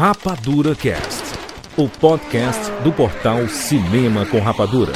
Rapadura Cast, o podcast do portal Cinema com Rapadura.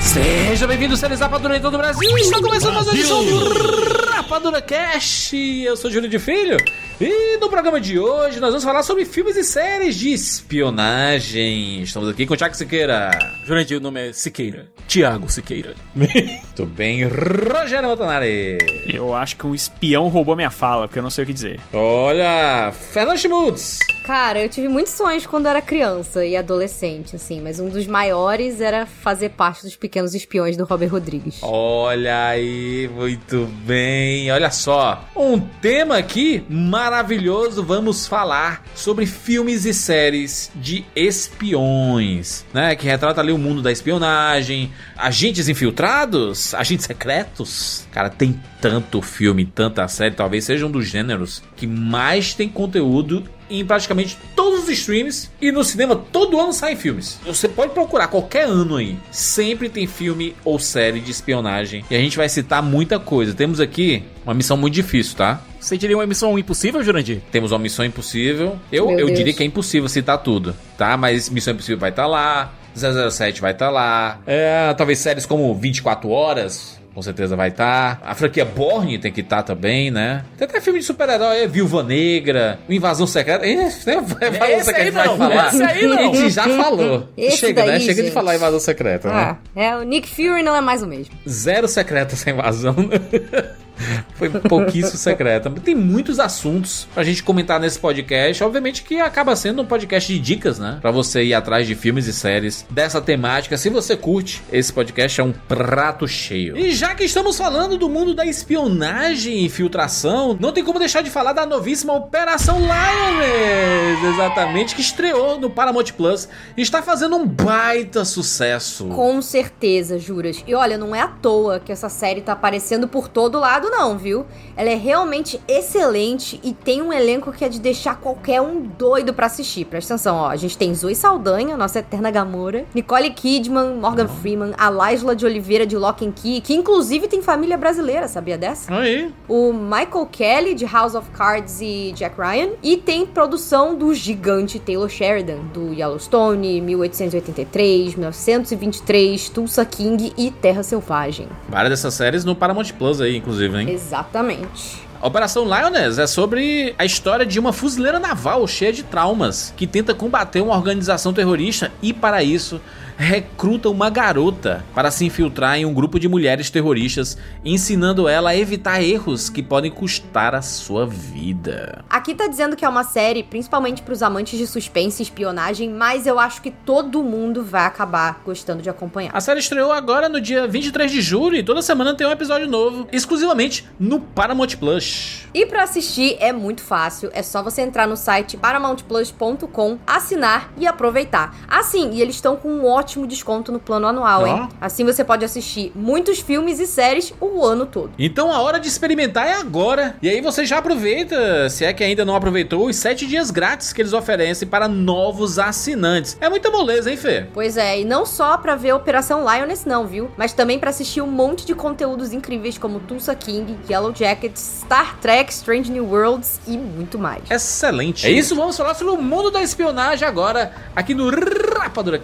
Seja bem-vindo, seres Rapadura em todo o Brasil. Está começando mais uma edição do Rapadura Cast. Eu sou Júlio de Filho. E no programa de hoje nós vamos falar sobre filmes e séries de espionagem. Estamos aqui com o Tiago Siqueira. Jurandir, o nome é Siqueira. Tiago Siqueira. Muito bem, Rogério Montanari. Eu acho que um espião roubou minha fala, porque eu não sei o que dizer. Olha, Fernando Schmutz. Cara, eu tive muitos sonhos quando era criança e adolescente, assim, mas um dos maiores era fazer parte dos pequenos espiões do Robert Rodrigues. Olha aí, muito bem. Olha só, um tema aqui maravilhoso. Vamos falar sobre filmes e séries de espiões, né? Que retrata ali o mundo da espionagem, agentes infiltrados, agentes secretos. Cara, tem tanto filme, tanta série, talvez seja um dos gêneros que mais tem conteúdo em praticamente todos os streams e no cinema todo ano saem filmes. Você pode procurar qualquer ano aí, sempre tem filme ou série de espionagem e a gente vai citar muita coisa. Temos aqui uma missão muito difícil, tá? Você diria uma missão impossível, Jurandir? Temos uma missão impossível. Eu, eu diria que é impossível citar tudo, tá? Mas missão impossível vai estar tá lá. 007 vai estar tá lá. É, talvez séries como 24 horas com certeza vai estar. Tá. A franquia Borne tem que estar tá também, né? Tem até filme de super-herói, Viúva Negra, Invasão Secreta. Esse, né? Invasão Secreta vai falar. Esse aí não. A gente já falou. Esse Chega, daí, né? Chega gente. de falar Invasão Secreta, ah, né? É, o Nick Fury não é mais o mesmo. Zero secreta essa invasão. Foi pouquíssimo secreta. Tem muitos assuntos pra gente comentar nesse podcast. Obviamente que acaba sendo um podcast de dicas, né? Pra você ir atrás de filmes e séries dessa temática. Se você curte, esse podcast é um prato cheio. E já que estamos falando do mundo da espionagem e infiltração, não tem como deixar de falar da novíssima Operação Lioness. Exatamente, que estreou no Paramount Plus e está fazendo um baita sucesso. Com certeza, juras. E olha, não é à toa que essa série tá aparecendo por todo lado, não, viu? Ela é realmente excelente e tem um elenco que é de deixar qualquer um doido pra assistir. Presta atenção, ó. A gente tem Zoe Saldanha, nossa eterna Gamora, Nicole Kidman, Morgan Freeman, a Laisla de Oliveira de Lock and Key, que inclusive tem família brasileira, sabia dessa? Aí. O Michael Kelly de House of Cards e Jack Ryan. E tem produção do gigante Taylor Sheridan, do Yellowstone, 1883, 1923, Tulsa King e Terra Selvagem. Várias dessas séries no Paramount Plus aí, inclusive, hein? Exatamente. A Operação Lioness é sobre a história de uma fuzileira naval cheia de traumas que tenta combater uma organização terrorista e, para isso, recruta uma garota para se infiltrar em um grupo de mulheres terroristas, ensinando ela a evitar erros que podem custar a sua vida. Aqui tá dizendo que é uma série principalmente para os amantes de suspense e espionagem, mas eu acho que todo mundo vai acabar gostando de acompanhar. A série estreou agora no dia 23 de julho e toda semana tem um episódio novo, exclusivamente no Paramount Plus. E para assistir é muito fácil, é só você entrar no site paramountplus.com, assinar e aproveitar. Assim, e eles estão com um ótimo desconto no plano anual, hein? Ó. Assim você pode assistir muitos filmes e séries o ano todo. Então a hora de experimentar é agora. E aí você já aproveita, se é que ainda não aproveitou, os 7 dias grátis que eles oferecem para novos assinantes. É muita moleza, hein, Fê? Pois é, e não só pra ver Operação Lioness não, viu? Mas também pra assistir um monte de conteúdos incríveis como Tulsa King, Yellow Jackets, Star Trek, Strange New Worlds e muito mais. Excelente. É isso, vamos falar sobre o mundo da espionagem agora, aqui no Rapadura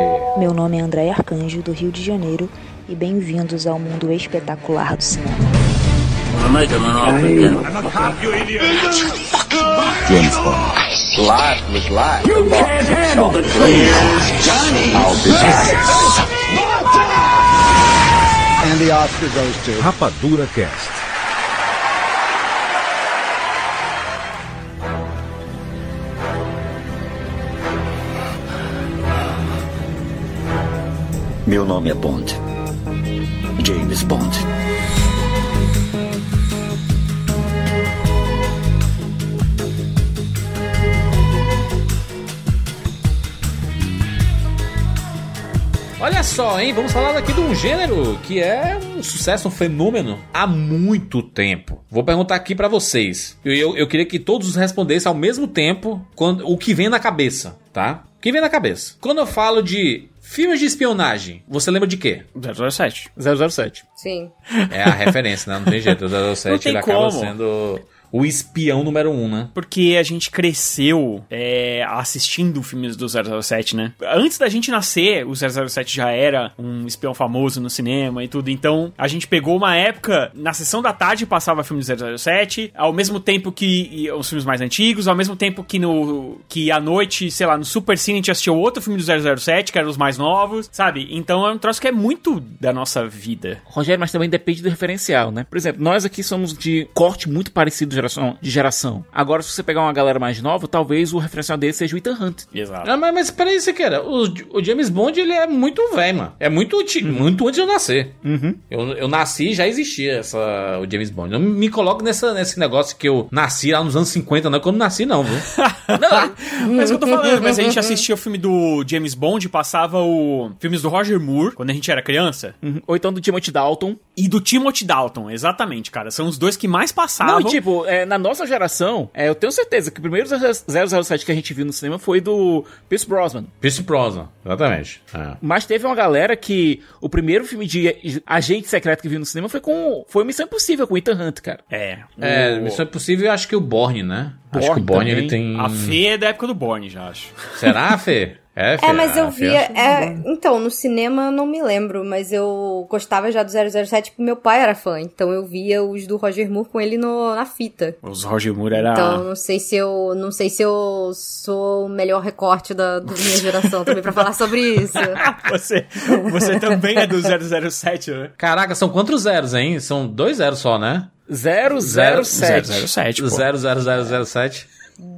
Cast. Meu nome é André Arcanjo, do Rio de Janeiro, e bem-vindos ao mundo espetacular do cinema. James Bond. Meu nome é Bond. James Bond. Olha só, hein? Vamos falar aqui de um gênero que é um sucesso, um fenômeno há muito tempo. Vou perguntar aqui pra vocês. Eu, eu, eu queria que todos respondessem ao mesmo tempo quando, o que vem na cabeça, tá? O que vem na cabeça? Quando eu falo de filmes de espionagem, você lembra de quê? 007. 007. Sim. É a referência, né? Não tem jeito. O 07 Não tem ele acaba como. sendo o espião número um, né? Porque a gente cresceu é, assistindo filmes do 007, né? Antes da gente nascer, o 007 já era um espião famoso no cinema e tudo. Então, a gente pegou uma época, na sessão da tarde passava filme do 007, ao mesmo tempo que os filmes mais antigos, ao mesmo tempo que no que à noite, sei lá, no Super Cine a gente assistiu outro filme do 007, que eram os mais novos, sabe? Então é um troço que é muito da nossa vida. Rogério, mas também depende do referencial, né? Por exemplo, nós aqui somos de corte muito parecido geração. De geração. Agora, se você pegar uma galera mais nova, talvez o referencial dele seja o Ethan Hunt. Exato. Ah, mas, mas peraí, Siqueira, o, o James Bond ele é muito velho, mano. É muito, ti- muito antes de eu nascer. Eu, eu nasci e já existia essa, o James Bond. Não me coloque nessa, nesse negócio que eu nasci lá nos anos 50, não é quando eu nasci, não, viu? Não, mas é o que eu tô falando, mas a gente assistia o filme do James Bond, passava o filmes do Roger Moore, quando a gente era criança, Uhum. Ou então do Timothy Dalton. e do Timothy Dalton, exatamente, cara. São os dois que mais passavam. Não, tipo, é, na nossa geração, é, eu tenho certeza que o primeiro 007 que a gente viu no cinema foi do Pierce Brosnan. Pierce Brosnan, exatamente. É. Mas teve uma galera que o primeiro filme de agente secreto que viu no cinema foi com foi Missão Impossível com o Ethan Hunt, cara. É. É, o- Missão Impossível, eu acho que o Borne, né? Acho que o Borne também. ele tem. A Fê é da época do Borne, já acho. Será, Fê? É, Fê. É, mas eu via. acho- é, então, no cinema eu não me lembro, mas eu gostava já do 007 porque meu pai era fã. Então eu via os do Roger Moore com ele no, na fita. Os Roger Moore era... Então não sei se eu. Não sei se eu sou o melhor recorte da, da minha geração também pra falar sobre isso. você, você também é do 007, né? Caraca, são quantos zeros, hein? São dois zeros só, né? 007. 007, pô. 00007.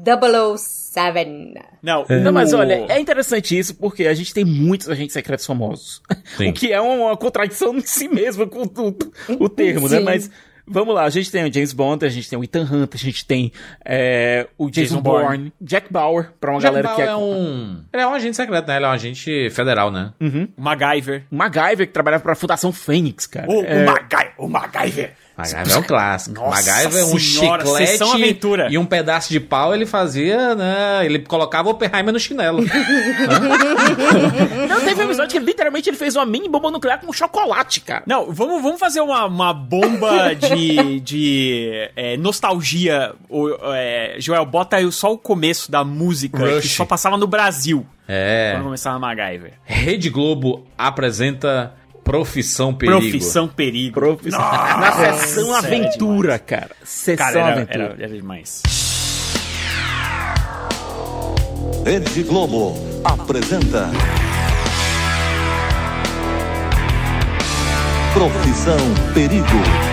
007. Não, Não, mas olha, é interessante isso porque a gente tem muitos agentes secretos famosos. Sim. O que é uma contradição em si mesmo com o, o termo, né? Sim. Mas vamos lá, a gente tem o James Bond, a gente tem o Ethan Hunt, a gente tem é, o Jason, Jason Bourne, Bourne. Jack Bauer, pra uma Jack galera que Bauer é... é um. Ele é um agente secreto, né? Ele é um agente federal, né? o MacGyver. O MacGyver que trabalhava pra Fundação Fênix, cara. O, É, o, MacGyver, o MacGyver. MacGyver é um clássico. Nossa MacGyver, um senhora, chiclete e um pedaço de pau ele fazia, né? Ele colocava o Oppenheimer no chinelo. Não, teve um episódio que literalmente ele fez uma mini bomba nuclear com chocolate, cara. Não, vamos, vamos fazer uma, uma bomba de, de é, nostalgia. O, é, Joel, bota aí só o começo da música Rush. que só passava no Brasil. É. Quando começava MacGyver. Rede Globo apresenta Profissão Perigo. Profissão Perigo. Profissão. Na sessão Nossa, era aventura, cara. Sessão Cara, era, aventura. era, era demais. Rede Globo apresenta. Profissão Perigo.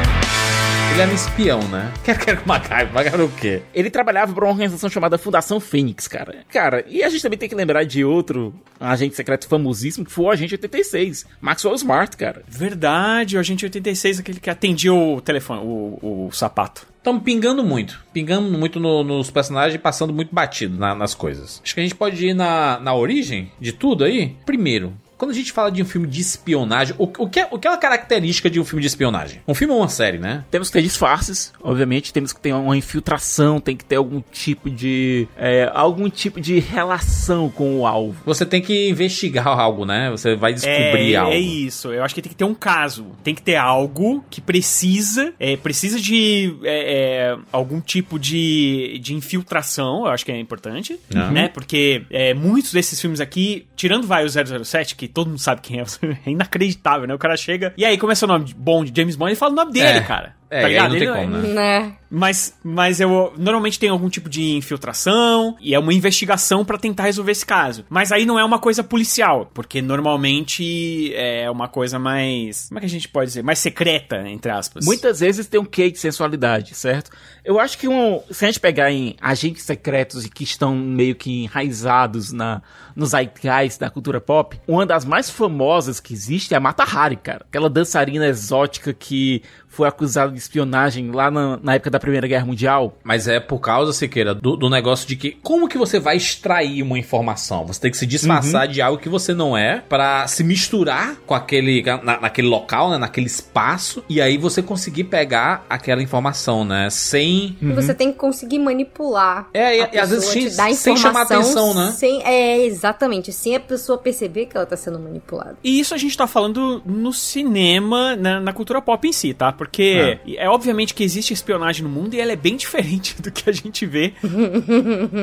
Ele era um espião, né? Quer quer com o MacGyver? MacGyver o quê? Ele trabalhava para uma organização chamada Fundação Fênix, cara. Cara, e a gente também tem que lembrar de outro agente secreto famosíssimo, que foi o Agente 86, Maxwell Smart, cara. Verdade, o Agente 86, aquele que atendia o telefone, o, o sapato. Estamos pingando muito. Pingando muito no- nos personagens e passando muito batido na- nas coisas. Acho que a gente pode ir na, na origem de tudo aí. Primeiro, quando a gente fala de um filme de espionagem, o, o que, é, o que é uma característica de um filme de espionagem? Um filme ou uma série, né? Temos que ter disfarces, obviamente, temos que ter uma infiltração, tem que ter algum tipo de. é, algum tipo de relação com o alvo. Você tem que investigar algo, né? Você vai descobrir é, algo. É isso, eu acho que tem que ter um caso. Tem que ter algo que precisa, é, precisa de é, é, algum tipo de, de infiltração, eu acho que é importante, Uhum. né? Porque é, muitos desses filmes aqui, tirando vai o 007, que todo mundo sabe quem é, é inacreditável, né? O cara chega, e aí começa o nome de Bond, James Bond, e fala o nome dele, É. cara. É, tá não tem como, né? né? Mas, mas eu normalmente tem algum tipo de infiltração e é uma investigação pra tentar resolver esse caso. Mas aí não é uma coisa policial, porque normalmente é uma coisa mais. Como é que a gente pode dizer? Mais secreta, entre aspas. Muitas vezes tem um quê de sensualidade, certo? Eu acho que um, se a gente pegar em agentes secretos e que estão meio que enraizados na, nos zeitgeist da cultura pop, uma das mais famosas que existe é a Mata Hari, cara. Aquela dançarina exótica que foi acusada de espionagem lá na, na época da Primeira Guerra Mundial. Mas é por causa, Siqueira, do, do negócio de que como que você vai extrair uma informação? Você tem que se disfarçar de algo que você não é pra se misturar com aquele na- naquele local, né, naquele espaço e aí você conseguir pegar aquela informação, né, sem E você tem que conseguir manipular. É, e- a e às vezes sem- te dar sem chamar informação atenção, né? Sem, é, exatamente. Sem a pessoa perceber que ela tá sendo manipulada. E isso a gente tá falando no cinema, na, na cultura pop em si, tá? Porque é. obviamente que existe espionagem no mundo e ela é bem diferente do que a gente vê.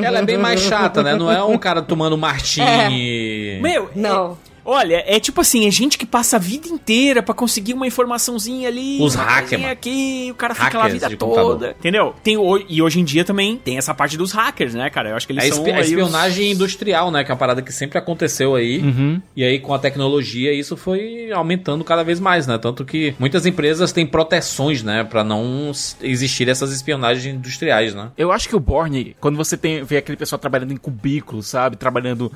ela é bem mais chata, né? Não é um cara tomando martini. Meu, Não. Olha, é tipo assim, é gente que passa a vida inteira pra conseguir uma informaçãozinha ali, Os hackers, aqui, o cara fica lá a vida toda, computador. entendeu? Tem, e hoje em dia também tem essa parte dos hackers, né, cara? Eu acho que eles É a são espi- a aí os- espionagem industrial, né? Que é uma parada que sempre aconteceu aí. Uhum. E aí, com a tecnologia, isso foi aumentando cada vez mais, né? Tanto que muitas empresas têm proteções, né? Pra não existir essas espionagens industriais, né? Eu acho que o Borne, quando você tem, vê aquele pessoal trabalhando em cubículo, sabe? Trabalhando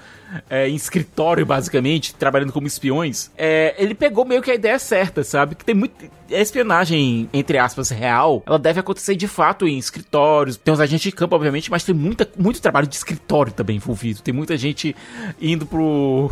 é, em escritório, basicamente, trabalhando como espiões, é, ele pegou meio que a ideia certa, sabe? Que tem muito. A espionagem, entre aspas, real, ela deve acontecer de fato em escritórios. Tem os agentes de campo, obviamente, mas tem muita, muito trabalho de escritório também envolvido. Tem muita gente indo pro.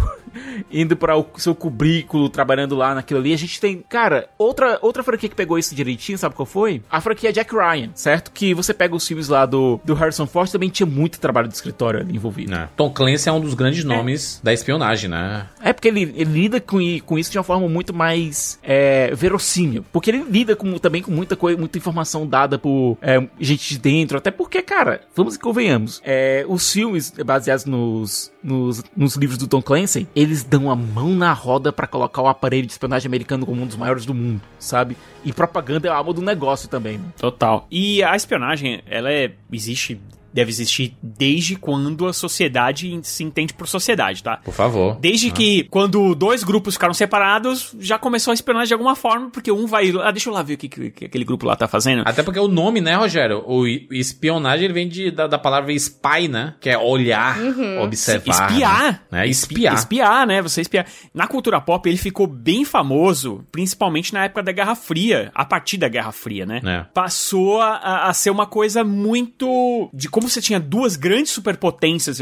Indo para o seu cubículo, trabalhando lá naquilo ali. A gente tem, cara, outra, outra franquia que pegou isso direitinho, sabe qual foi? A franquia Jack Ryan, certo? Que você pega os filmes lá do, do Harrison Ford, também tinha muito trabalho de escritório ali envolvido. Né? Tom Clancy é um dos grandes nomes da espionagem, né? É porque ele, ele lida com, com isso de uma forma muito mais é, verossímil. Porque ele lida com, também com muita coisa, muita informação dada por é, gente de dentro. Até porque, cara, vamos e convenhamos. é, os filmes baseados nos, nos, nos livros do Tom Clancy, eles dão a mão na roda pra colocar o aparelho de espionagem americano como um dos maiores do mundo, sabe? E propaganda é a alma do negócio também, né? Total. E a espionagem, ela é, existe, deve existir desde quando a sociedade se entende por sociedade, tá? Por favor. Desde que, quando dois grupos ficaram separados, já começou a espionagem de alguma forma, porque um vai. Ah, deixa eu lá ver o que, que- que aquele grupo lá tá fazendo. Até porque o nome, né, Rogério? O espionagem ele vem de, da, da palavra spy, né? Que é olhar, observar. Espiar. Né? Espiar. Espiar, né? Você espiar. Na cultura pop, ele ficou bem famoso, principalmente na época da Guerra Fria, a partir da Guerra Fria, né? É. Passou a, a ser uma coisa muito. De como você tinha duas grandes superpotências,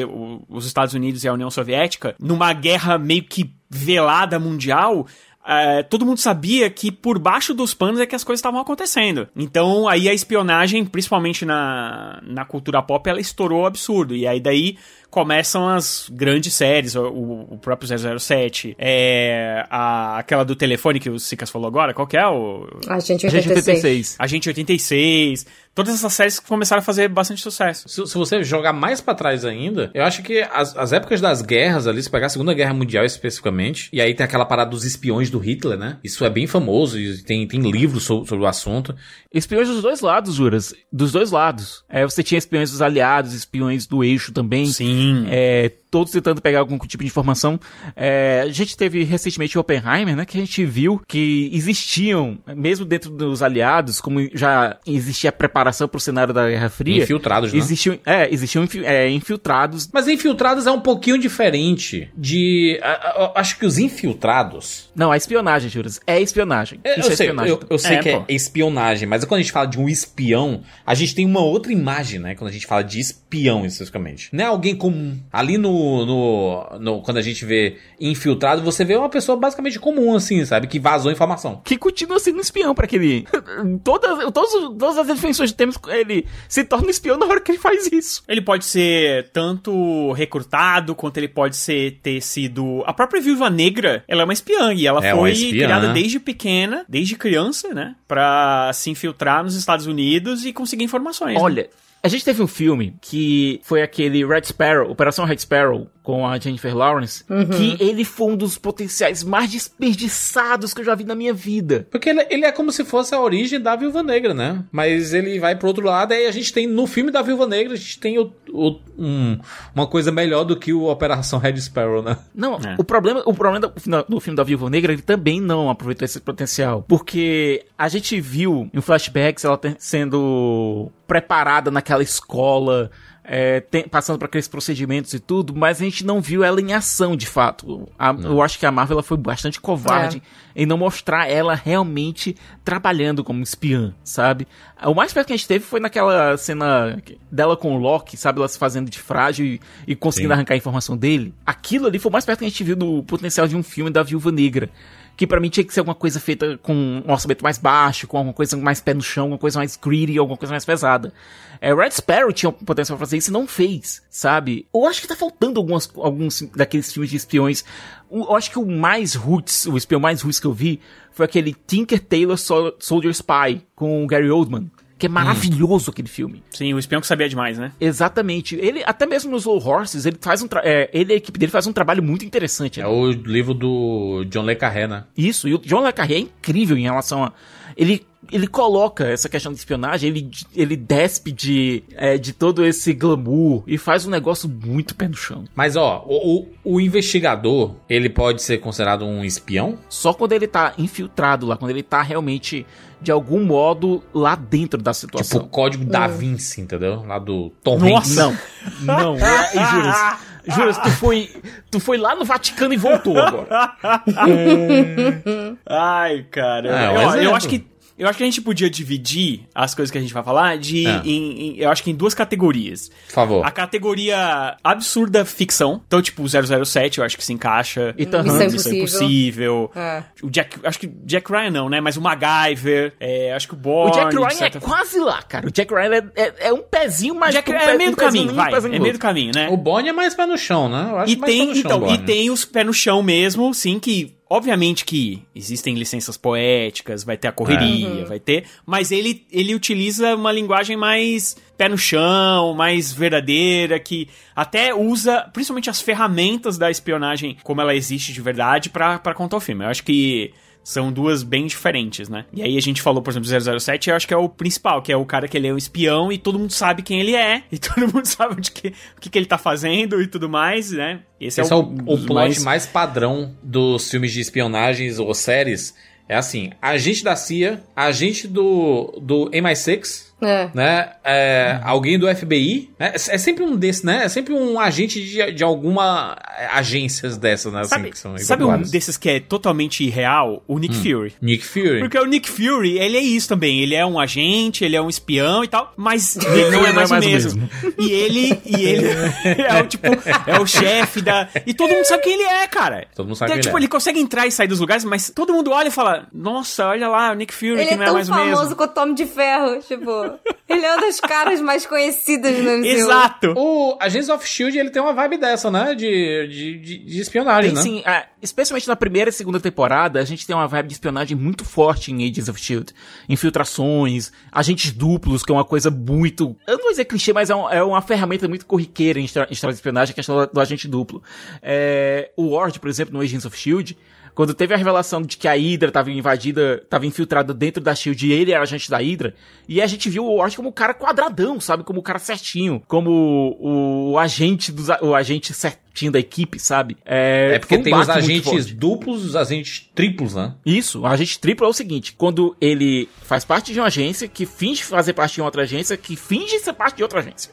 os Estados Unidos e a União Soviética, numa guerra meio que velada mundial. é, todo mundo sabia que por baixo dos panos é que as coisas estavam acontecendo. Então, aí a espionagem, principalmente na, na cultura pop, ela estourou absurdo. E aí daí começam as grandes séries, o, o- próprio 007, é, a, aquela do telefone que o Sicas falou agora, qual que é? O A gente Agente 86. Agente 86, todas essas séries que começaram a fazer bastante sucesso. Se, se você jogar mais pra trás ainda, eu acho que as, as épocas das guerras ali, se pegar a Segunda Guerra Mundial especificamente, e aí tem aquela parada dos espiões do Hitler, né? Isso é bem famoso e tem, tem livros sobre, sobre o assunto. Espiões dos dois lados, Juras. Dos dois lados. É, você tinha espiões dos aliados, espiões do eixo também. Sim. É, todos tentando pegar algum tipo de informação. É, a gente teve recentemente o Oppenheimer, né? Que a gente viu que existiam, mesmo dentro dos aliados, como já existia a preparação para o cenário da Guerra Fria. Infiltrados, né? Existiam, é, existiam infi- é, infiltrados. Mas infiltrados é um pouquinho diferente de. a- a- a- acho que os infiltrados. Não, a espionagem, Juras. É espionagem. Eu, Isso eu é sei, espionagem. eu, eu sei É, que pô. é espionagem, mas quando a gente fala de um espião, a gente tem uma outra imagem, né? Quando a gente fala de espião, especificamente. Não é alguém comum. Ali no, no, no- Quando a gente vê infiltrado, você vê uma pessoa basicamente comum, assim, sabe? Que vazou informação. que continua sendo um espião pra aquele. Todas, todas, todas as definições de termos, ele se torna espião na hora que ele faz isso. Ele pode ser tanto recrutado, quanto ele pode ser ter sido. A própria Viúva Negra, ela é uma espiã, e ela É foi espiã. criada desde pequena, desde criança, né? Pra se infiltrar nos Estados Unidos e conseguir informações. né? A gente teve um filme que foi aquele Red Sparrow, Operação Red Sparrow, com a Jennifer Lawrence, que ele foi um dos potenciais mais desperdiçados que eu já vi na minha vida. Porque ele, ele é como se fosse a origem da Viúva Negra, né? Mas ele vai pro outro lado, aí a gente tem, no filme da Viúva Negra, a gente tem o, o- um- uma coisa melhor do que o Operação Red Sparrow, né? Não, É. o problema, o problema do, do filme da Viúva Negra, ele também não aproveitou esse potencial. Porque a gente viu em flashbacks ela sendo preparada naquela escola é, tem- passando por aqueles procedimentos e tudo, mas a gente não viu ela em ação de fato. A- eu acho que a Marvel ela foi bastante covarde em não mostrar ela realmente trabalhando como espiã, sabe? O mais perto que a gente teve foi naquela cena dela com o Loki, sabe? Ela se fazendo de frágil e, e conseguindo Sim. arrancar a informação dele. Aquilo ali foi o mais perto que a gente viu do potencial de um filme da Viúva Negra. Que pra mim tinha que ser alguma coisa feita com um orçamento mais baixo, com alguma coisa mais pé no chão, alguma coisa mais greedy, alguma coisa mais pesada. É, Red Sparrow tinha o potencial pra fazer isso e não fez, sabe? Eu acho que tá faltando algumas, alguns daqueles filmes de espiões. Eu acho que o mais roots, o espião mais roots que eu vi, foi aquele Tinker Tailor Sol- Soldier Spy, com o Gary Oldman. Que é maravilhoso aquele filme. Sim, o espião que sabia demais, né? Exatamente. Ele, até mesmo nos Slow Horses, ele faz um é, ele e a equipe dele faz um trabalho muito interessante. É o livro do John Le Carré, né? Isso, e o John Le Carré é incrível em relação a. Ele, ele coloca essa questão de espionagem, ele, ele despe de, é, de todo esse glamour e faz um negócio muito pé no chão. Mas ó, o, o, o investigador, ele pode ser considerado um espião? Só quando ele tá infiltrado lá, quando ele tá realmente, de algum modo, lá dentro da Tipo situação. o código da Vinci, entendeu? Lá do Tom Hanks. Não, não. É, e juras, juras, tu foi, tu foi lá no Vaticano e voltou agora. Ai, cara. É, um eu, eu acho que. Eu acho que a gente podia dividir as coisas que a gente vai falar de É. em, em- eu acho que em duas categorias. Por favor. A categoria absurda ficção. Então, tipo, o 007 eu acho que se encaixa. Ethan Missão. Missão Impossível. Impossível. É. O Jack, acho que Jack Ryan não, né? Mas o MacGyver, é, acho que o O Bourne, Jack Ryan é certa- quase lá, cara. O Jack Ryan é, é, é um pezinho mais... Jack um é pe- meio um do caminho, vai. É meio do caminho, né? O Bonnie é mais pé no chão, né? Eu acho E mais pé tem, no chão, então, e tem os pés no chão mesmo, sim, que obviamente que existem licenças poéticas, vai ter a correria, vai ter, mas ele ele utiliza uma linguagem mais pé no chão, mais verdadeira, que até usa principalmente as ferramentas da espionagem como ela existe de verdade pra contar o filme. Eu acho que são duas bem diferentes, né? E aí a gente falou, por exemplo, do 007, eu acho que é o principal, que é o cara que ele é um espião e todo mundo sabe quem ele é, e todo mundo sabe de que, o que, que ele tá fazendo e tudo mais, né? Esse é o, o plot mais... padrão dos filmes de espionagens ou séries. É assim, agente da CIA, agente do, do MI6, É. né? É, Alguém do FBI. né? É, é sempre um desses, né? É sempre um agente de, de alguma é, agências dessas, né? Assim, Sabe, que são sabe um desses que é totalmente irreal? O Nick Fury. Nick Fury. Porque o Nick Fury, ele é isso também. Ele é um agente, ele é um espião e tal, mas ele não é mais, não é o mais o mesmo. E ele, e ele é o tipo, é o chefe da. E todo mundo sabe quem ele é, cara. Todo mundo sabe Então, quem tipo, ele é. ele consegue entrar e sair dos lugares, mas todo mundo olha e fala: Nossa, olha lá, o Nick Fury, Ele que é não é tão mais o famoso mesmo. quanto o Tom de Ferro, tipo. Ele é uma das caras mais conhecidas no MCU. Exato. O Agents of Shield ele tem uma vibe dessa, né? De, de, de, de espionagem, Tem né? sim, ah, especialmente na primeira e segunda temporada, a gente tem uma vibe de espionagem muito forte em Agents of S.H.I.E.L.D. Infiltrações, agentes duplos, que é uma coisa muito... Eu não vou dizer clichê, mas é, um- é uma ferramenta muito corriqueira em história, em história de espionagem, a questão do, do agente duplo. É, o Ward, por exemplo, no Agents of S.H.I.E.L.D., quando teve a revelação de que a Hydra estava invadida, estava infiltrada dentro da SHIELD e ele era agente da Hydra, e a gente viu o Ward como um cara quadradão, sabe? Como um cara certinho, como o, o agente dos, o agente certinho da equipe, sabe? É porque foi um tem os agentes duplos e os agentes triplos, né? Isso, o agente triplo é o seguinte: quando ele faz parte de uma agência, que finge fazer parte de outra agência, que finge ser parte de outra agência.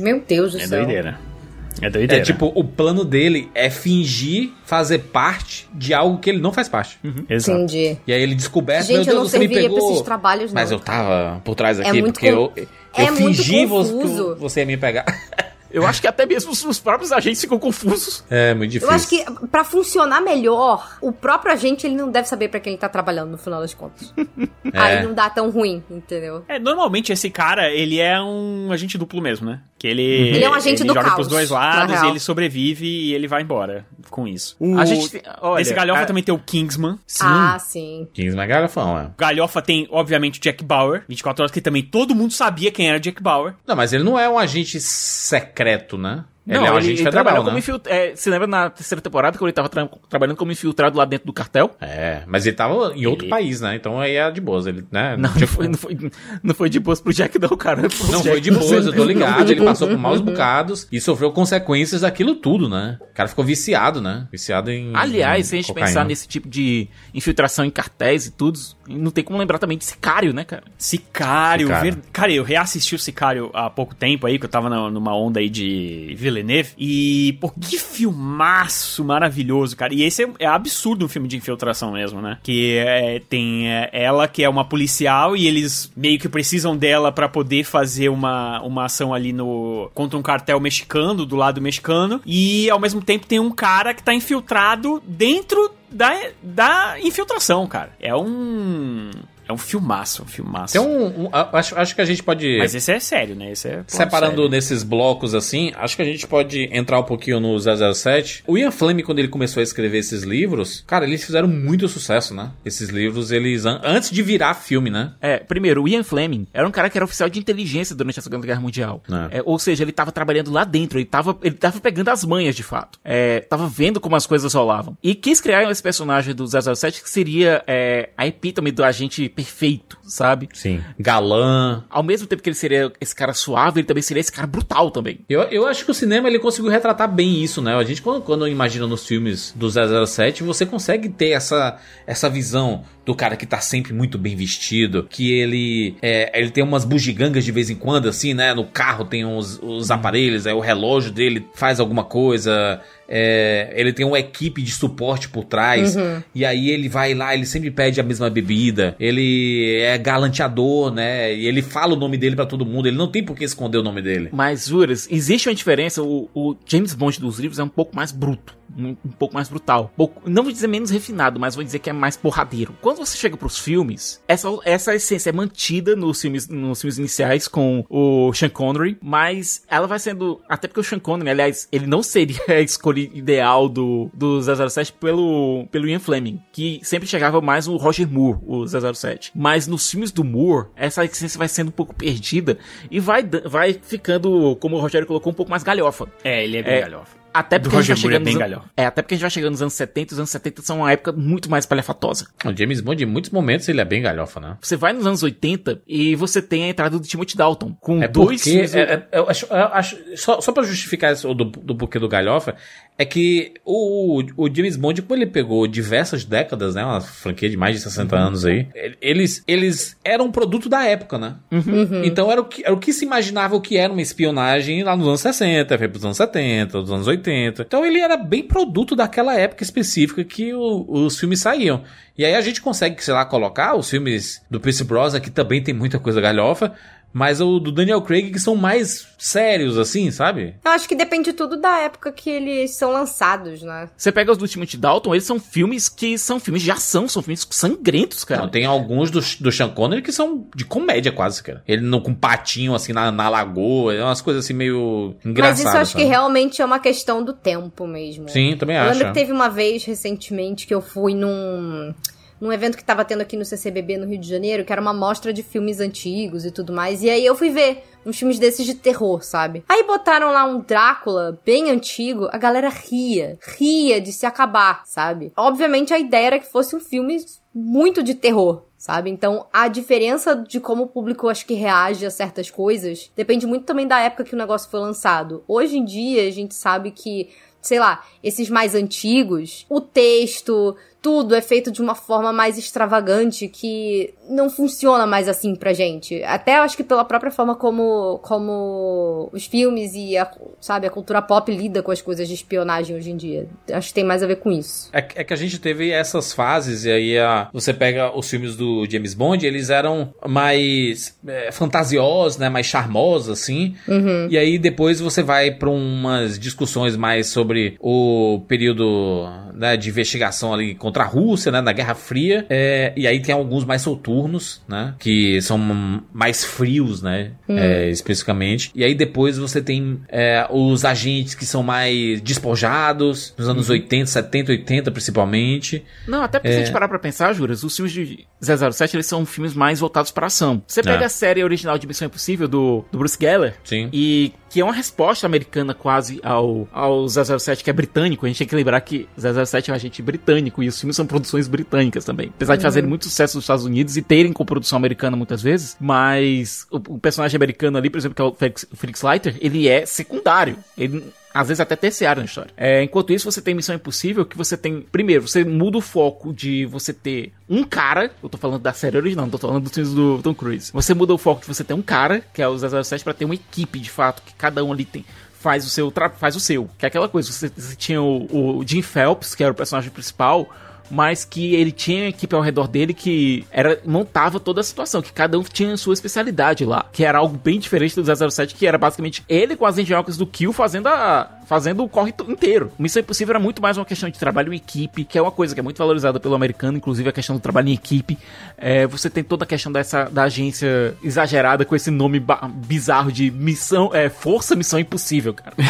Meu Deus do É céu. doideira. É É doideira. tipo, o plano dele é fingir fazer parte de algo que ele não faz parte. Exato. Entendi. E aí ele descoberto, Gente, meu eu Deus, não você me pegou. pra esses trabalhos, não. Mas eu tava por trás aqui, muito porque com- eu, é eu muito fingi que você ia me pegar. Eu acho que até mesmo os, os próprios agentes ficam confusos. É muito Eu difícil. acho que pra funcionar melhor, o próprio agente ele não deve saber pra quem ele tá trabalhando no final das contas. É. Aí não dá tão ruim, entendeu? É, normalmente esse cara, ele é um agente duplo mesmo, né? Que ele. Ele é um agente ele do joga caos, pros dois lados e ele sobrevive e ele vai embora com isso. O, A gente olha, esse galhofa a- também tem o Kingsman. Sim. Ah, sim. Kingsman é galhofão, é. O galhofa tem, obviamente, o Jack Bauer. 24 horas que também todo mundo sabia quem era Jack Bauer. Não, mas ele não é um agente secreto, né? Ele Não, é um agente ele federal, trabalhou né? como infiltrado. É, você lembra na terceira temporada quando ele tava tra- trabalhando como infiltrado lá dentro do cartel? É, mas ele tava em outro Ele- país, né? Então aí é de boas. Ele, né? Não, não foi, não, foi, não foi de boas pro Jack, não, cara. Pro Não Jack, foi de boas, eu tô ligado. Ele passou por maus bocados e sofreu consequências daquilo tudo, né? O cara ficou viciado, né? Viciado em. Aliás, em se a gente cocaína. pensar nesse tipo de infiltração em cartéis e tudo, não tem como lembrar também de Sicário, né, cara? Sicário, Sicário. ver- cara, eu reassisti o Sicário há pouco tempo aí, que eu tava na- numa onda aí de Villeneuve, e, pô, que filmaço maravilhoso, cara. E esse é, é absurdo um filme de infiltração mesmo, né? Que é, tem é, ela que é uma policial e eles meio que precisam dela pra poder fazer uma, uma ação ali no contra um cartel mexicano, do lado mexicano, e ao mesmo tempo tem um cara que tá infiltrado dentro da, da infiltração, cara. É um... É um filmaço, um filmaço. Tem um. um- acho, acho que a gente pode. Mas esse é sério, né? Esse é Separando sério. nesses blocos assim, acho que a gente pode entrar um pouquinho no 007. O Ian Fleming, quando ele começou a escrever esses livros, cara, eles fizeram muito sucesso, né? Esses livros, eles. an- Antes de virar filme, né? É, primeiro, o Ian Fleming era um cara que era oficial de inteligência durante a Segunda Guerra Mundial. É. É, ou seja, ele tava trabalhando lá dentro, ele tava, ele tava pegando as manhas de fato. É, tava vendo como as coisas rolavam. E quis criar esse personagem do 007 que seria é, a epítome do agente perfeito, sabe? Sim. Galã. Ao mesmo tempo que ele seria esse cara suave, ele também seria esse cara brutal também. Eu, eu acho que o cinema ele conseguiu retratar bem isso, né? A gente, quando, quando imagina nos filmes do 007, você consegue ter essa, essa visão do cara que tá sempre muito bem vestido, que ele é, ele tem umas bugigangas de vez em quando, assim, né? No carro tem os, os aparelhos, aí o relógio dele faz alguma coisa, é, ele tem uma equipe de suporte por trás, e aí ele vai lá, ele sempre pede a mesma bebida, ele é galanteador, né? E ele fala o nome dele pra todo mundo, ele não tem por que esconder o nome dele. Mas, juras, existe uma diferença. O, o James Bond dos livros é um pouco mais bruto. Um, um pouco mais brutal. Pouco- não vou dizer menos refinado, mas vou dizer que é mais porradeiro. Quando você chega pros filmes, essa, essa essência é mantida nos filmes, nos filmes iniciais com o Sean Connery, mas ela vai sendo. Até porque o Sean Connery, aliás, ele não seria a escolha ideal do, do 007 pelo, pelo Ian Fleming, que sempre chegava mais o Roger Moore, o 007. Mas nos filmes do Moore, essa essência vai sendo um pouco perdida e vai, vai ficando, como o Rogério colocou, um pouco mais galhofa. É, ele é bem É, galhofa. Até porque, a gente vai é chegando nos an- é, até porque a gente vai chegando nos anos 70, os anos 70 são uma época muito mais palhafatosa. O James Bond, em muitos momentos, ele é bem galhofa, né? Você vai nos anos 80 e você tem a entrada do Timothy Dalton, com É dois porque, filmes- é- é- eu acho, eu acho- só, só pra justificar isso do, do porquê do galhofa, é que o, o James Bond, como ele pegou diversas décadas, né, uma franquia de mais de 60 anos aí, eles, eles eram um produto da época, né? Então era o, que, era o que se imaginava o que era uma espionagem lá nos anos 60, foi pros anos 70, dos anos 80. Então ele era bem produto daquela época específica que o- os filmes saíam. E aí a gente consegue, sei lá, colocar os filmes do Pierce Brosnan, que também tem muita coisa galhofa, mas o do Daniel Craig, que são mais sérios, assim, sabe? Eu acho que depende tudo da época que eles são lançados, né? Você pega os do Timothy Dalton, eles são filmes que são filmes de ação, são filmes sangrentos, cara. Não, tem alguns do, do Sean Connery que são de comédia quase, cara. Ele não com um patinho, assim, na, na lagoa, é umas coisas assim meio engraçadas. Mas isso eu acho sabe? que realmente é uma questão do tempo mesmo. Sim, também Eu acho. lembro que teve uma vez recentemente que eu fui num. Num evento que tava tendo aqui no CCBB no Rio de Janeiro, que era uma mostra de filmes antigos e tudo mais. E aí eu fui ver uns filmes desses de terror, sabe? Aí botaram lá um Drácula bem antigo, a galera ria. Ria de se acabar, sabe? Obviamente a ideia era que fosse um filme muito de terror, sabe? Então, a diferença de como o público acho que reage a certas coisas depende muito também da época que o negócio foi lançado. Hoje em dia, a gente sabe que, sei lá, esses mais antigos, o texto, tudo é feito de uma forma mais extravagante que não funciona mais assim pra gente. Até acho que pela própria forma como, como os filmes e a, sabe, a cultura pop lida com as coisas de espionagem hoje em dia. Acho que tem mais a ver com isso. É, que- é que a gente teve essas fases, e aí a- você pega os filmes do James Bond, eles eram mais é, fantasiosos, né? Mais charmosos, assim. E aí depois você vai pra umas discussões mais sobre o período né, de investigação ali contra a Rússia, né? Na Guerra Fria. É, e aí tem alguns mais soturnos, né? Que são mais frios, né? é, especificamente. E aí depois você tem é, os agentes que são mais despojados, nos anos 80, 70, 80 principalmente. Não, até porque se a É. gente parar pra pensar, Juras, os filmes de 007, eles são filmes mais voltados pra ação. Você pega É. a série original de Missão Impossível do, do Bruce Geller, Sim. e que é uma resposta americana quase ao, ao 007, que é britânico. A gente tem que lembrar que 007 é um agente britânico e os filmes são produções britânicas também. Apesar de fazerem muito sucesso nos Estados Unidos e terem com produção americana muitas vezes, mas o, o personagem americano ali, por exemplo, que é o Felix, Felix Leiter, ele é secundário. Ele às vezes até terciário na história. É, enquanto isso, você tem Missão Impossível, que você tem. Primeiro, você muda o foco de você ter um cara. Eu tô falando da série original, não tô falando dos filmes do Tom Cruise. Você muda o foco de você ter um cara, que é o 007, pra ter uma equipe de fato, que cada um ali tem. Faz o seu, faz o seu. Que é aquela coisa, você, você tinha o, o Jim Phelps, que era o personagem principal, mas que ele tinha equipe ao redor dele que era montava toda a situação, que cada um tinha sua especialidade lá, que era algo bem diferente do 007, que era basicamente ele com as engenhocas do Kill fazendo a fazendo o corre inteiro. Missão Impossível era muito mais uma questão de trabalho em equipe, que é uma coisa que é muito valorizada pelo americano, inclusive a questão do trabalho em equipe. É, você tem toda a questão dessa da agência exagerada com esse nome bizarro de missão, é, Força Missão Impossível, cara.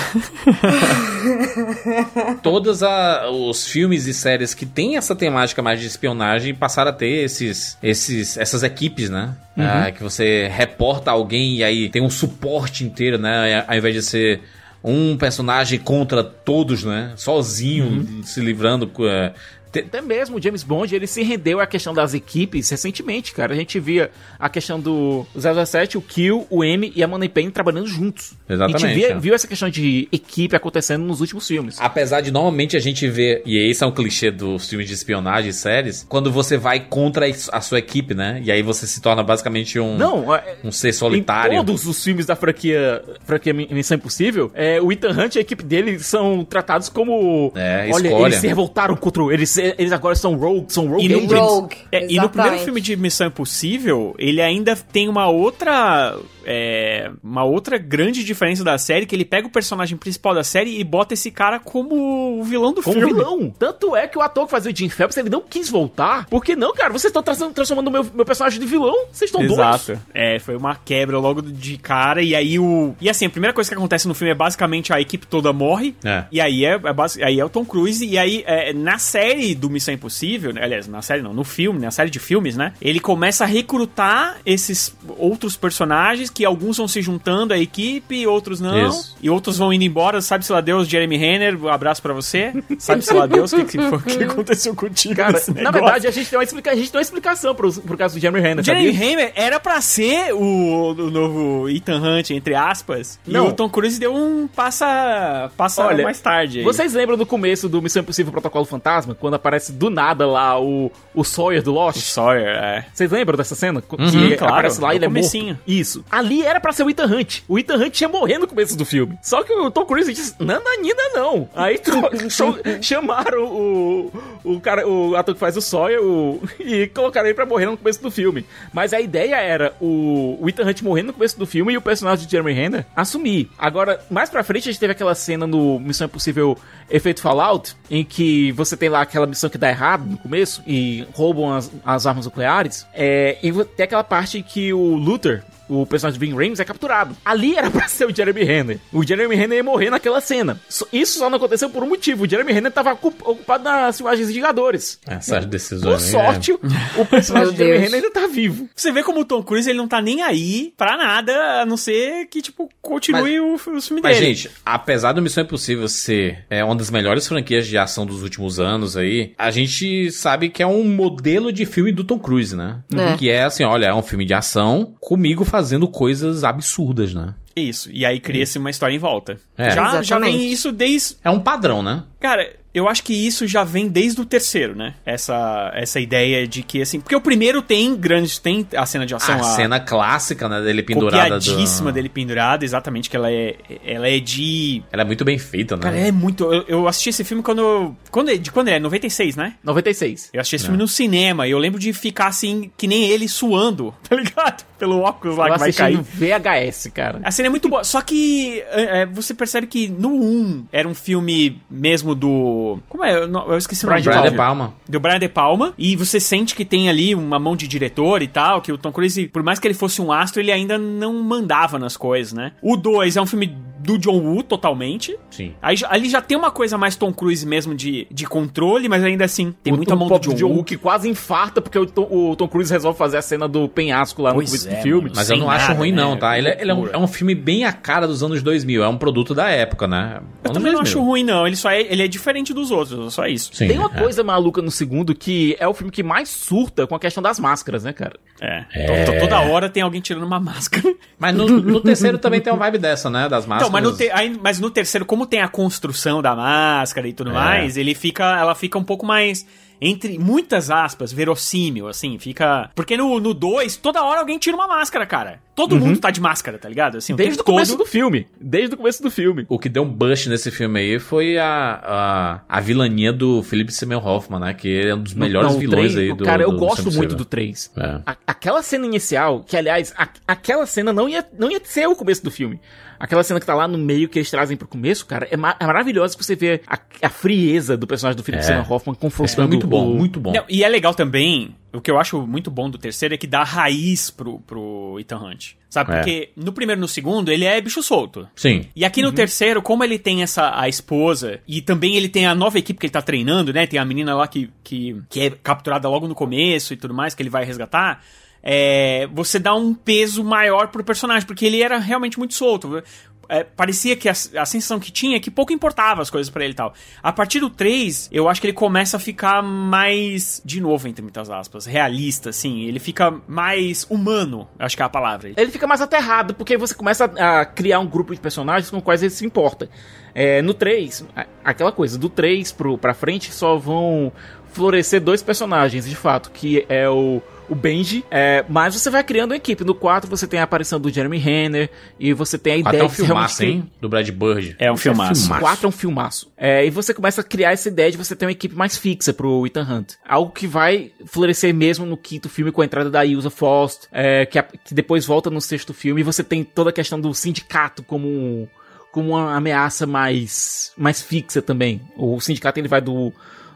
Todos a- os filmes e séries que têm essa temática mais de espionagem passaram a ter esses, esses, essas equipes, né? Ah, que você reporta alguém e aí tem um suporte inteiro, né? Ao invés de ser um personagem contra todos, né? Sozinho, se livrando. é, Até mesmo o James Bond, ele se rendeu à questão das equipes recentemente, cara. A gente via a questão do 007, o Kill, o M e a Moneypenny trabalhando juntos. Exatamente, A gente via- viu essa questão de equipe acontecendo nos últimos filmes. Apesar de normalmente a gente ver, e esse é um clichê dos filmes de espionagem e séries, quando você vai contra a sua equipe, né? E aí você se torna basicamente um, Não, é- um ser solitário. Em todos os filmes da franquia, franquia Missão Impossível, é, o Ethan Hunt e a equipe dele são tratados como. É, olha, escolha. eles se revoltaram contra. Eles, eles agora são rogue, são rogue E no. Rogue, é, e no primeiro filme de Missão Impossível, ele ainda tem uma outra. é, uma outra grande diferença da série, que ele pega o personagem principal da série e bota esse cara como o vilão do Como filme. vilão. Tanto é que o ator que fazia o Jim Phelps, ele não quis voltar. Porque não, cara, vocês estão tra- transformando o meu, meu personagem de vilão. Vocês estão doidos. Exato. É, foi uma quebra logo de cara. E aí o. E assim, a primeira coisa que acontece no filme é basicamente a equipe toda morre. É. E aí é, é aí é o Tom Cruise. E aí, é, na série do Missão Impossível, né, aliás, na série não, no filme, na série de filmes, né? Ele começa a recrutar esses outros personagens que alguns vão se juntando à equipe, outros não. Isso. E outros vão indo embora. Sabe-se lá Deus, Jeremy Renner, um abraço pra você. Sabe-se lá Deus o que, que, que aconteceu contigo Cara, na verdade, a gente tem uma, explica a gente tem uma explicação pro, pro caso do Jeremy Renner, Jeremy? Renner era pra ser o, o novo Ethan Hunt, entre aspas. Não. E o Tom Cruise deu um passa, passa Olha, mais tarde. aí. Vocês lembram do começo do Missão Impossível Protocolo Fantasma? Quando aparece do nada lá o, o Sawyer do O Lost? Sawyer, é. Vocês lembram dessa cena? que Uhum, claro, aparece lá e no ele é comecinho. morto. Isso. Ali era pra ser o Ethan Hunt. O Ethan Hunt ia morrer no começo do filme. Só que o Tom Cruise disse, nananina não. Aí chamaram o, o cara, o ator que faz o Sawyer o- e colocaram ele pra morrer no começo do filme. Mas a ideia era o, o Ethan Hunt morrer no começo do filme e o personagem de Jeremy Renner assumir. Agora, mais pra frente a gente teve aquela cena no Missão Impossível Efeito Fallout, em que você tem lá aquela missão que dá errado no começo e roubam as, as armas nucleares. É, e tem aquela parte que o Luther, o personagem de Vin Rames, é capturado. Ali era pra ser o Jeremy Renner. O Jeremy Renner ia morrer naquela cena. Isso só não aconteceu por um motivo. O Jeremy Renner tava ocup- ocupado nas filmagens de Vingadores. Essas decisões. Por sorte, né? o personagem de Jeremy. Renner ainda tá vivo. Você vê como o Tom Cruise ele não tá nem aí pra nada, a não ser que, tipo, continue o, o filme Mas, dele. gente, apesar do Missão Impossível ser é, uma das melhores franquias de ação dos últimos anos aí, a gente sabe que é um modelo de filme do Tom Cruise, né? É. Que é assim, olha, é um filme de ação comigo fazendo coisas absurdas, né? Isso, e aí cria-se uma história em volta. É. Já, já vem isso desde... É um padrão, né? Cara, eu acho que isso já vem desde o terceiro, né? Essa, essa ideia de que, assim... Porque o primeiro tem grandes... Tem a cena de ação... a cena clássica, né, dele pendurada. do- copiadíssima dele pendurada, exatamente, que ela é, ela é de... Ela é muito bem feita, né? Cara, é muito... Eu, eu assisti esse filme quando... quando é- de quando é? 96, né? 96. Eu assisti esse É. filme no cinema e eu lembro de ficar assim, que nem ele suando, tá ligado? Pelo óculos lá Eu que vai no cair. VHS, cara. A cena é muito boa, só que é, é, você percebe que no 1 era um filme mesmo do. Como é? Eu, não- eu esqueci o nome Brian De Palma. do Brian De Palma, e você sente que tem ali uma mão de diretor e tal, que o Tom Cruise, por mais que ele fosse um astro, ele ainda não mandava nas coisas, né? O 2 é um filme do John Woo totalmente. Sim. Aí ali já tem uma coisa mais Tom Cruise mesmo de, de controle, mas ainda assim tem o, muita o mão do pobre John, Woo. que quase infarta porque o Tom, o Tom Cruise resolve fazer a cena do penhasco lá no Pois começo é, do filme. mano. Mas eu não acho nada, ruim, né? não, tá? Ele, é, ele é, um, é um filme bem a cara dos anos 2000. É um produto da época, né? Eu Anos também não 2000. acho ruim, não. Ele só é, ele é diferente dos outros, só isso. Sim, Tem uma é. coisa maluca no segundo que é o filme que mais surta com a questão das máscaras, né, cara? É. To- Toda hora tem alguém tirando uma máscara. Mas no, no terceiro também tem uma vibe dessa, né? Das máscaras. Então, mas no, te- aí- mas no terceiro, como tem a construção da máscara e tudo É. mais, ele fica, ela fica um pouco mais, entre muitas aspas, verossímil, assim, fica... Porque no 2, toda hora alguém tira uma máscara, cara. Todo mundo tá de máscara, tá ligado? Assim, Desde o começo todo... do filme. Desde o começo do filme. O que deu um bust nesse filme aí foi a, a, a vilania do Philip Seymour Hoffman, né? Que ele é um dos melhores Não, o vilões três- aí o do Cara, eu do gosto muito do 3. É. aquela cena inicial, que aliás, a- aquela cena não ia, não ia ser o começo do filme. Aquela cena que tá lá no meio que eles trazem pro começo, cara, é, ma- é maravilhosa que você vê a, a frieza do personagem do Philip É. Seymour Hoffman confrontando é muito bom, o- muito bom. Não, e é legal também, o que eu acho muito bom do terceiro é que dá raiz pro, pro Ethan Hunt. Sabe? É. Porque no primeiro e no segundo ele é bicho solto. Sim. E aqui no terceiro, como ele tem essa a esposa e também ele tem a nova equipe que ele tá treinando, né? Tem a menina lá que, que, que é capturada logo no começo e tudo mais, que ele vai resgatar. É, você dá um peso maior pro personagem, porque ele era realmente muito solto. É, parecia que a, a sensação que tinha é que pouco importava as coisas pra ele e tal. A partir do 3, eu acho que ele começa a ficar mais, de novo, entre muitas aspas, realista, assim. Ele fica mais humano, acho que é a palavra. Ele fica mais aterrado, porque você começa a a criar um grupo de personagens com os quais ele se importa. É, no 3, a- aquela coisa, do 3 pro, pra frente só vão florescer dois personagens, de fato, que é o, o Benji, é, mas você vai criando uma equipe. No 4 você tem a aparição do Jeremy Renner, e você tem a Até ideia um de filmaço, hein? Do Brad Bird. É um filmaço. O 4 é um filmaço. É, e você começa a criar essa ideia de você ter uma equipe mais fixa pro Ethan Hunt. Algo que vai florescer mesmo no quinto filme com a entrada da Ilsa Faust, é, que, a- que depois volta no sexto filme. E você tem toda a questão do sindicato como, um- como uma ameaça mais, mais fixa também. O sindicato ele vai do,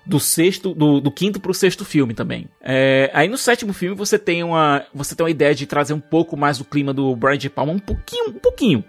do sexto, do, do quinto pro sexto filme também. É, aí no sétimo filme você tem uma, você tem uma ideia de trazer um pouco mais do clima do Brian De Palma, um pouquinho, um pouquinho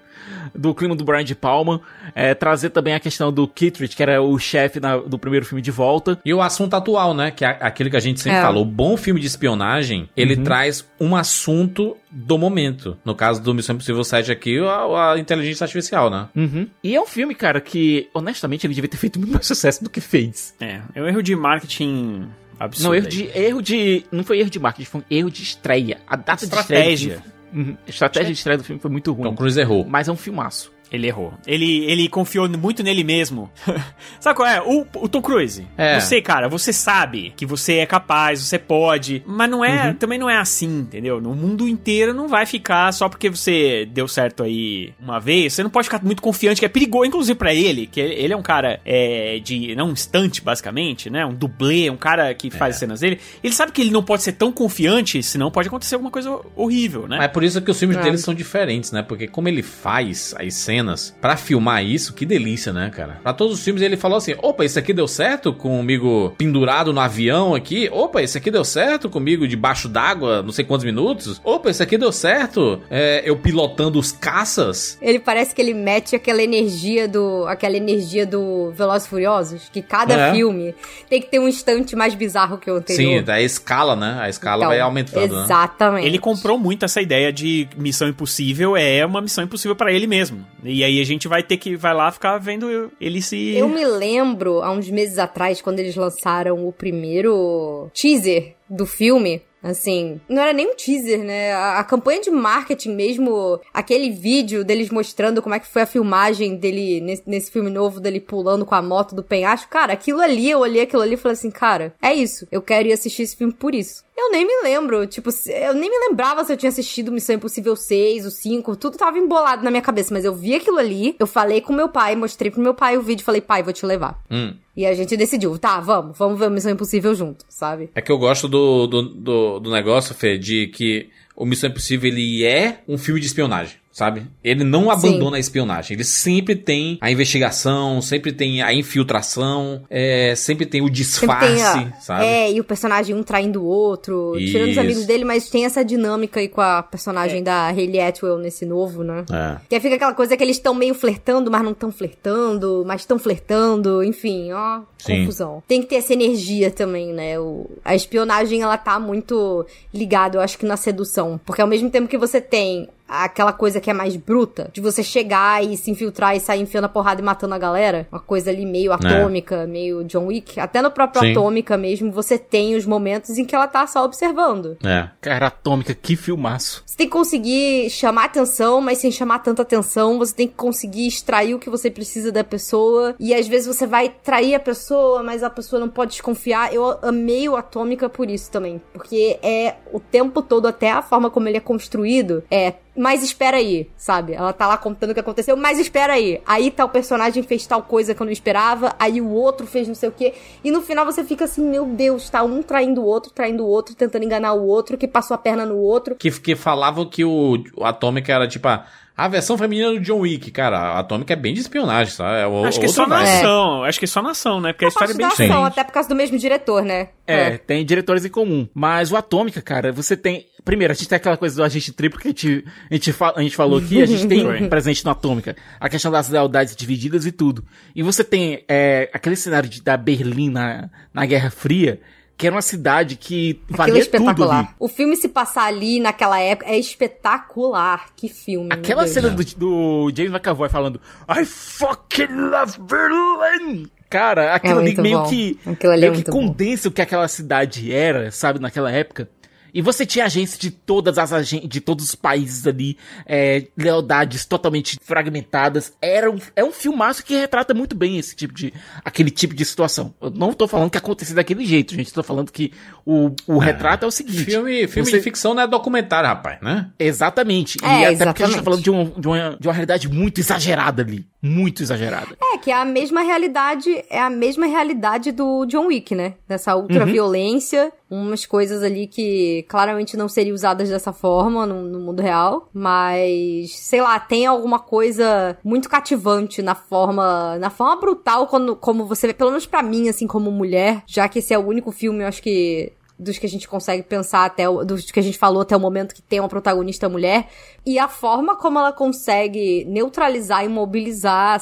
do clima do Brian De Palma, é, trazer também a questão do Kittredge, que era o chefe na- do primeiro filme de volta. E o assunto atual, né? Que é aquilo que a gente sempre É. fala. O bom filme de espionagem, ele Uhum. traz um assunto do momento. No caso do Missão Impossível 7 aqui, a, a inteligência artificial, né? Uhum. E é um filme, cara, que honestamente ele devia ter feito muito mais sucesso do que fez. É, é um erro de marketing absurdo. Não, erro de, erro de. Não foi erro de marketing, foi um erro de estreia. A data Estratégia. de estreia. Uhum. A estratégia de estreia do filme foi muito ruim. Tom Cruise errou. Mas é um filmaço. Ele errou. Ele, ele confiou muito nele mesmo. Sabe qual é? O, o Tom Cruise. É. Você, cara, você sabe que você é capaz, você pode. Mas não é. Também não é assim, entendeu? No mundo inteiro não vai ficar só porque você deu certo aí uma vez. Você não pode ficar muito confiante, que é perigoso, inclusive pra ele, que ele é um cara é, de. Não um instante, basicamente, né? Um dublê, um cara que faz as cenas dele. Ele sabe que ele não pode ser tão confiante, senão pode acontecer alguma coisa horrível, né? Mas é por isso que os filmes É. dele são diferentes, né? Porque como ele faz as cenas pra filmar isso, que delícia, né, cara? Pra todos os filmes ele falou assim: opa, isso aqui deu certo comigo pendurado no avião aqui. Opa, isso aqui deu certo comigo debaixo d'água, não sei quantos minutos. Opa, isso aqui deu certo é, eu pilotando os caças. Ele parece que ele mete aquela energia do. aquela energia do Velozes e Furiosos, que cada É. filme tem que ter um instante mais bizarro que o anterior. Sim, a escala, né? A escala Então, vai aumentando, né? Exatamente. Ele comprou muito essa ideia de missão impossível é uma missão impossível pra ele mesmo. E aí a gente vai ter que vai lá ficar vendo ele se Eu me lembro, há uns meses atrás, quando eles lançaram o primeiro teaser do filme. Assim, não era nem um teaser, né? A, a campanha de marketing mesmo, aquele vídeo deles mostrando como é que foi a filmagem dele nesse, nesse filme novo, dele pulando com a moto do penhasco. Cara, aquilo ali, eu olhei aquilo ali e falei assim, cara, é isso. Eu quero ir assistir esse filme por isso. Eu nem me lembro, tipo, eu nem me lembrava se eu tinha assistido Missão Impossível 6, o 5, tudo tava embolado na minha cabeça, mas eu vi aquilo ali, eu falei com meu pai, mostrei pro meu pai o vídeo, falei, pai, vou te levar. Hum. E a gente decidiu, tá, vamos, vamos ver o Missão Impossível junto, sabe? É que eu gosto do, do, do, do negócio, Fê, de que o Missão Impossível ele é um filme de espionagem. Sabe? Ele não abandona a espionagem. Ele sempre tem a investigação, sempre tem a infiltração, é, sempre tem o disfarce, Sempre tem a- sabe? É, e o personagem um traindo o outro, tirando os Isso. amigos dele, mas tem essa dinâmica aí com a personagem da Hayley Atwell nesse novo, né? É. Que aí fica aquela coisa que eles estão meio flertando, mas não estão flertando, mas estão flertando, enfim, ó, Sim. confusão. Tem que ter essa energia também, né? O, a espionagem, ela tá muito ligada, eu acho que na sedução. Porque ao mesmo tempo que você tem aquela coisa que é mais bruta, de você chegar e se infiltrar e sair enfiando a porrada e matando a galera, uma coisa ali meio atômica, meio John Wick, até no próprio Sim. Atômica mesmo, você tem os momentos em que ela tá só observando. É. Cara, Atômica, que filmaço. Você tem que conseguir chamar atenção, mas sem chamar tanta atenção. Você tem que conseguir extrair o que você precisa da pessoa. E às vezes você vai trair a pessoa, mas a pessoa não pode desconfiar. Eu amei o Atômica por isso também. Porque é o tempo todo, até a forma como ele é construído, é. Mas espera aí, sabe? Ela tá lá contando o que aconteceu, mas espera aí. Aí tal personagem fez tal coisa que eu não esperava, aí o outro fez não sei o quê. E no final você fica assim, meu Deus, tá um traindo o outro, traindo o outro, tentando enganar o outro, que passou a perna no outro. Que, que falavam que o, Atômica era tipo a, a versão feminina do John Wick. Cara, a Atômica é bem de espionagem, sabe? É o- Acho que é só na ação. Acho que é só na ação, né? Porque a história é bem ação, diferente. até por causa do mesmo diretor, né? É, tem diretores em comum. Mas o Atômica, cara, você tem. Primeiro, a gente tem aquela coisa do agente triplo que a gente, a gente, fa- a gente falou aqui, a gente tem presente no Atômica. A questão das lealdades divididas e tudo. E você tem é, aquele cenário de, da Berlim na, na Guerra Fria, que era uma cidade que Aquilo é valia tudo ali. O filme se passar ali naquela época é espetacular. Que filme. Aquela cena do, do James McAvoy falando I fucking love Berlin! Cara, aquilo ali muito meio bom. que, Aquilo ali é meio que muito bom. condensa o que aquela cidade era, sabe, naquela época. E você tinha agentes de todas as agen- de todos os países ali, é, lealdades totalmente fragmentadas. Era um, é um filmaço que retrata muito bem esse tipo de, aquele tipo de situação. Eu não tô falando que aconteceu daquele jeito, gente. Tô falando que o, o retrato é o seguinte. Filme, filme você- de ficção não é documentário, rapaz, né? Exatamente. É, e até porque a gente tá exatamente. falando de, um, de, uma, de uma realidade muito exagerada ali. Muito exagerada. É, que é a mesma realidade, é a mesma realidade do John Wick, né? Dessa ultraviolência, umas coisas ali que claramente não seriam usadas dessa forma no, no mundo real, mas sei lá, tem alguma coisa muito cativante na forma, na forma brutal quando como você vê, pelo menos pra mim assim como mulher, já que esse é o único filme, eu acho que dos que a gente consegue pensar até o, dos que a gente falou até o momento que tem uma protagonista mulher e a forma como ela consegue neutralizar e mobilizar,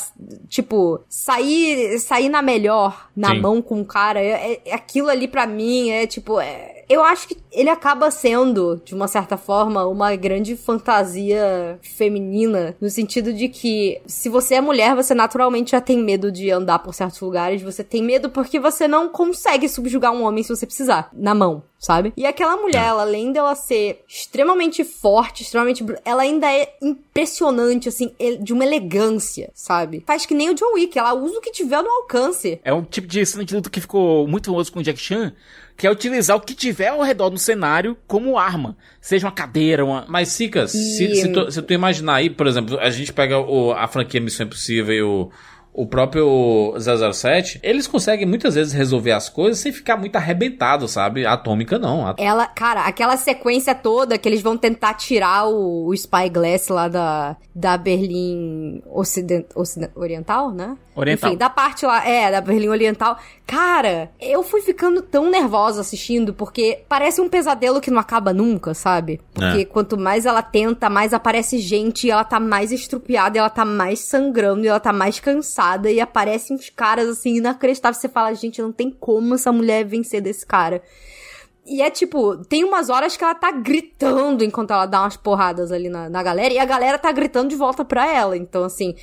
tipo, sair sair na melhor na Sim. mão com o cara, é, é- aquilo ali pra mim é tipo, é- eu acho que ele acaba sendo de uma certa forma uma grande fantasia feminina no sentido de que se você é mulher, você naturalmente já tem medo de andar por certos lugares, você tem medo porque você não consegue subjugar um homem se você precisar, na mão, sabe? E aquela mulher, ela, além dela ser extremamente forte, extremamente. Ela ainda é impressionante, assim, ele- de uma elegância, sabe? Faz que nem o John Wick, ela usa o que tiver no alcance. É um tipo de cena de luta que ficou muito famoso com o Jack Chan, que é utilizar o que tiver ao redor do cenário como arma. Seja uma cadeira, uma. Mas, Sicas, se, E- se, tu, se tu imaginar aí, por exemplo, a gente pega o- a franquia Missão Impossível e o, o próprio 007, eles conseguem muitas vezes resolver as coisas sem ficar muito arrebentado, sabe? Atômica não. A- Ela, cara, aquela sequência toda que eles vão tentar tirar o, o Spyglass lá da, da Berlim Ocident, Ocident- Oriental, né? Oriental. Enfim, da parte lá, é, da Berlim Oriental. Cara, eu fui ficando tão nervosa assistindo, porque parece um pesadelo que não acaba nunca, sabe? Porque É. quanto mais ela tenta, mais aparece gente, e ela tá mais estrupiada, e ela tá mais sangrando, e ela tá mais cansada, e aparecem uns caras, assim, inacreditáveis. Você fala, gente, não tem como essa mulher vencer desse cara. E é tipo, tem umas horas que ela tá gritando enquanto ela dá umas porradas ali na, na galera, e a galera tá gritando de volta pra ela. Então, assim,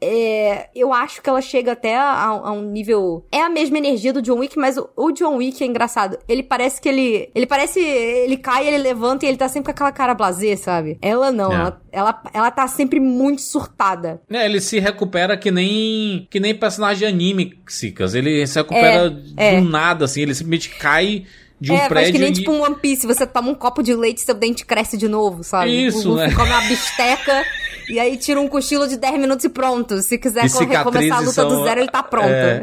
é, eu acho que ela chega até a, a um nível. É a mesma energia do John Wick, mas o, o John Wick é engraçado. Ele parece que ele. Ele parece. Ele cai, ele levanta e ele tá sempre com aquela cara blazer, sabe? Ela não, É. ela, ela, ela tá sempre muito surtada. É, ele se recupera que nem que nem personagem anime, Sicas. Ele se recupera É, é. do nada, assim. Ele simplesmente cai de um é, prédio que nem e... tipo um One Piece, você toma um copo de leite e seu dente cresce de novo, sabe? Isso, o né? come uma bisteca e aí tira um cochilo de 10 minutos e pronto. Se quiser co- recomeçar a luta são- do zero, ele tá pronto. É,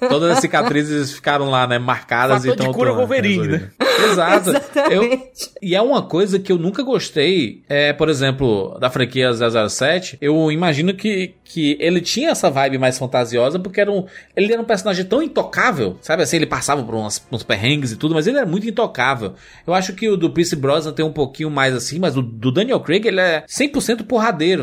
é. Todas as cicatrizes ficaram lá, né? Marcadas Fator e estão cura Wolverine, né? Exato. Eu, Exatamente. e é uma coisa que eu nunca gostei, é, por exemplo, da franquia 007. Eu imagino que, que ele tinha essa vibe mais fantasiosa porque era um, ele era um personagem tão intocável, sabe? Assim, ele passava por umas, uns perrengues e tudo, mas ele era muito intocável. Eu acho que o do Pierce Brosnan tem um pouquinho mais assim, mas o do Daniel Craig ele é 100%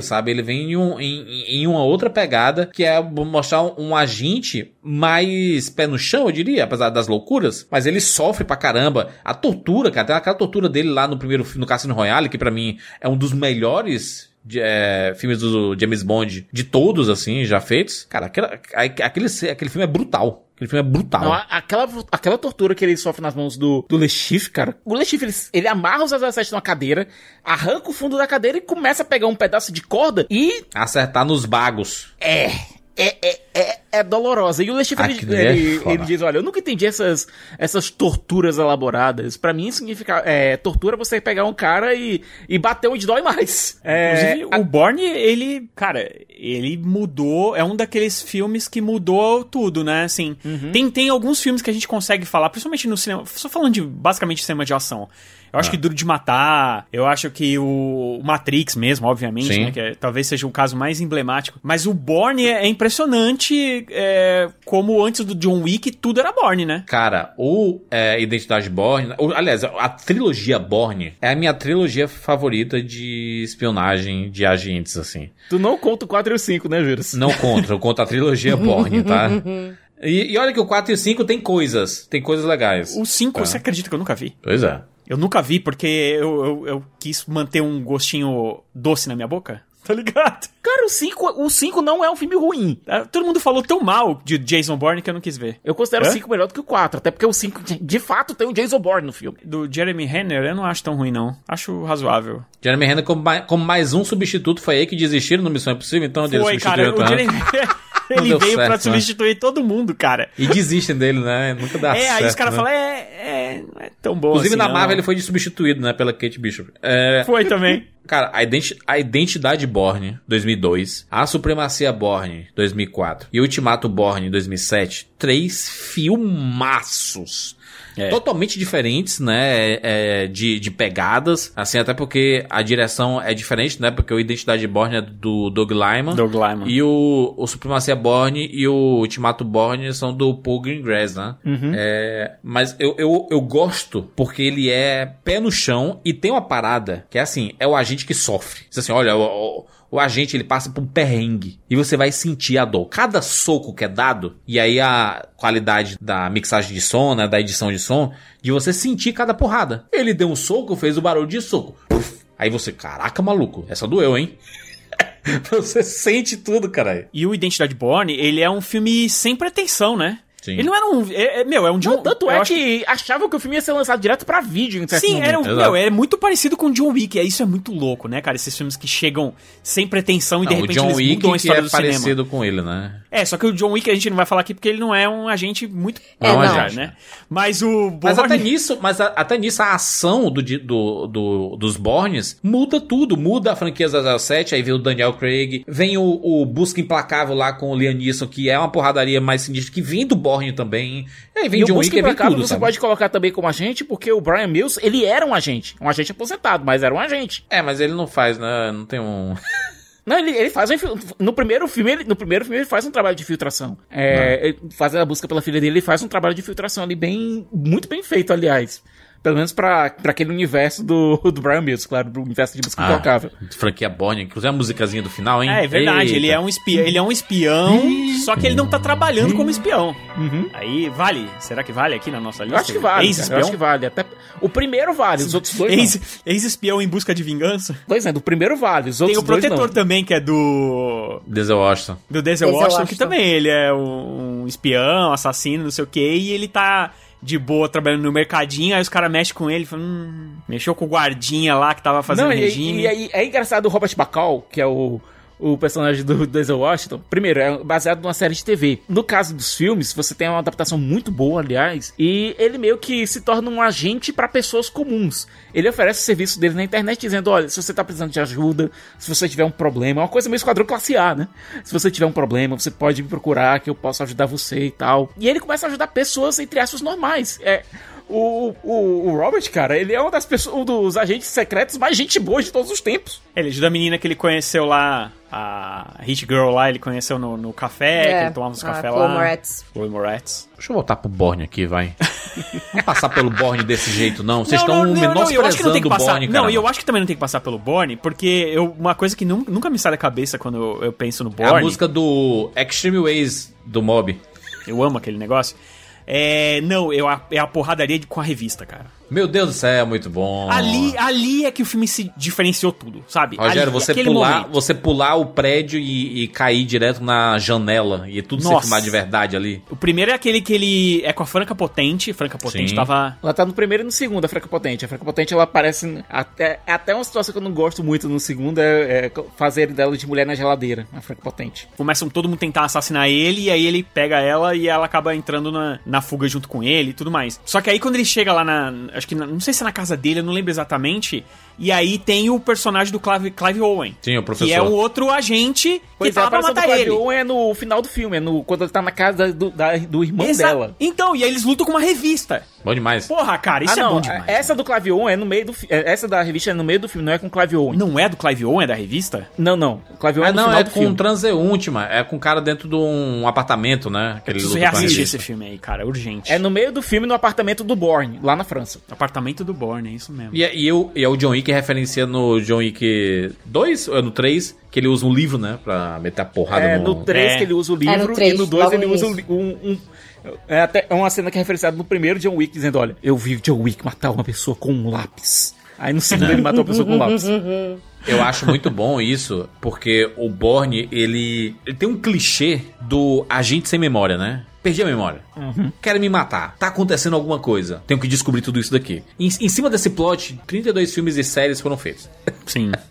sabe? Ele vem em, um, em, em uma outra pegada que é mostrar um, um agente mais pé no chão, eu diria, apesar das loucuras, mas ele sofre pra caramba. A tortura, cara, tem aquela tortura dele lá no primeiro no Cassino Royale, que pra mim é um dos melhores de, é, filmes do James Bond de todos, assim, já feitos. Cara, aquela, aquele, aquele filme é brutal. Aquele filme é brutal. Não, aquela, aquela tortura que ele sofre nas mãos do, do Le Chiffre, cara. O Le Chiffre, ele, ele amarra os 007 numa cadeira, arranca o fundo da cadeira e começa a pegar um pedaço de corda e Acertar nos bagos. é. É, é, é, é dolorosa. E o Le Chiffre, ele, Aquilo é ele, foda. ele diz, olha, eu nunca entendi essas, essas torturas elaboradas. Pra mim, significa... É, tortura é você pegar um cara e, e bater onde dói mais. É, Inclusive, o Bourne, ele, cara, ele mudou, é um daqueles filmes que mudou tudo, né? Assim, Uhum. tem, tem alguns filmes que a gente consegue falar, principalmente no cinema, só falando de basicamente cinema de ação. Eu Ah. acho que Duro de Matar, eu acho que o Matrix mesmo, obviamente, Sim. né? Que é- talvez seja o caso mais emblemático. Mas o Bourne é, é impressionante é, como antes do John Wick tudo era Bourne, né? Cara, o é, Identidade Borne, o- aliás, a trilogia Borne é a minha trilogia favorita de espionagem de agentes, assim. tu não conta o 4 e o 5, né, Juras? Não contra, eu conto a trilogia Borne, tá? E, e olha que o 4 e o 5 tem coisas, tem coisas legais. O 5, Tá. você acredita que eu nunca vi? Pois é. Eu nunca vi porque eu, eu, eu quis manter um gostinho doce na minha boca. Tá ligado? Cara, o 5, o 5 não é um filme ruim. Ah, Todo mundo falou tão mal de Jason Bourne que eu não quis ver. Eu considero Hã? o 5 melhor do que o 4, até porque o 5, de- fato, tem o Jason Bourne no filme. Do Jeremy Renner eu não acho tão ruim, não. Acho razoável. Jeremy Renner como, mai- como mais um substituto foi aí que desistiram no Missão Impossível, então ele Foi, cara. substituiu O tanto. Jeremy... Ele veio certo, pra né? substituir todo mundo, cara. E desistem dele, né? Nunca dá é, certo. aí os caras né? falam, é, é, não é tão bom Inclusive assim, na não. Marvel ele foi substituído, né? Pela Kate Bishop. É, Foi também. Cara, a, identi a Identidade Borne, 2002, A Supremacia Borne, 2004 e Ultimato Borne, 2007, três filmaços. É. Totalmente diferentes, né? é, de, de pegadas. Assim, até porque a direção é diferente, né? Porque o Identidade Borne é do Doug Lyman. Doug Liman. E o, o Supremacia Borne e o Ultimato Borne são do Paul Greengrass, né? É, mas eu, eu, eu gosto porque ele é pé no chão e tem uma parada que é assim, é o agente que sofre. Diz assim, olha, o, o, o agente ele passa por um perrengue e você vai sentir a dor. Cada soco que é dado, e aí a qualidade da mixagem de som, né, da edição de som, de você sentir cada porrada. Ele deu um soco, fez o barulho de soco. Aí você, caraca, maluco, essa doeu, hein? você sente tudo, caralho. E o Identidade Borne, ele é um filme sem pretensão, né? Sim. Ele não era um... É, é- meu, é um... John, Tanto eu é acho que achavam que o filme ia ser lançado direto pra vídeo em certo Sim, momento. era um, meu, é muito parecido com John Wick. é- Isso é muito louco, né, cara? Esses filmes que chegam sem pretensão e de Não, o repente John eles Wick mudam a que história é do cinema. parecido com ele, né? É, só que o John Wick a gente não vai falar aqui porque ele não é um agente muito É, não. peculiar, né? Mas o Mas Bourne- até nisso, mas a- até nisso a ação do, do, do- dos Bornes muda tudo. Muda a franquia 007, aí vem o Daniel Craig, vem o, o Busca Implacável lá com o Liam Neeson, que é uma porradaria mais sinistra, que vem do Borne também. E aí vem E John Wick, aí vem tudo, você sabe? pode colocar também como agente, porque o Brian Mills, ele era um agente. Um agente aposentado, mas era um agente. É, mas ele não faz, né? Não tem um... Não, ele, ele faz um no primeiro filme, ele, no primeiro filme ele faz um trabalho de filtração. É, ele faz a busca pela filha dele, ele faz um trabalho de filtração ali bem, muito bem feito, aliás. Pelo menos pra, pra aquele universo do, do Brian Mills, claro, do universo de busca implacável. franquia Borne, inclusive a musicazinha do final, hein? É, é verdade, Eita. ele é um espião, ele é um espião, só que ele não tá trabalhando como espião. Aí vale, será que vale aqui na nossa Eu lista? acho que vale. cara, eu acho que vale. Até, o primeiro vale, os outros dois. Ex- Ex-espião em busca de vingança. Pois é, do primeiro vale, os Tem outros o dois protetor não. também, que é do. Denzel Washington. Do Denzel Denzel Washington, que Washington. também ele é um, um espião, assassino, não sei o quê, e ele tá de boa trabalhando no mercadinho, aí os caras mexem com ele, falam, hum, mexeu com o guardinha lá que tava fazendo Não, e, regime. e aí é engraçado o Robert Bacall, que é o, o personagem do Denzel Washington. Primeiro, é baseado numa série de TV. No caso dos filmes, você tem uma adaptação muito boa, aliás, e ele meio que se torna um agente para pessoas comuns. Ele oferece o serviço dele na internet dizendo: olha, se você tá precisando de ajuda, se você tiver um problema, é uma coisa meio esquadrão classe A, né? Se você tiver um problema, você pode me procurar que eu posso ajudar você e tal. E ele começa a ajudar pessoas, entre aspas, normais. É. O, o, o Robert, cara, ele é uma das pessoas, um dos agentes secretos mais gente boa de todos os tempos. Ele ajuda a menina que ele conheceu lá, a Hit Girl lá, ele conheceu no, no café, que ele tomava uns a café Chloe lá. Moretz. Chloe Moretz. Deixa eu voltar pro Borne aqui, vai. Não passar pelo Borne desse jeito, não. Vocês Não, estão não, não, não, eu acho que não tem menosprezando que o passar. Borne, não, cara. e eu acho que também não tem que passar pelo Borne, porque eu, uma coisa que nun- nunca me sai da cabeça quando eu, eu penso no É a Borne. música do Extreme Ways do Mob. Eu amo aquele negócio. É. Não, eu, é a porradaria de- com a revista, cara. Meu Deus do céu, muito bom. Ali, ali é que o filme se diferenciou tudo, sabe? Rogério, ali, você pular, momento. você pular o prédio e, e cair direto na janela e tudo ser Nossa. filmado de verdade ali. O primeiro é aquele que ele é com a Franca Potente. Franca Potente Sim. tava. Ela tá no primeiro e no segundo, a Franca Potente. A Franca Potente, ela aparece. Até, é até uma situação que eu não gosto muito no segundo é, é fazer dela de mulher na geladeira, a Franca Potente. Começam todo mundo tentar assassinar ele, e aí ele pega ela e ela acaba entrando na, na fuga junto com ele e tudo mais. Só que aí quando ele chega lá na. Acho que não sei se é na casa dele, eu não lembro exatamente. E aí tem o personagem do Clive, Clive Owen. Sim, o professor. Que é o outro agente que é, tava pra aparição do matar Clive ele. Owen é no final do filme, é no, quando ele tá na casa do, da- do irmão Exa- dela. Então, e aí eles lutam com uma revista. Bom demais. Porra, cara, isso ah, é não, bom demais. essa do Clive Owen é no meio do é, Essa da revista é no meio do filme, não é com o Clive Owen. Não é do Clive Owen, é da revista? Não, não. O Clive Owen Ah, é no não, final é do com filme. um transeunte, mano. É com um cara dentro de um apartamento, né? Que ele Preciso reassistir esse filme aí, cara, urgente. É no meio do filme, no apartamento do Bourne, lá na França. Apartamento do Borne, é isso mesmo. E, é- e, eu, e é o John Wick que referencia no John Wick 2, ou é no 3, que ele usa um livro, né? Pra meter a porrada É no... no 3 É. que ele usa o É, livro no três, e no 2 logo ele usa um, um- é até é uma cena que é referenciada no primeiro John Wick dizendo, olha, eu vi o John Wick matar uma pessoa com um lápis. Aí no segundo ele matou uma pessoa com um lápis. Eu acho muito bom isso, porque o Borne, ele, ele tem um clichê do agente sem memória, né? Perdi a memória. Querem me matar. Tá acontecendo alguma coisa. Tenho que descobrir tudo isso daqui. Em, em cima desse plot, 32 filmes e séries foram feitos. Sim.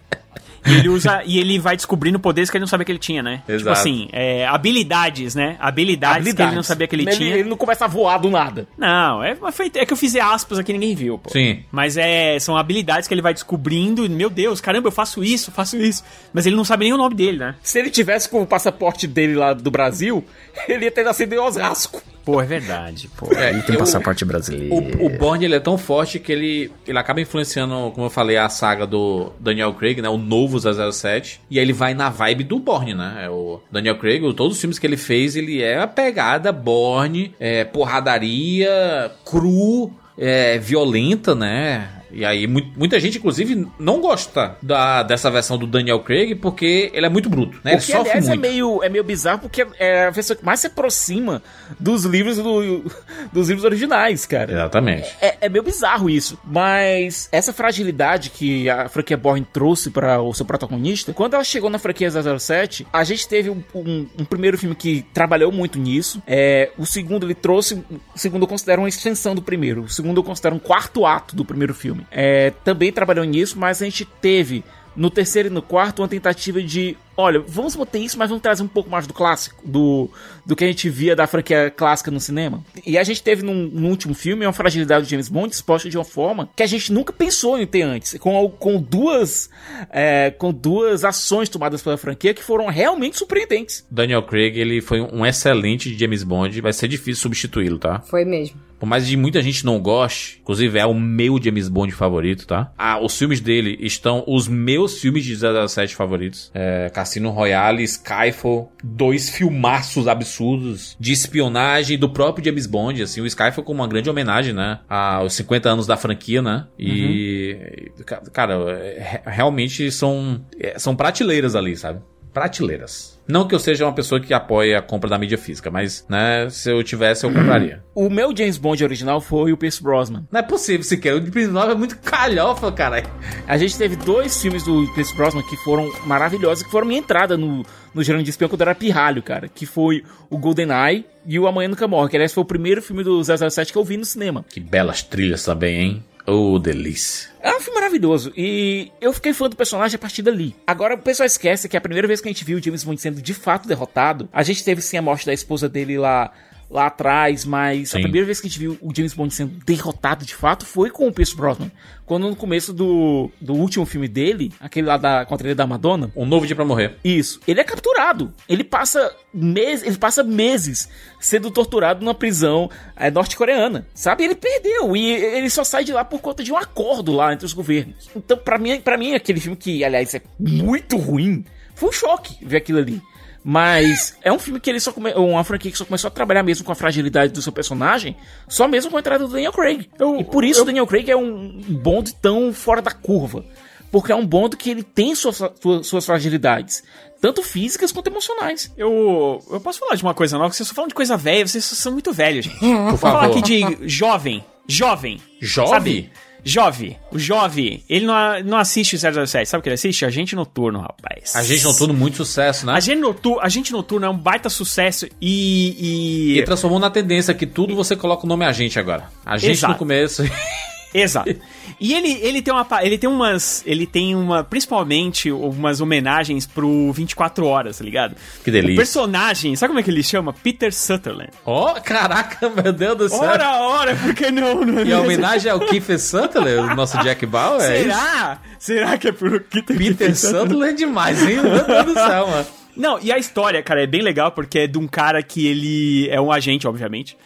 E ele usa. e ele vai descobrindo poderes que ele não sabia que ele tinha, né? Tipo Exato. assim, é, habilidades, né? Habilidades, que ele não sabia que ele, tinha. Ele não começa a voar do nada. Não, é, foi- é que eu fiz aspas aqui ninguém viu, pô. Sim. Mas é, são habilidades que ele vai descobrindo. e, Meu Deus, caramba, eu faço isso, faço isso. Mas ele não sabe nem o nome dele, né? Se ele tivesse com o passaporte dele lá do Brasil, ele ia ter nascido em Osasco. Pô, é verdade, pô. É, ele tem eu- passaporte brasileiro. O, o Bourne ele é tão forte que ele, ele acaba influenciando, como eu falei, a saga do Daniel Craig, né? O novo 007. E aí ele vai na vibe do Bourne, né? É o Daniel Craig, todos os filmes que ele fez, ele é a pegada Bourne, é, porradaria, cru, é, violenta, né? E aí mu- muita gente, inclusive, não gosta da, dessa versão do Daniel Craig porque ele é muito bruto, né? Ele O que, sofre aliás, é muito. meio, é meio bizarro porque é a pessoa que mais se aproxima dos livros do- dos livros originais, cara. Exatamente. É, é meio bizarro isso, mas essa fragilidade que a franquia Bourne trouxe para o seu protagonista, quando ela chegou na franquia 007, a gente teve um, um- um primeiro filme que trabalhou muito nisso. É, o segundo ele trouxe, o segundo eu considero uma extensão do primeiro. O segundo eu considero um quarto ato do primeiro filme. É, também trabalhou nisso, mas a gente teve no terceiro e no quarto uma tentativa de olha, vamos botar isso, mas vamos trazer um pouco mais do clássico, do, do que a gente via da franquia clássica no cinema. E a gente teve num, no último filme uma fragilidade do James Bond exposta de uma forma que a gente nunca pensou em ter antes, com, com duas é, com duas ações tomadas pela franquia que foram realmente surpreendentes. Daniel Craig, ele foi um excelente James Bond, vai ser difícil substituí-lo, tá? Foi mesmo. Por mais de muita gente não goste, inclusive é o meu James Bond favorito, tá? Ah, os filmes dele estão os meus filmes de 007 favoritos. É, Cassino Royale, Skyfall, dois filmaços absurdos de espionagem do próprio James Bond, assim, o Skyfall como uma grande homenagem, né? Aos 50 anos da franquia, né? E, ca- cara, é, realmente são, é, são prateleiras ali, sabe? Prateleiras. Não que eu seja uma pessoa que apoia a compra da mídia física, mas, né, se eu tivesse, eu compraria. O meu James Bond original foi o Pierce Brosnan. Não é possível sequer. O Prince Nova é muito calhofa, cara. A gente teve dois filmes do Pierce Brosnan que foram maravilhosos, que foram minha entrada no, no gênero de espião quando eu era pirralho, cara. Que foi o GoldenEye e o Amanhã Nunca Morre, que aliás foi o primeiro filme do 007 que eu vi no cinema. Que belas trilhas também, hein? Oh, delícia. É um filme maravilhoso e eu fiquei fã do personagem a partir dali. Agora o pessoal esquece que a primeira vez que a gente viu o James Bond sendo de fato derrotado, a gente teve sim a morte da esposa dele lá lá atrás, mas Sim. a primeira vez que a gente viu o James Bond sendo derrotado de fato foi com o Pierce Brosnan. Quando no começo do, do último filme dele, aquele lá da, contra ele da Madonna, Um novo dia pra morrer. isso. Ele é capturado. Ele passa meses, ele passa meses sendo torturado numa prisão é, norte-coreana. Sabe? Ele perdeu e ele só sai de lá por conta de um acordo lá entre os governos. Então, pra mim, para mim aquele filme que, aliás, é muito ruim, foi um choque ver aquilo ali. Mas é um filme que ele só come... uma franquia que só começou a trabalhar mesmo com a fragilidade do seu personagem, só mesmo com a entrada do Daniel Craig. e por isso o Daniel Craig é um Bond tão fora da curva. Porque é um Bond que ele tem suas, suas, fragilidades, tanto físicas quanto emocionais. Eu, eu posso falar de uma coisa nova, vocês só falam de coisa velha, vocês são muito velhos, gente. Vou Por falar favor. aqui de jovem. Jovem. Jovem? Sabe? Jovem. O Jovem, ele não, não assiste o 007. Sabe o que ele assiste? Agente Noturno, rapaz. A gente notou muito sucesso, né? Agente Noturno, Agente Noturno é um baita sucesso e... E e... transformou na tendência que tudo você coloca o nome agente agora. Agente Exato. no começo. Exato. E ele, ele tem uma ele tem umas ele tem uma principalmente umas homenagens pro 24 horas, tá ligado? Que delícia. O personagem, sabe como é que ele chama? Peter Sutherland. Ó, caraca, meu Deus do céu. Ora, ora, por que não? não é E a homenagem ao Kiefer Sutherland, o nosso Jack Bauer, é isso? Será? Será que é pro Peter, Peter Sutherland é demais, hein? Meu Deus do céu, mano. Não, e a história, cara, é bem legal porque é de um cara que ele é um agente, obviamente.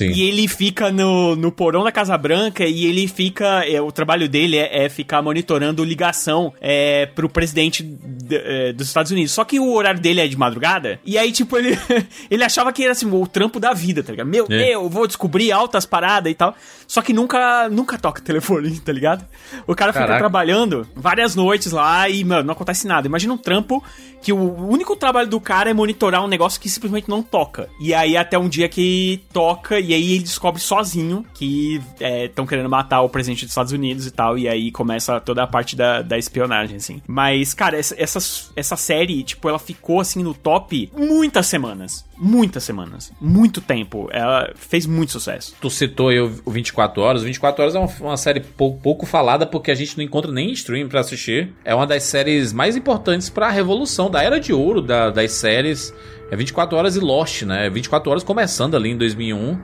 Sim. E ele fica no, no porão da Casa Branca e ele fica. é, o trabalho dele é, é ficar monitorando ligação é, pro presidente d- é, dos Estados Unidos. Só que o horário dele é de madrugada. E aí, tipo, ele, ele achava que era assim, o trampo da vida, tá ligado? Meu, É. eu vou descobrir altas paradas e tal. Só que nunca, nunca toca telefone, tá ligado? O cara fica Caraca. trabalhando várias noites lá e, mano, não acontece nada. Imagina um trampo que o único trabalho do cara é monitorar um negócio que simplesmente não toca. E aí até um dia que toca, e aí ele descobre sozinho que estão querendo matar o presidente dos Estados Unidos e tal, e aí começa toda a parte da, da espionagem, assim. Mas, cara, essa, essa, essa série, tipo, ela ficou assim no top muitas semanas. Muitas semanas. Muito tempo. Ela fez muito sucesso. Tu citou aí o o 24 Horas. O 24 Horas é uma, uma série pou- pouco falada porque a gente não encontra nem em stream pra assistir. É uma das séries mais importantes pra revolução da era de ouro da- das séries. É 24 Horas e Lost, né? 24 Horas começando ali em 2001.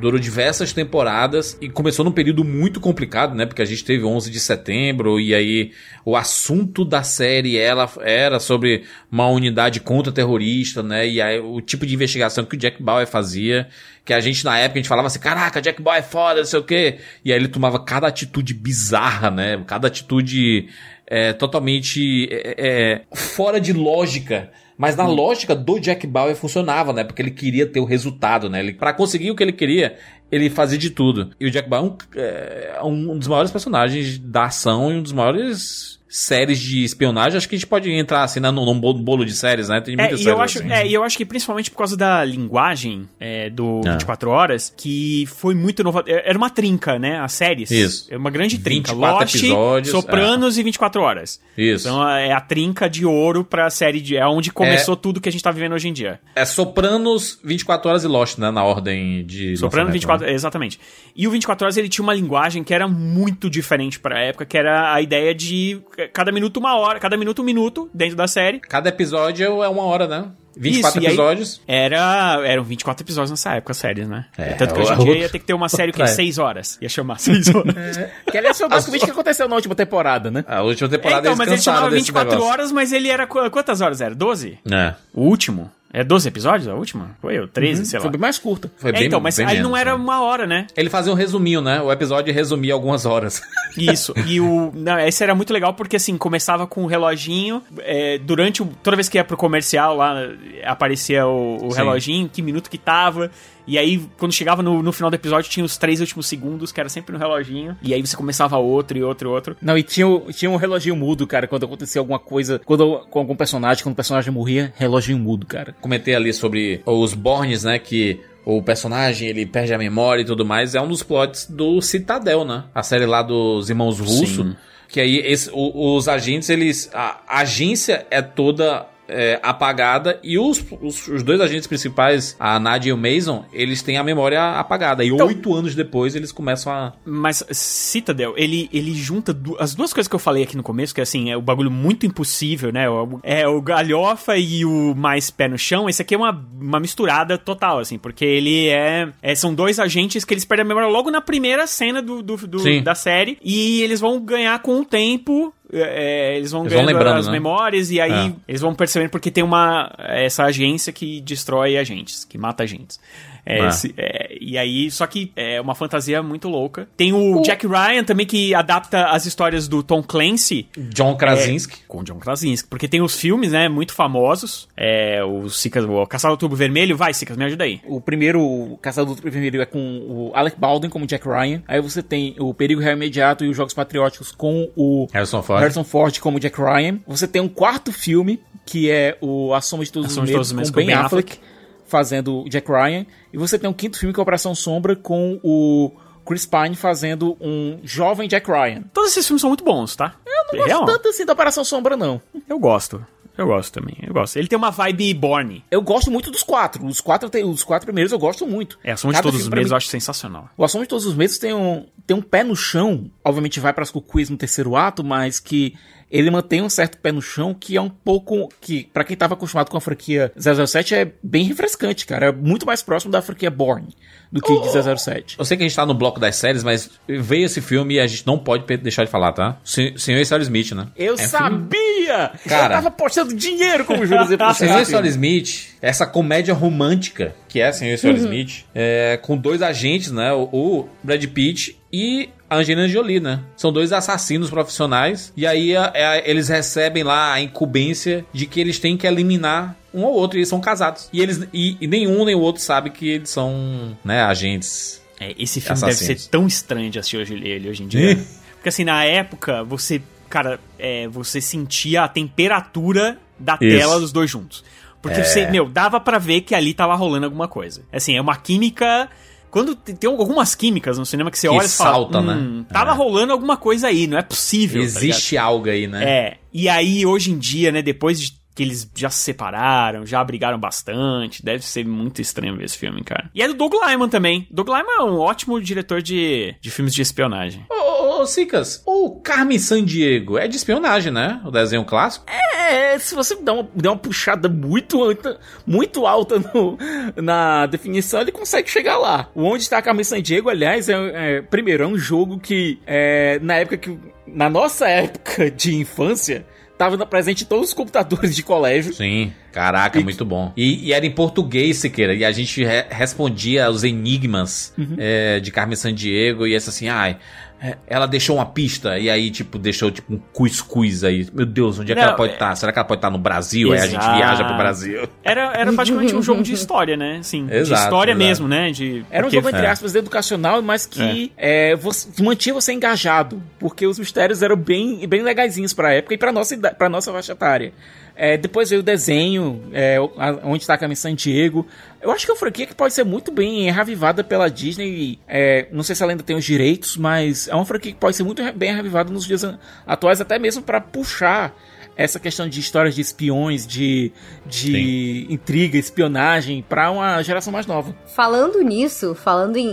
Durou diversas temporadas e começou num período muito complicado, né? Porque a gente teve 11 de setembro e aí o assunto da série ela era sobre uma unidade contra-terrorista, né? E aí o tipo de investigação que o Jack Bauer fazia, que a gente na época a gente falava assim, caraca, Jack Bauer é foda, não sei o quê. E aí ele tomava cada atitude bizarra, né? Cada atitude é, totalmente é, é, fora de lógica. Mas na lógica do Jack Bauer funcionava, né? Porque ele queria ter o resultado, né? Ele, pra conseguir o que ele queria, ele fazia de tudo. E o Jack Bauer é um, é um dos maiores personagens da ação e um dos maiores séries de espionagem. Acho que a gente pode entrar assim né, num, num bolo de séries, né? Tem É, muitas e séries eu acho, assim. é, e eu acho que principalmente por causa da linguagem é, do Ah. 24 Horas, que foi muito inovador. Era uma trinca, né? As séries. Isso. É uma grande trinca. 24 Lost, episódios, Sopranos e 24 Horas. Isso. Então é a trinca de ouro pra série de. É onde começou tudo que a gente tá vivendo hoje em dia. É Sopranos, 24 Horas e Lost, né? Na ordem de. Soprano lançamento, 24, né? exatamente. E o 24 Horas ele tinha uma linguagem que era muito diferente pra época, que era a ideia de cada minuto uma hora, cada minuto um minuto dentro da série. Cada episódio é uma hora, né? 24 Isso, e aí- episódios. Era, eram 24 episódios nessa época, séries, né? É, Tanto que hoje em dia ia ter que ter uma série que é É. 6 horas. Ia chamar 6 horas. Que aliás foi basicamente o que aconteceu na última temporada, né? A última É, temporada então, eles mas ele chamava desse 24 negócio. horas, mas ele era. qu- Quantas horas era? 12? É. O último? É 12 episódios a última? Foi eu? 13, sei lá. Foi bem mais curta. Foi É, bem, então, mas bem aí menos, não era né? uma hora, né? Ele fazia um resuminho, né? O episódio resumia algumas horas. Isso. E o. Não, esse era muito legal porque assim, começava com o reloginho. é, durante o. Toda vez que ia pro comercial lá, aparecia o, o reloginho, que minuto que tava. E aí, quando chegava no, no final do episódio, tinha os três últimos segundos, que era sempre no reloginho. E aí você começava outro e outro e outro. Não, e tinha, tinha um reloginho mudo, cara, quando acontecia alguma coisa, quando com algum personagem, quando o personagem morria, reloginho mudo, cara. Comentei ali sobre os Bornes, né? Que o personagem ele perde a memória e tudo mais. É um dos plots do Citadel, né? A série lá dos irmãos Russo. Sim. Que aí esse- o- os agentes, eles. A agência é toda é, apagada e os, os, os dois agentes principais, a Nadia e o Mason, eles têm a memória apagada. E Então- oito anos depois eles começam a. Mas Citadel, ele, ele junta du- as duas coisas que eu falei aqui no começo, que assim, é o bagulho muito impossível, né? O- É o galhofa e o mais pé no chão. Esse aqui é uma, uma misturada total, assim, porque ele é, é- São dois agentes que eles perdem a memória logo na primeira cena do, do- do- da série. E eles vão ganhar com o tempo. É, eles vão Eles vão ganhando lembrando, as né? memórias e aí É. eles vão percebendo porque tem uma essa agência que destrói agentes, que mata agentes. É, É. esse- é, e aí, só que é uma fantasia muito louca. Tem o, Jack Ryan também que adapta as histórias do Tom Clancy John Krasinski. com John Krasinski, porque tem os filmes, né, muito famosos. É, o Sicas, o Caçador do Tubo Vermelho, vai, Sicas, me ajuda aí. O primeiro o Caçador do Tubo Vermelho é com o Alec Baldwin como Jack Ryan. Aí você tem o Perigo Real Imediato e os Jogos Patrióticos com o Harrison Ford. Harrison Ford como Jack Ryan. Você tem um quarto filme, que é o A Soma de Todos os de Medos, Todos os Medos com Ben Affleck, fazendo o Jack Ryan. E você tem um quinto filme que é Operação Sombra com o Chris Pine fazendo um jovem Jack Ryan. Todos esses filmes são muito bons, tá? Eu Não gosto tanto assim da Operação Sombra, não. Eu gosto. Eu gosto também, eu gosto. Ele tem uma vibe Borne. Eu gosto muito dos quatro. Os quatro, os quatro primeiros eu gosto muito. É, a Soma de Cada Todos os Medos mim- eu acho sensacional. O Assunto de Todos os Medos tem um, tem um pé no chão, obviamente vai para as cucuias no terceiro ato, mas que ele mantém um certo pé no chão que é um pouco, que pra quem tava acostumado com a franquia 007 é bem refrescante, cara. É muito mais próximo da franquia Bourne do que de 007. Eu sei que a gente tá no bloco das séries, mas veio esse filme e a gente não pode deixar de falar, tá? Se- Senhor e Senhora Smith, né? Eu É filme- sabia! Cara. Eu tava postando dinheiro como Júlio O Senhor e Senhora Smith, essa comédia romântica que é Senhor e Senhora Smith, é, com dois agentes, né? O, o Brad Pitt e a Angelina Jolie, né? São dois assassinos profissionais. E aí a- é, eles recebem lá a incumbência de que eles têm que eliminar um ou outro. E eles são casados. E, eles, e, e nenhum nem o outro sabe que eles são, né, agentes. É, esse filme Assassinos. deve ser tão estranho de assistir hoje, ele hoje em dia. Porque assim, na época, você, cara, é, você sentia a temperatura da Isso. tela dos dois juntos. Porque você, meu, dava pra ver que ali tava rolando alguma coisa. Assim, é uma química. Quando te- tem algumas químicas no cinema que você Que olha e fala, salta, hum, né? Tava É. rolando alguma coisa aí, não é possível. tá? Existe algo aí, né? É, e aí hoje em dia, né, depois de que eles já se separaram, já brigaram bastante, deve ser muito estranho ver esse filme, cara. E é do Doug Lyman também. Doug Lyman é um ótimo diretor de, de filmes de espionagem. Ô, ô, ô, Sicas, o Carmen Sandiego é de espionagem, né? O desenho clássico. É, se você der uma, der uma puxada muito alta, muito alta no- na definição, ele consegue chegar lá. O Onde está a Carmen Sandiego, aliás, é, é- primeiro, é um jogo que, é, na época que. Na nossa época de infância, tava na- presente em todos os computadores de colégio. Sim. Caraca, E- muito bom. E, e era em português, Siqueira. E a gente re- respondia os enigmas é, de Carmen Sandiego. E essa assim, ai. é, Ela deixou uma pista e aí, tipo, deixou tipo um cuscuz aí. Meu Deus, onde é que Não, ela pode é- estar? Será que ela pode estar no Brasil? Aí a gente Exato. viaja pro Brasil. Era, era praticamente um jogo de história, né? Assim, de Exato, história exato. mesmo, né? De, Era um porque- jogo, entre é. aspas, educacional, mas que é, você, mantinha você engajado. Porque os mistérios eram bem, bem legaisinhos pra época e pra nossa, pra nossa faixa etária. É, depois veio o desenho, é, onde está a Carmen Sandiego. Eu acho que é uma franquia que pode ser muito bem revivada pela Disney. É, não sei se ela ainda tem os direitos, mas é uma franquia que pode ser muito bem revivada nos dias atuais, até mesmo pra puxar essa questão de histórias de espiões, de, de intriga, espionagem, pra uma geração mais nova. Falando nisso, falando em,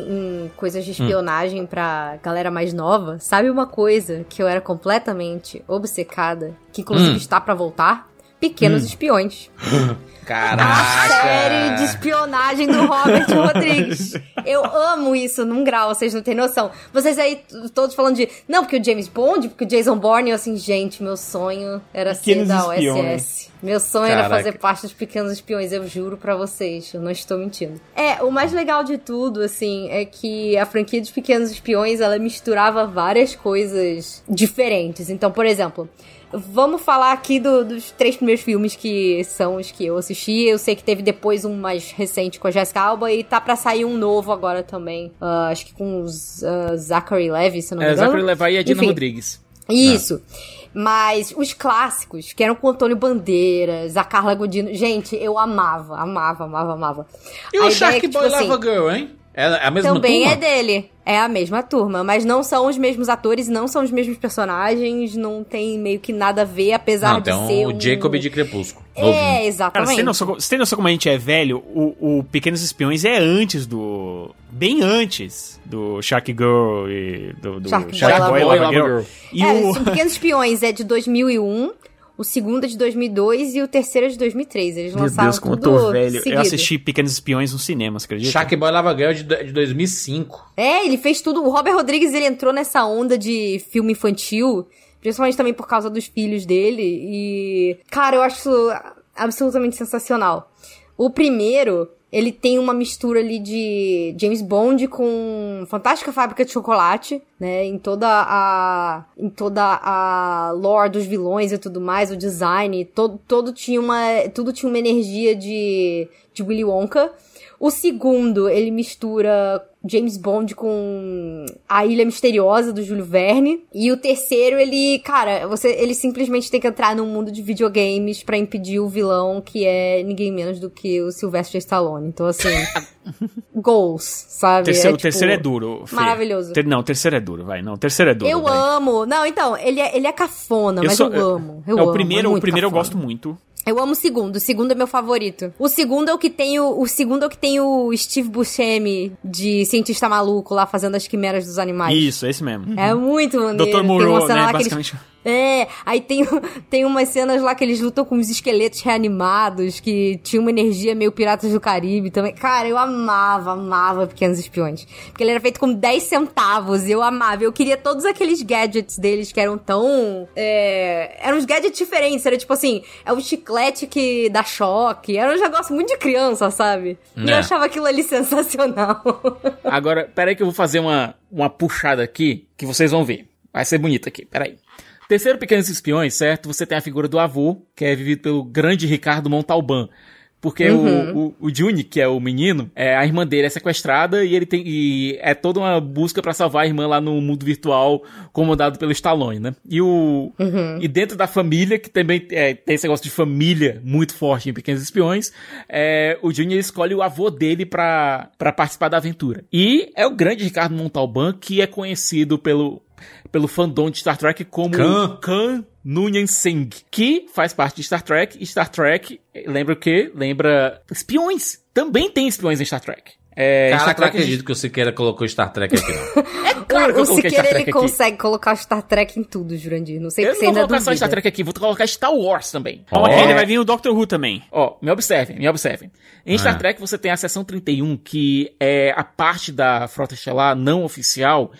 em coisas de espionagem pra galera mais nova, sabe uma coisa que eu era completamente obcecada, que inclusive Hum. está pra voltar? Pequenos Espiões. Caraca! A série de espionagem do Robert Rodrigues. Eu amo isso num grau, vocês não têm noção. Vocês aí todos falando de, não, porque o James Bond, porque o Jason Bourne, eu assim, gente, meu sonho era Pequenos ser da. OSS. Meu sonho era Caraca. fazer parte dos Pequenos Espiões, eu juro pra vocês, eu não estou mentindo. É, o mais legal de tudo, assim, é que a franquia dos Pequenos Espiões, ela misturava várias coisas diferentes. Então, por exemplo, Vamos falar aqui do- dos três primeiros filmes que são os que eu assisti. Eu sei que teve depois um mais recente com a Jessica Alba e tá pra sair um novo agora também. Ah, acho que com os ah, Zachary Levi, se não me É, engano. Zachary Levi e a Dina Enfim, Rodrigues. Isso. Mas os clássicos, que eram com o Antônio Bandeiras, a Carla Godino. Gente, eu amava, amava, amava, amava. E A o ideia é Shark que, Boy tipo assim, Lava Girl, hein? É a mesma Também turma? é dele. É a mesma turma, mas não são os mesmos atores, não são os mesmos personagens, não tem meio que nada a ver, apesar Não, de tem ser o um... Jacob de Crepúsculo. novinho. É, Cara, exatamente. você tem, noção, você tem noção como a gente é velho? O, o Pequenos Espiões é antes do. Bem antes do Shark Girl e do, do Shark Shark Boy, Boy e Lava Lava Girl. Girl. E é, o. os Pequenos Espiões é de 2001, o segundo é de 2002 e o terceiro é de 2003. Eles Meu lançaram Deus, como eu tudo tô velho. seguido. Eu assisti Pequenos Espiões nos cinemas, acredita? Shark Boy Lava Girl de, de 2005. É, ele fez tudo. O Robert Rodrigues, ele entrou nessa onda de filme infantil, principalmente também por causa dos filhos dele. E, cara, eu acho isso absolutamente sensacional. O primeiro, ele tem uma mistura ali de James Bond com Fantástica Fábrica de Chocolate, né? Em toda a em toda a lore dos vilões e tudo mais, o design, todo, todo tinha uma tudo tinha uma energia de de Willy Wonka. O segundo, ele mistura James Bond com A Ilha Misteriosa do Júlio Verne. E o terceiro, ele, cara, você, ele simplesmente tem que entrar num mundo de videogames pra impedir o vilão, que é ninguém menos do que o Sylvester Stallone. Então, assim, goals, sabe? Terceiro, É, o terceiro é tipo, duro. Fê. maravilhoso. Ter- não, o terceiro é duro, vai. Não, o terceiro é duro. Eu vai. amo. Não, então, ele é, ele é cafona, mas sou- eu amo. Eu é, amo. o primeiro, é o primeiro eu cafona. gosto muito. Eu amo o segundo. O segundo é meu favorito. O segundo é o que tem o, o segundo é o que tem o Steve Buscemi de cientista maluco lá fazendo as quimeras dos animais. Isso, esse mesmo. É muito maneiro. Dr. Tem uma Moreau, cena né? lá que eles-. É, aí tem, tem umas cenas lá que eles lutam com os esqueletos reanimados, que tinha uma energia meio Piratas do Caribe também. Cara, eu amava, amava Pequenos Espiões. Porque ele era feito com 10 centavos e eu amava. Eu queria todos aqueles gadgets deles que eram tão. É, eram uns gadgets diferentes. Era tipo assim, é o chiclete que dá choque. Era um negócio muito de criança, sabe? E eu É. achava aquilo ali sensacional. Agora, peraí que eu vou fazer uma, uma puxada aqui, que vocês vão ver. Vai ser bonito aqui, peraí. Terceiro Pequenos Espiões, certo? Você tem a figura do avô, que é vivido pelo grande Ricardo Montalban. Porque Uhum. o, o, o Juni, que é o menino, é, a irmã dele é sequestrada e ele tem. E é toda uma busca pra salvar a irmã lá no mundo virtual, comandado pelo Stallone, né? E o. E dentro da família, que também é, tem esse negócio de família muito forte em Pequenos Espiões, é, o Juni escolhe o avô dele pra participar da aventura. E é o grande Ricardo Montalban, que é conhecido pelo, pelo fandom de Star Trek como Khan. Khan Noonien Singh, que faz parte de Star Trek. E Star Trek, lembra o quê? Lembra espiões. Também tem espiões em Star Trek. É, Star eu Trek acredito que o Siqueira colocou Star Trek aqui, não. É claro que o eu coloquei Siqueira, Star ele aqui. consegue colocar Star Trek em tudo, Jurandir. Não sei Eu que você não vou ainda colocar só duvida. Star Trek aqui, vou colocar Star Wars também. Ó, Ó. ele vai vir o Doctor Who também. Ó, me observem, me observem. Em Star Ah. Trek você tem a seção 31, que é a parte da Frota Estelar não oficial,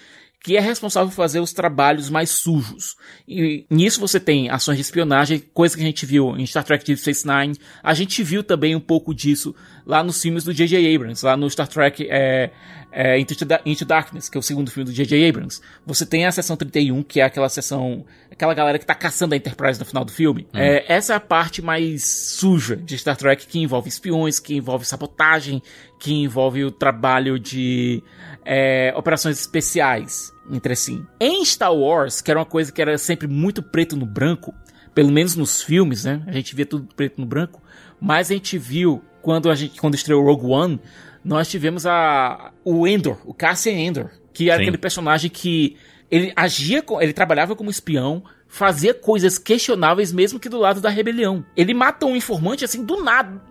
que é responsável por fazer os trabalhos mais sujos. E nisso você tem ações de espionagem, coisa que a gente viu em Star Trek Deep Space Nine. A gente viu também um pouco disso lá nos filmes do J.J. Abrams, lá no Star Trek é, é, Into, Da- Into Darkness, que é o segundo filme do J.J. Abrams. Você tem a seção 31, que é aquela seção, aquela galera que tá caçando a Enterprise no final do filme. É, essa é a parte mais suja de Star Trek, que envolve espiões, que envolve sabotagem, que envolve o trabalho de é, operações especiais entre si. Em Star Wars, que era uma coisa que era sempre muito preto no branco, pelo menos nos filmes, né? A gente via tudo preto no branco, mas a gente viu quando a gente quando estreou Rogue One, nós tivemos a o Endor, o Cassian Endor, que era Sim. aquele personagem que ele agia, ele trabalhava como espião, fazia coisas questionáveis mesmo que do lado da rebelião. Ele mata um informante assim do nada,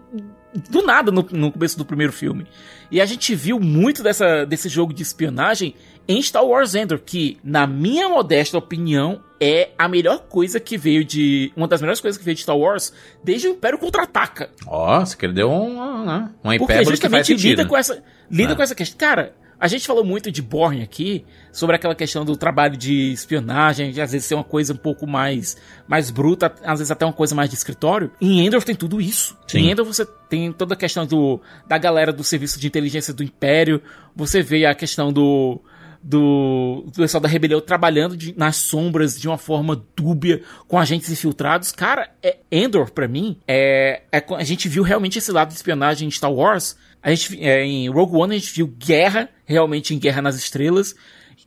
do nada no, no começo do primeiro filme. E a gente viu muito dessa, desse jogo de espionagem em Star Wars Endor, que, na minha modesta opinião, é a melhor coisa que veio de. Uma das melhores coisas que veio de Star Wars desde o Império Contra-Ataca. Ó, Siqueira deu um, né, uma Porque hipérbole que faz justamente sentido. lida com essa. Lida É. com essa questão. Cara, a gente falou muito de Borne aqui, sobre aquela questão do trabalho de espionagem, de às vezes ser uma coisa um pouco mais, mais bruta, às vezes até uma coisa mais de escritório. Em Endor tem tudo isso. Sim. Em Endor você tem toda a questão do, da galera do serviço de inteligência do Império, você vê a questão do. Do, do pessoal da rebelião trabalhando de- nas sombras de uma forma dúbia com agentes infiltrados. Cara, é, Endor, pra mim, é, é. A gente viu realmente esse lado de espionagem em Star Wars. A gente, é, em Rogue One a gente viu guerra, realmente em Guerra nas Estrelas.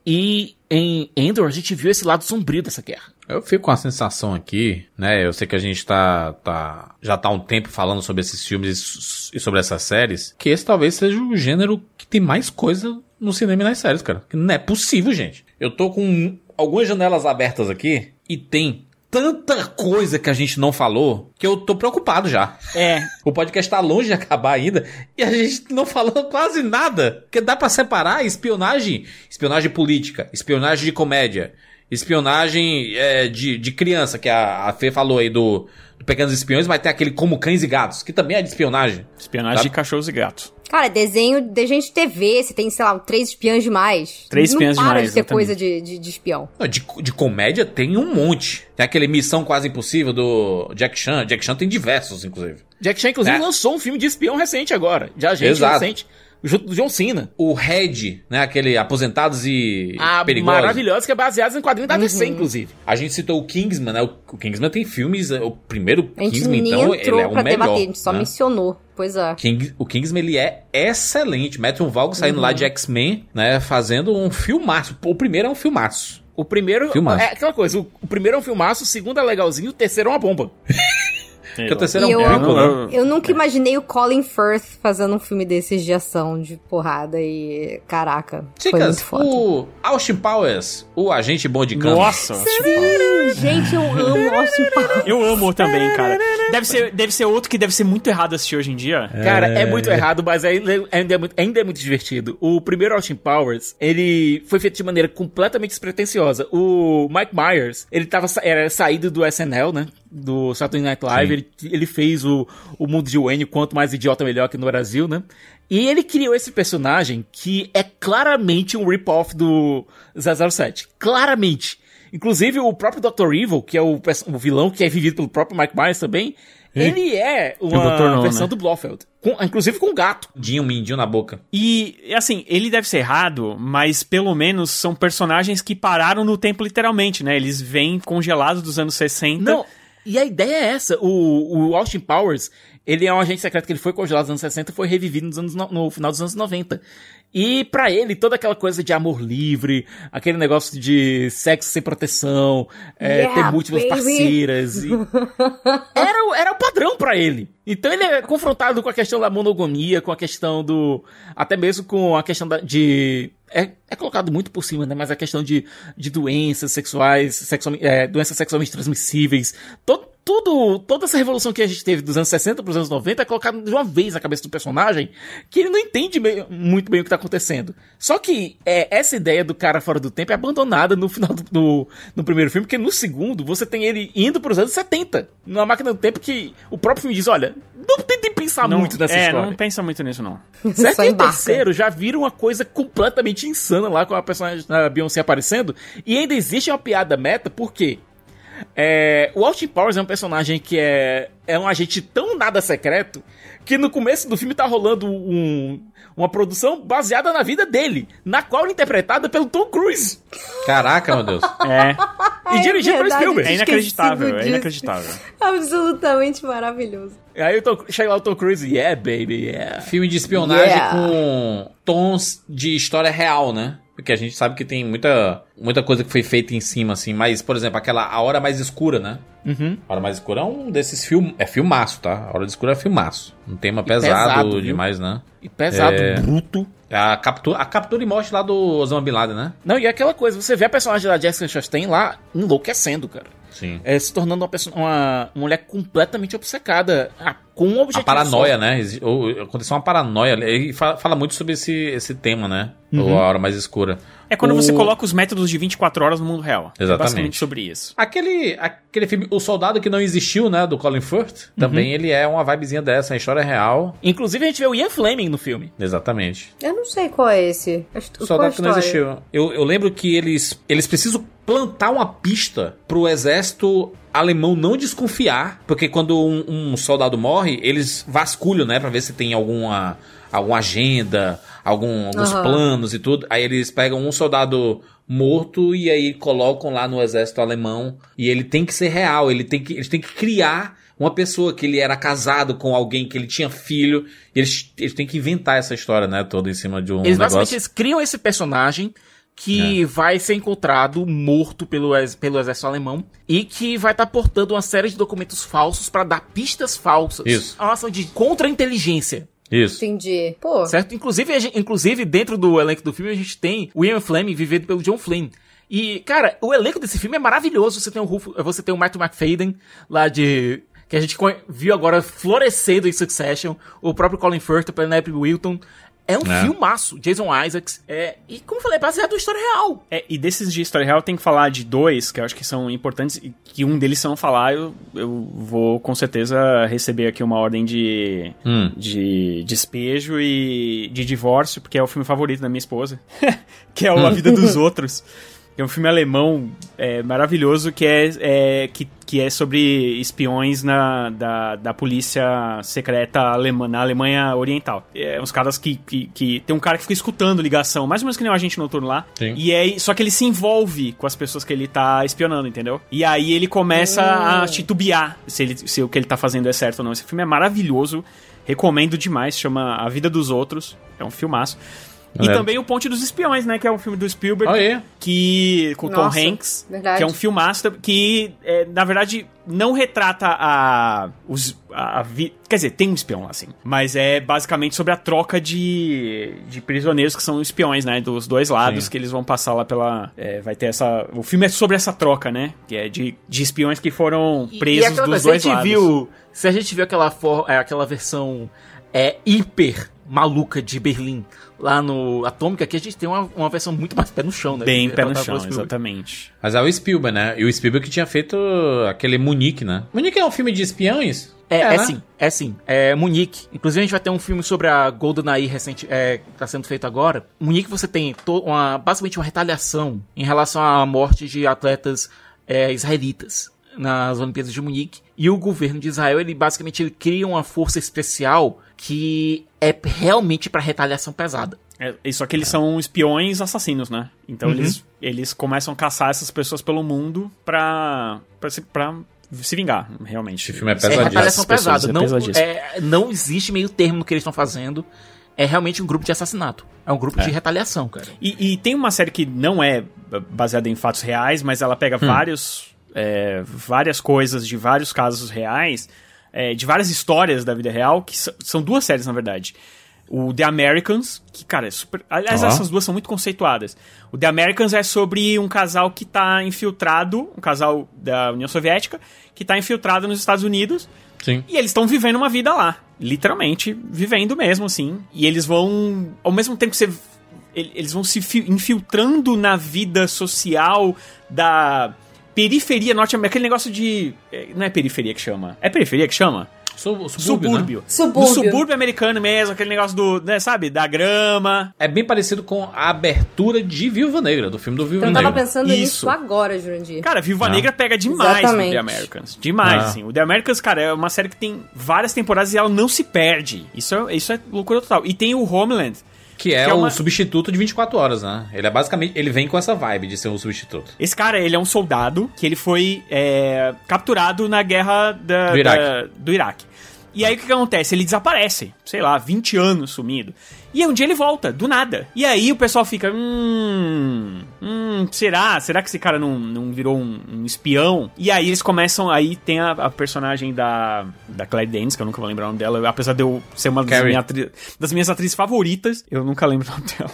E em Endor a gente viu esse lado sombrio dessa guerra. Eu fico com a sensação aqui, né? Eu sei que a gente tá, tá já tá há um tempo falando sobre esses filmes e sobre essas séries, que esse talvez seja o gênero que tem mais coisa no cinema e nas séries, cara. Que Não é possível, gente. Eu tô com algumas janelas abertas aqui e tem tanta coisa que a gente não falou que eu tô preocupado já. É, O podcast tá longe de acabar ainda e a gente não falou quase nada. Porque dá pra separar espionagem, espionagem política, espionagem de comédia, espionagem é, de, de criança, que a, a Fê falou aí do, do Pequenos Espiões, mas tem aquele Como Cães e Gatos, que também é de espionagem. espionagem Tá. de cachorros e gatos. Cara, desenho, desenho de TV, você tem, sei lá, três espiãs demais. Três não espiãs para demais, de ter exatamente. coisa de, de, de espião. Não, De, de comédia tem um monte. Tem aquele Missão Quase Impossível do Jack Chan. Jack Chan tem diversos, inclusive. Jack Chan, inclusive, É. lançou um filme de espião recente agora. De agente Exato. recente. Junto do John Cena. O Red, né? Aquele Aposentados e Ah, Perigosos. maravilhoso, que é baseado em quadrinho da DC, inclusive. A gente citou o Kingsman, né? O, Kingsman tem filmes. O primeiro Kingsman, então, ele é o pra melhor. debater, a gente só né? mencionou. Pois é. King- o Kingsman ele é excelente. Matthew Valgo saindo Uhum. lá de X-Men, né? Fazendo um filmaço. O primeiro é um filmaço. O primeiro. Filmaço. É aquela coisa, o, o primeiro é um filmaço, o segundo é legalzinho, o terceiro é uma bomba. Porque o terceiro é um eu- né? eu- nunca imaginei o Colin Firth fazendo um filme desses de ação, de porrada e. Caraca. foi muito Chicas, foda. o Austin Powers, o agente bom de campo. Nossa, gente, eu amo Austin Powers. eu amo também, cara. Deve ser, deve ser outro que deve ser muito errado assistir hoje em dia. Cara, é muito errado, mas ainda, ainda, é muito, ainda é muito divertido. O primeiro Austin Powers, ele foi feito de maneira completamente despretensiosa. O Mike Myers, ele tava, era saído do SNL, né? Do Saturday Night Live. Ele, ele fez o, o Mundo de Wayne, quanto mais idiota melhor aqui no Brasil, né? E ele criou esse personagem que é claramente um rip-off do 007. Claramente. Inclusive, o próprio Dr. Evil, que é o, o vilão que é vivido pelo próprio Mike Myers também, ele é uma. No, versão né? do Blofeld. Com- inclusive com gato. Dinho, um mindinho na boca. E, assim, ele deve ser errado, mas pelo menos são personagens que pararam no tempo literalmente, né? Eles vêm congelados dos anos 60. Não, e a ideia é essa. O, o Austin Powers, ele é um agente secreto que ele foi congelado nos anos 60 e foi revivido nos anos, no, final dos anos 90. E pra ele, toda aquela coisa de amor livre, aquele negócio de sexo sem proteção, é, Yeah, ter múltiplas baby. parceiras. e- era, o- era o padrão pra ele. Então ele é confrontado com a questão da monogamia, com a questão do. Até mesmo com a questão da, de. É, é colocado muito por cima, né? Mas a questão de, de doenças sexuais, sexual, é, doenças sexualmente transmissíveis. To, tudo, toda essa revolução que a gente teve dos anos 60 pros anos 90 é colocado de uma vez na cabeça do personagem que ele não entende bem- muito bem o que tá acontecendo. Só que é, essa ideia do cara fora do tempo é abandonada no final do, do- no primeiro filme, porque no segundo você tem ele indo pros anos 70. Numa máquina do tempo que o próprio filme diz: olha, não tentem pensar não, muito nessa é, história. não pensa muito nisso, não. Certo? E terceiro já vira uma coisa completamente insana lá com a personagem da Beyoncé aparecendo. E ainda existe uma piada meta, porque é, o Austin Powers é um personagem que é, é um agente tão nada secreto que no começo do filme tá rolando um- uma produção baseada na vida dele, na qual é interpretada pelo Tom Cruise. Caraca, meu Deus. É, E dirigido por verdade. Spielberg. é inacreditável, é inacreditável. Absolutamente maravilhoso. Aí o Tom, chega lá o Tom Cruise, yeah, baby, yeah. Filme de espionagem Yeah. com tons de história real, né? Porque a gente sabe que tem muita, muita coisa que foi feita em cima, assim. Mas, por exemplo, aquela A Hora Mais Escura, né? Uhum. A Hora Mais Escura é um desses filmes... É filmaço, tá? A Hora Escura é filmaço. Um tema pesado, pesado, viu? demais, né? E pesado, É. bruto. A captura, a captura e morte lá do Osama Bin Laden, né? Não, e é aquela coisa, você vê a personagem da Jessica Chastain lá enlouquecendo, cara. Sim. É, se tornando uma, pessoa, uma, uma mulher completamente obcecada a- com um objetivo A paranoia, só. né? Ou- Aconteceu uma paranoia. Ele fala, fala muito sobre esse, esse tema, né? Uhum. O A Hora Mais Escura. É quando O- você coloca os métodos de 24 horas no mundo real. É Exatamente. basicamente sobre isso. Aquele, aquele filme O Soldado Que Não Existiu, né? Do Colin Firth. Também Uhum. ele é uma vibezinha dessa, a história é real. Inclusive, a gente vê o Ian Fleming no filme. Exatamente. Eu não sei qual é esse. O Soldado Que Não? Existiu. Eu, eu lembro que eles, eles precisam plantar uma pista pro exército alemão não desconfiar, porque quando um, um soldado morre, eles vasculham, né, Pra ver se tem alguma alguma agenda, algum, alguns Aham. planos e tudo. Aí eles pegam um soldado morto e aí colocam lá no exército alemão e ele tem que ser real, ele tem que eles têm que criar uma pessoa que ele era casado com alguém, que ele tinha filho, e eles, eles têm que inventar essa história, né, toda em cima de um Eles basicamente negócio. eles criam esse personagem que É. vai ser encontrado morto pelo, ex- pelo exército alemão e que vai estar portando uma série de documentos falsos para dar pistas falsas. Isso. É uma ação de contra-inteligência. Isso. Entendi. Pô, Certo? Inclusive, a gente- inclusive, dentro do elenco do filme, a gente tem o Ian Fleming vivido pelo John Flynn. E, cara, o elenco desse filme é maravilhoso. Você tem o Rufo, você tem o Martin McFadden, lá de. Que a gente viu agora florescendo em Succession. O próprio Colin Firth, o Penelope Wilton. É um É. filmaço. Jason Isaacs. É, e, como eu falei, é baseado na história real. É, e desses de história real tem que falar de dois, que eu acho que são importantes, e que um deles se não falar, eu, eu vou com certeza receber aqui uma ordem de, Hum. de despejo e de divórcio, porque é o filme favorito da minha esposa, que é o A Vida dos Outros. É um filme alemão é, maravilhoso que é, é- que, que é sobre espiões na, da, da polícia secreta alemã, na Alemanha Oriental. É uns caras que, que, que. Tem um cara que fica escutando ligação, mais ou menos que nem o agente noturno lá. Sim. E é, só que ele se envolve com as pessoas que ele tá espionando, entendeu? E aí ele começa a titubear se, ele, se o que ele tá fazendo é certo ou não. Esse filme é maravilhoso. Recomendo demais. Chama A Vida dos Outros. É um filmaço. E É. também o Ponte dos Espiões, né? Que é um filme do Spielberg. Olha aí. Que. Com o Tom Nossa, Hanks. verdade. Que é um filmaço que, é, na verdade, não retrata a. Os, a, a vi- Quer dizer, tem um espião lá, assim. Mas é basicamente sobre a troca de, de prisioneiros que são espiões, né? Dos dois lados Sim. que eles vão passar lá pela. é, vai ter essa. O filme é sobre essa troca, né? Que é de, de espiões que foram E- presos e aquela dos dois se a gente lados. Viu, se a gente viu aquela, for, é, aquela versão é, hiper maluca de Berlim lá no Atômica, aqui a gente tem uma, uma versão muito mais pé no chão, né? Bem Que pé no chão, exatamente. Mas é o Spielberg, né? E o Spielberg que tinha feito aquele Munique, né? Munique é um filme de espiões? É, é, né? sim, é sim. É Munique. Inclusive a gente vai ter um filme sobre a GoldenEye recente, é, que tá sendo feito agora. Munique você tem uma, basicamente uma retaliação em relação à morte de atletas é, israelitas nas Olimpíadas de Munique. E o governo de Israel, ele basicamente ele cria uma força especial que é realmente pra retaliação pesada. É, só que eles são espiões assassinos, né? Então Uhum. eles, eles começam a caçar essas pessoas pelo mundo pra, pra, se, pra se vingar, realmente. Esse filme é É pesadíssimo. retaliação Essas pessoas, pesada. é Não, é, não existe meio termo no que eles estão fazendo. É realmente um grupo de assassinato. É um grupo de retaliação, cara. E, e tem uma série que não é baseada em fatos reais, mas ela pega vários, é, várias coisas de vários casos reais, é, de várias histórias da vida real, que são duas séries, na verdade. O The Americans, que, cara, é super. Aliás, essas duas são muito conceituadas. O The Americans é sobre um casal que tá infiltrado, um casal da União Soviética, que tá infiltrado nos Estados Unidos. Sim. E eles estão vivendo uma vida lá. Literalmente, vivendo mesmo, assim. E eles vão, ao mesmo tempo que você. ele- Eles vão se fi- infiltrando na vida social da periferia norte-americana. Aquele negócio de. eh, Não é periferia que chama. É periferia que chama? Sub- subúrbio, né? Subúrbio. Subúrbio. No subúrbio americano mesmo, aquele negócio do. Né, sabe? Da grama. É bem parecido com a abertura de Viúva Negra, do filme do Viúva Eu Negra. tava pensando Isso. nisso agora, Jurandir. Cara, Viúva Ah. Negra pega demais Exatamente. no The Americans. Demais, Ah. assim. O The Americans, cara, é uma série que tem várias temporadas e ela não se perde. Isso é, isso é loucura total. E tem o Homeland. Que é, Que é o uma- substituto de 24 horas, né? Ele é basicamente. Ele vem com essa vibe de ser um substituto. Esse cara, ele é um soldado que ele foi é, capturado na guerra da- Do Iraque. da- do Iraque. E aí o que, que acontece? Ele desaparece, sei lá, 20 anos sumido. E aí um dia ele volta, do nada. E aí o pessoal fica, hum, hum, será? Será que esse cara não, não virou um, um espião? E aí eles começam, aí tem a, a personagem da, da Claire Danes, que eu nunca vou lembrar o nome dela, apesar de eu ser uma das, minha atri- das minhas atrizes favoritas, eu nunca lembro o nome dela.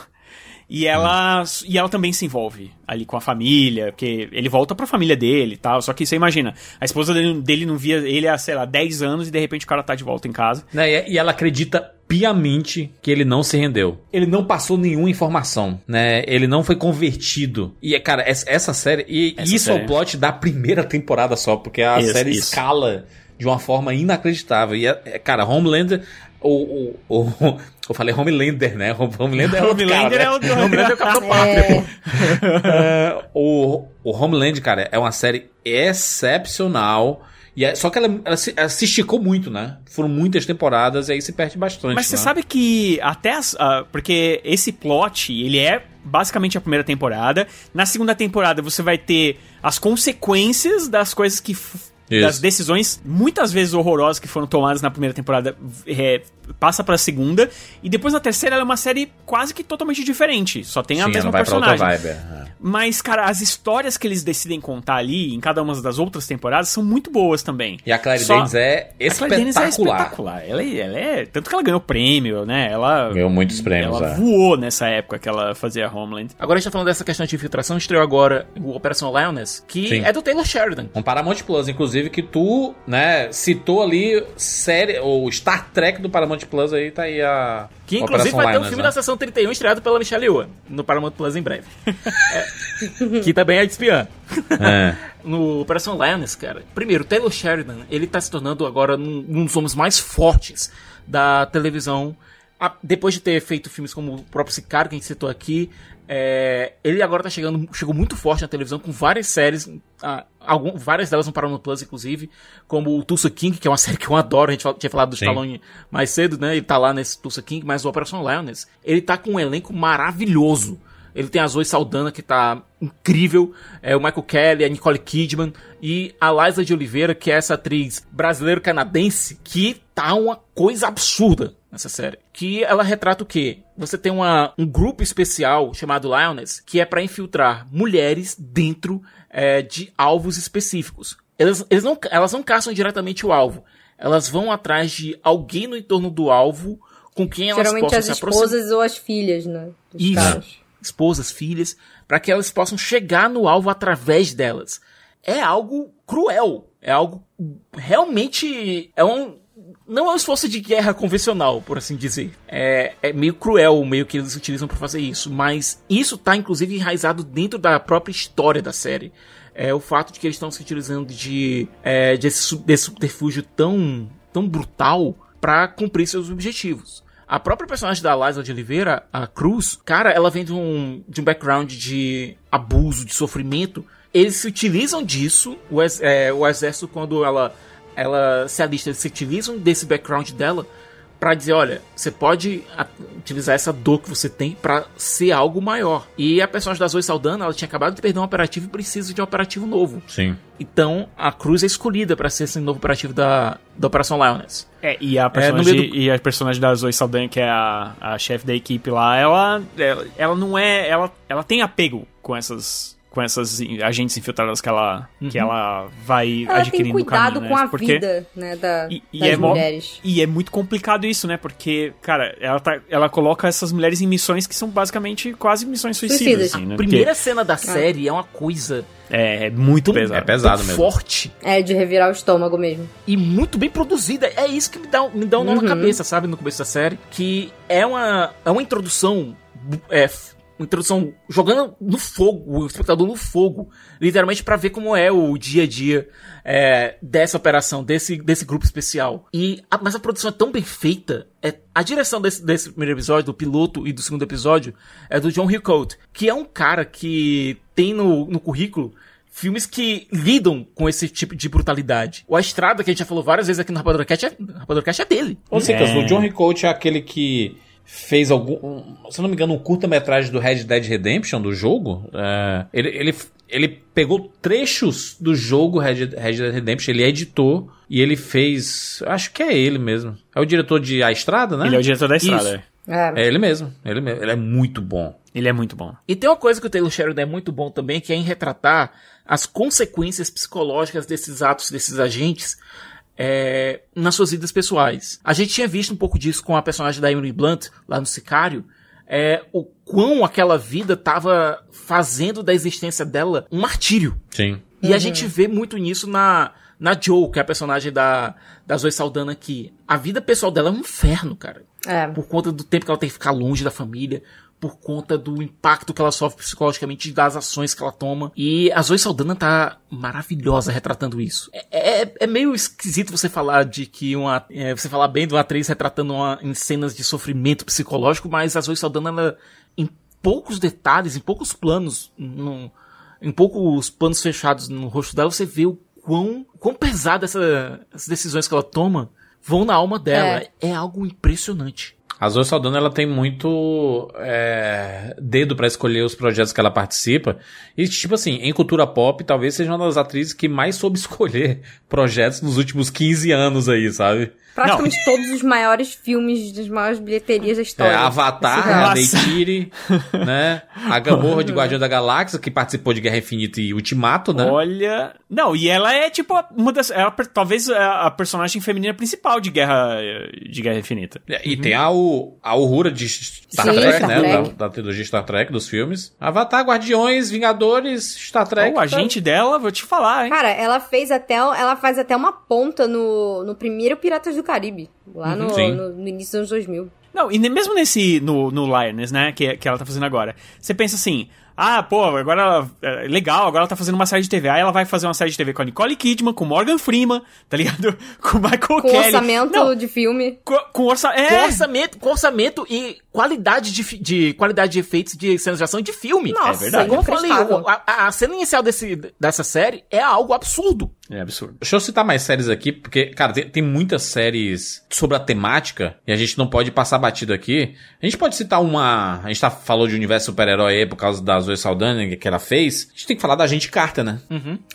E ela, e ela também se envolve ali com a família, porque ele volta pra família dele e tal. Só que você imagina, a esposa dele, dele não via ele há, sei lá, 10 anos e de repente o cara tá de volta em casa. Né? E, ela acredita piamente que ele não se rendeu. Ele não passou nenhuma informação, né? Ele não foi convertido. E, cara, essa, essa série... E Essa isso é série. o plot da primeira temporada só, porque a Isso, série isso. escala de uma forma inacreditável. E, é- é, cara, Homelander... O, o, o, eu falei Homelander, né? Homelander é outro cara, Homelander né? é outro- Homelander é o Capitão Pátria, pô. É, o, o Homeland, cara, é uma série excepcional. E é- só que ela, ela se, ela se esticou muito, né? Foram muitas temporadas e aí se perde bastante. Mas você né? sabe que até as, ah, porque esse plot, ele é basicamente a primeira temporada. Na segunda temporada você vai ter as consequências das coisas que Isso. das decisões muitas vezes horrorosas que foram tomadas na primeira temporada é, passa pra segunda e depois na terceira ela é uma série quase que totalmente diferente. Só tem a Sim, mesma ela vai pra outra personagem. vibe. é. Mas, cara, as histórias que eles decidem contar ali, em cada uma das outras temporadas, são muito boas também. E a Claire Só- Danes é A Claire Danes espetacular. é espetacular. Ela, é- ela é. Tanto que ela ganhou prêmio, né? Ela. Ganhou muitos prêmios, Ela é. voou nessa época que ela fazia Homeland. Agora a gente tá falando dessa questão de infiltração, estreou agora o Operação Lioness, que Sim. é do Taylor Sheridan. Um Paramount Plus, inclusive, que tu, né, citou ali série, o Star Trek do Paramount Plus aí, tá aí a. Que inclusive Operação vai ter um filme né? da Sessão 31 estreado pela Michelle Yeoh no Paramount Plus em breve. É, que também é de espiã. É. No Operação Lioness, cara. Primeiro, Taylor Sheridan, ele tá se tornando agora um, um dos homens mais fortes da televisão. A- depois de ter feito filmes como o próprio Sicário, que a gente citou aqui, é, ele agora tá chegando, chegou muito forte na televisão com várias séries, ah, algum, várias delas no Paramount Plus, inclusive, como o Tulsa King, que é uma série que eu adoro, a gente fala- tinha falado do Sim. Stallone mais cedo, né? Ele tá lá nesse Tulsa King, mas o Operação Lioness, ele tá com um elenco maravilhoso. Ele tem a Zoe Saldana, que tá incrível, é, o Michael Kelly, a Nicole Kidman e a Liza de Oliveira, que é essa atriz brasileiro-canadense, que tá uma coisa absurda nessa série. Que ela retrata o quê? Você tem uma, um grupo especial chamado Lioness, que é pra infiltrar mulheres dentro é, de alvos específicos. Elas, eles não, elas não caçam diretamente o alvo. Elas vão atrás de alguém no entorno do alvo com quem elas Geralmente possam as se aproximar esposas ou as filhas, né? Isso. caras. Esposas, filhas, para que elas possam chegar no alvo através delas. É algo cruel, é algo realmente é um não é um esforço de guerra convencional, por assim dizer. É, é meio cruel o meio que eles utilizam para fazer isso, mas isso tá inclusive enraizado dentro da própria história da série. É o fato de que eles estão se utilizando de é, desse, desse subterfúgio tão tão brutal para cumprir seus objetivos. A própria personagem da Liza de Oliveira, a Cruz, cara, ela vem de um, de um background de abuso, de sofrimento. Eles se utilizam disso, o, ex- é, o exército, quando ela, ela se alista, eles se utilizam desse background dela pra dizer, olha, você pode utilizar essa dor que você tem pra ser algo maior. E a personagem da Zoe Saldana, ela tinha acabado de perder um operativo e precisa de um operativo novo. Sim. Então, a Cruz é escolhida pra ser esse novo operativo da, da Operação Lioness. É, e a no personagem, meio do- e a personagem da Zoe Saldanha, que é a, a chefe da equipe lá, ela, ela, ela não é. Ela, ela tem apego com essas. Com essas agentes infiltradas que ela, que ela vai Ela tem adquirindo no cuidado caminho, com né? a Porque- vida, né, da, E, e das é mó- mulheres. e é muito complicado isso, né? Porque, cara, ela, tá, ela coloca essas mulheres em missões que são basicamente quase missões suicidas, Suicidas. assim, né? A primeira Porque cena da série é uma coisa é, é muito pesado. É pesado mesmo. forte É, de revirar o estômago mesmo. e muito bem produzida. É isso que me dá, me dá um nó Uhum. na cabeça, sabe? No começo da série. Que é uma, é uma introdução. É, uma introdução jogando no fogo, o espectador no fogo. Literalmente pra ver como é o dia a dia é, dessa operação, desse, desse grupo especial. E a- mas a produção é tão bem feita. É, a direção desse, desse primeiro episódio, do piloto e do segundo episódio, é do John Hillcoat, que é um cara que tem no, no currículo filmes que lidam com esse tipo de brutalidade. O A Estrada, que a gente já falou várias vezes aqui no Rapadura Cast, é, Rapadura Cast é dele. Ou seja, É. o John Ricote é aquele que fez algum. um- se eu não me engano, um curta-metragem do Red Dead Redemption, do jogo. É, ele, ele, ele pegou trechos do jogo Red, Red Dead Redemption, ele editou e ele fez. Acho que é ele mesmo. É o diretor de A Estrada, né? Ele é o diretor da estrada. Isso. é. É. É ele mesmo. Ele, mesmo. ele é muito bom. Ele é muito bom. E tem uma coisa que o Taylor Sheridan é muito bom também, que é em retratar as consequências psicológicas desses atos, desses agentes, é, nas suas vidas pessoais. A gente tinha visto um pouco disso com a personagem da Emily Blunt, lá no Sicário, é, o quão aquela vida tava fazendo da existência dela um martírio. Sim. E a gente vê muito nisso na, na Joe, que é a personagem da, da Zoe Saldana aqui. A vida pessoal dela é um inferno, cara. É. Por conta do tempo que ela tem que ficar longe da família, por conta do impacto que ela sofre psicologicamente das ações que ela toma. E a Zoe Saldana tá maravilhosa retratando isso. É, é, é meio esquisito você falar de que uma. é, você falar bem de uma atriz retratando uma, em cenas de sofrimento psicológico, mas a Zoe Saldana, ela, em poucos detalhes, em poucos planos, num- em poucos panos fechados no rosto dela, você vê o quão, quão pesado essa, essas decisões que ela toma vão na alma dela. É, algo impressionante. A Zoe Saldana, ela tem muito é, dedo pra escolher os projetos que ela participa. E, tipo assim, em cultura pop, talvez seja uma das atrizes que mais soube escolher projetos nos últimos 15 anos aí, sabe? Praticamente todos os maiores filmes das maiores bilheterias da É, história. Avatar, Surreal. a Neytiri, né? A Gamorra de Guardião da Galáxia, que participou de Guerra Infinita e Ultimato, né? Olha. Não, e ela é tipo uma das. Ela, talvez a personagem feminina principal de Guerra, de Guerra Infinita. E tem a, a Uhura de Star Sim, Trek, Star né? Trek. Da, da trilogia Star Trek, dos filmes. Avatar, Guardiões, Vingadores, Star Trek. o agente dela, vou te falar, hein? Cara, ela fez até. Ela faz até uma ponta no, no primeiro Piratas do Caribe. Lá no, Sim. no, no início dos anos 2000. Não, e mesmo nesse. No, no Lioness, né? Que, que ela tá fazendo agora. Você pensa assim. Ah, pô, agora ela. é, legal, agora ela tá fazendo uma série de TV. Aí ela vai fazer uma série de TV com a Nicole Kidman, com Morgan Freeman, tá ligado? Com o Michael Com Kelly. orçamento Não, de filme. com, com orça... Com É, orçamento, com orçamento e qualidade de, de qualidade de efeitos de cenas de ação de filme. Nossa, verdade. Como eu falei, a, a cena inicial desse, dessa série é algo absurdo. é absurdo. Deixa eu citar mais séries aqui, porque, cara, tem, tem muitas séries sobre a temática e a gente não pode passar batido aqui. A gente pode citar uma. A gente tá, falou de universo super-herói aí por causa da Zoe Saldana que ela fez. A gente tem que falar da Agente Carter, né?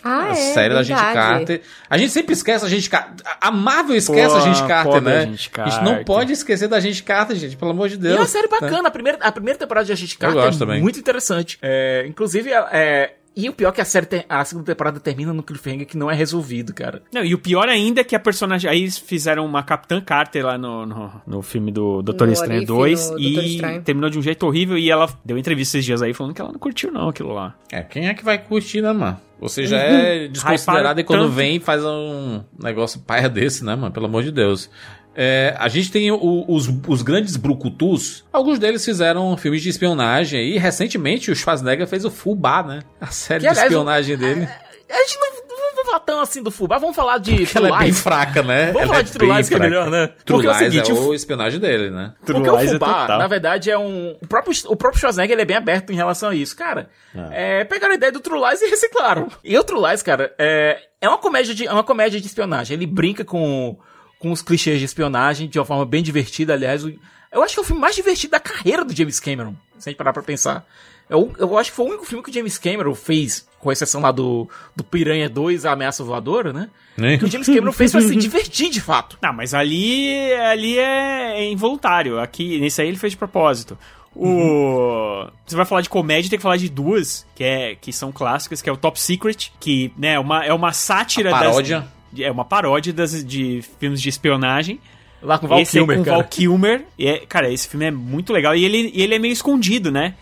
Ah, a é. série da Agente verdade. Carter. A gente sempre esquece a Agente Carter. A Marvel esquece Pô, a Agente Carter, né? Agente A gente não Carter. pode esquecer da Agente Carter, gente, pelo amor de E Deus. é uma série bacana. A, primeira, a primeira temporada de Agente Carter gosto é também. muito interessante. É, inclusive, é, e o pior é que a série a segunda temporada termina no cliffhanger que não é resolvido, cara. Não, e o pior ainda é que a personagem. Aí eles fizeram uma Capitã Carter lá no, no, no filme do Doutor No Estranho Orif, 2 no Doutor e Estranho. terminou de um jeito horrível e ela deu entrevista esses dias aí falando que ela não curtiu, não, aquilo lá. É, quem é que vai curtir, né, mano? Você já é desconsiderado e quando tanto. vem faz um negócio paia desse, né, mano? Pelo amor de Deus. É, a gente tem o- os, os grandes brucutus. Alguns deles fizeram filmes de espionagem e recentemente o Schwarzenegger fez o Fubá, né? A série Que, de aliás, espionagem dele. A gente não, vai falar tão assim do Fubá, vamos falar de Porque ela é bem Lies. fraca, né? Vamos Ela falar é de True Lies, que é melhor, né? True Porque é o Lies seguinte, é o- o espionagem dele, né? Porque True o Lies é Fubá, total. na verdade, é um. O próprio, o próprio Schwarzenegger ele é bem aberto em relação a isso. Cara, é, pegaram a ideia do True Lies e reciclaram. E o True Lies, cara, é, é, uma, comédia de, é uma comédia de espionagem. Ele brinca com, com os clichês de espionagem de uma forma bem divertida. Aliás, eu acho que é o filme mais divertido da carreira do James Cameron, se a gente parar pra pensar. Eu, eu acho que foi o único filme que o James Cameron fez, com exceção lá do, do Piranha 2, A Ameaça Voadora, né? Né? Que o James Cameron fez pra se divertir de fato. Não, mas ali, ali é involuntário. Aqui, nesse aí ele fez de propósito. O. Uhum. Você vai falar de comédia, tem que falar de duas, que, é, que são clássicas, que é o Top Secret, que né, é, uma, é uma sátira A paródia. das. É uma paródia das, de filmes de espionagem. Lá com o Val esse é Kilmer, com o cara. Val Kilmer. E é, cara, esse filme é muito legal. E ele, e ele é meio escondido, né?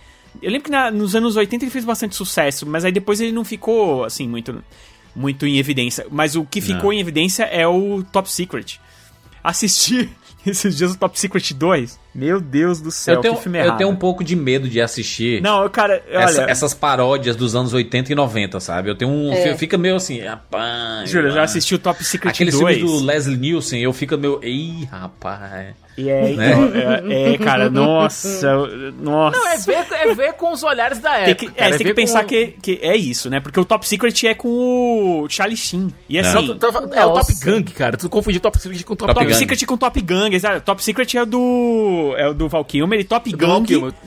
Eu lembro que na- nos anos 80 ele fez bastante sucesso, mas aí depois ele não ficou, assim, muito, muito em evidência. Mas o que ficou em evidência é o Top Secret. Assisti esses dias o Top Secret 2. Meu Deus do céu, Eu tenho, que filme eu errado. tenho um pouco de medo de assistir Não, cara, olha... essa- essas paródias dos anos 80 e 90, sabe? Eu tenho um. É. Fica meio assim, rapaz. Juro, eu já assisti o Top Secret Aqueles 2. filmes do Leslie Nielsen, eu fico meio. Ih, rapaz. E é, né? então, é, é, cara, nossa, nossa. Não, é ver, é ver com os olhares da Tem época. que, é, cara, você tem que pensar com- que, que é isso, né? Porque o Top Secret é com o Charlie Sheen. E assim, Não, tu- tu- é o Top. Gun, cara. Tu confundiu Top Secret com Top, Top Top. Secret com Top Gun, exato. Top Secret é o do. É o do Val Kilmer e Top Gun.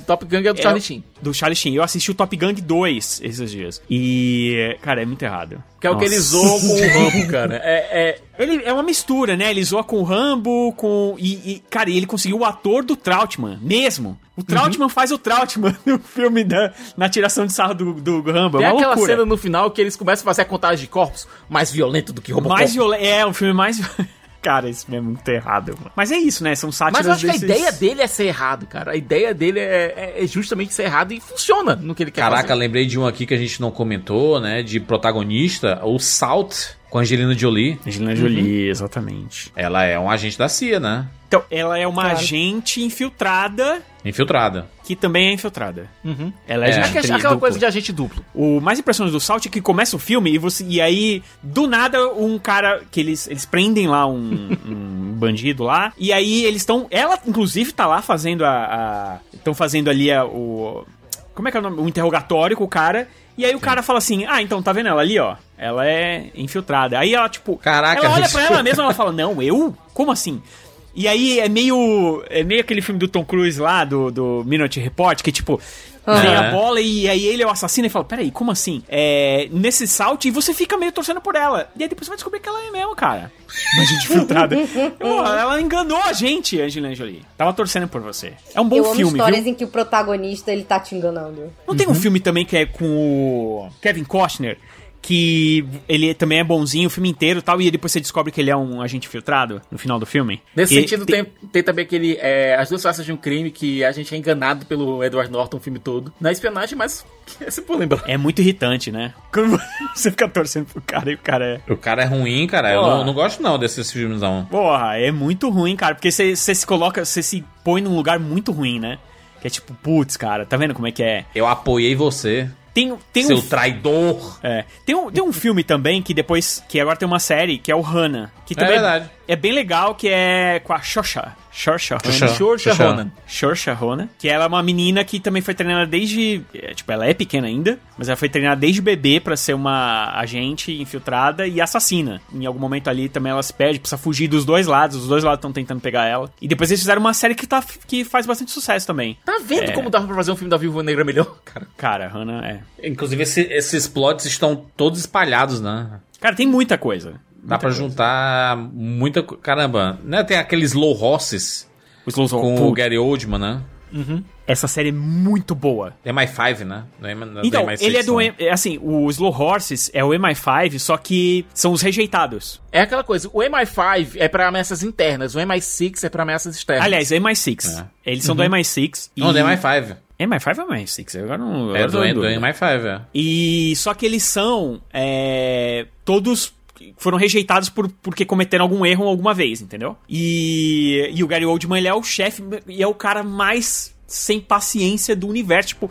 Top Gun é do é Charlie o- Sheen. Do Charlie Sheen. Eu assisti o Top Gun 2 esses dias. E. Cara, é muito errado. Que é o que ele Nossa. zoou com o Rambo, cara. É, é, Ele é uma mistura, né? Ele zoa com o Rambo, com. E, e, cara, ele conseguiu o ator do Trautmann, mesmo. O Trautmann faz o Trautmann no filme da, na tiração de sarro do, do Rambo. É tem uma aquela loucura. cena no final que eles começam a fazer a contagem de corpos mais violento do que Robocop. Mais violento. É, um filme mais. Cara, esse filme é muito errado, mano. Mas é isso, né? São sátiras Mas eu acho que a desses- ideia dele é ser errado, cara. A ideia dele é, é- é justamente ser errado e funciona no que ele quer Caraca, fazer. lembrei de um aqui que a gente não comentou, né? De protagonista, o Salt, com a Angelina Jolie. Angelina Jolie, exatamente. Ela é um agente da CIA, né? Então, ela é uma Claro. agente infiltrada Infiltrada. que também é infiltrada. Uhum. Ela é, É. agente É que é aquela dupla. coisa de agente duplo. O mais impressionante do Salt é que começa o filme e, você, e aí, do nada, um cara que eles, eles prendem lá um, um bandido lá. E aí eles estão. Ela, inclusive, tá lá fazendo a. Estão fazendo ali a- o. Como é que é o nome? O interrogatório com o cara. E aí o cara fala assim: Ah, então tá vendo ela ali, ó? Ela é infiltrada. Aí ela, tipo. Caraca, ela olha pra ela mesma ela fala: Não, eu? Como assim? E aí é meio. É meio aquele filme do Tom Cruise lá, do, do Minute Report, que tipo. Vem É. a bola e aí ele é o assassino e fala: Peraí, como assim? É, nesse salto e você fica meio torcendo por ela. E aí depois você vai descobrir que ela é mesmo, cara. Uma gente filtrada. Pô, ela enganou a gente, Angelina Jolie. Tava torcendo por você. É um bom Eu amo filme, histórias viu? em que o protagonista ele tá te enganando. Não tem um filme também que é com o Kevin Costner? Que ele também é bonzinho o filme inteiro e tal, e depois você descobre que ele é um agente filtrado no final do filme. Nesse E sentido, tem, tem também aquele. é, As duas faces de um crime que a gente é enganado pelo Edward Norton o filme todo. Na espionagem, mas. Você pode lembrar. É muito irritante, né? Quando você fica torcendo pro cara e o cara é. O cara é ruim, cara. Eu Pô. não, não gosto não desses filmes, não. Porra, é muito ruim, cara. Porque você se coloca, você se põe num lugar muito ruim, né? Que é tipo, putz, cara, tá vendo como é que é? Eu apoiei você, Tem, tem seu um. traidor. É. Tem um, tem um filme também que depois. Que agora tem uma série, que é o Hannah. Que também verdade. É, bem legal, que é com a. Hannah. Saoirse Deixa eu- Ronan. Saoirse Ronan. Que ela é uma menina que também foi treinada desde. é, Tipo, ela é pequena ainda, mas ela foi treinada desde bebê pra ser uma agente infiltrada e assassina. Em algum momento ali também ela se perde, precisa fugir dos dois lados, os dois lados estão tentando pegar ela. E depois eles fizeram uma série que, tá, que faz bastante sucesso também. Tá vendo É. como dava pra fazer um filme da Viúva Negra melhor, cara? Cara, Hannah é. Inclusive, esse- esses plots estão todos espalhados, né? Cara, tem muita coisa. Dá pra juntar muita... Caramba, né? Tem aqueles Low Horses Os Slow com o Gary Oldman, né? Essa série é muito boa. MI5, né? É, é Então, do MI6, ele é do. M- é assim, o Slow Horses é o MI5, só que são os rejeitados. É aquela coisa, o MI5 é pra ameaças internas, o MI6 é pra ameaças externas. Aliás, MI6. Eles são do MI6. E... Não, do MI5. MI5 ou MI6? Agora não. É agora do, em do dúvida. MI5, é. E só que eles são é, todos foram rejeitados por, porque cometeram algum erro alguma vez, entendeu? E, e o Gary Oldman ele é o chefe e é o cara mais sem paciência do universo, tipo,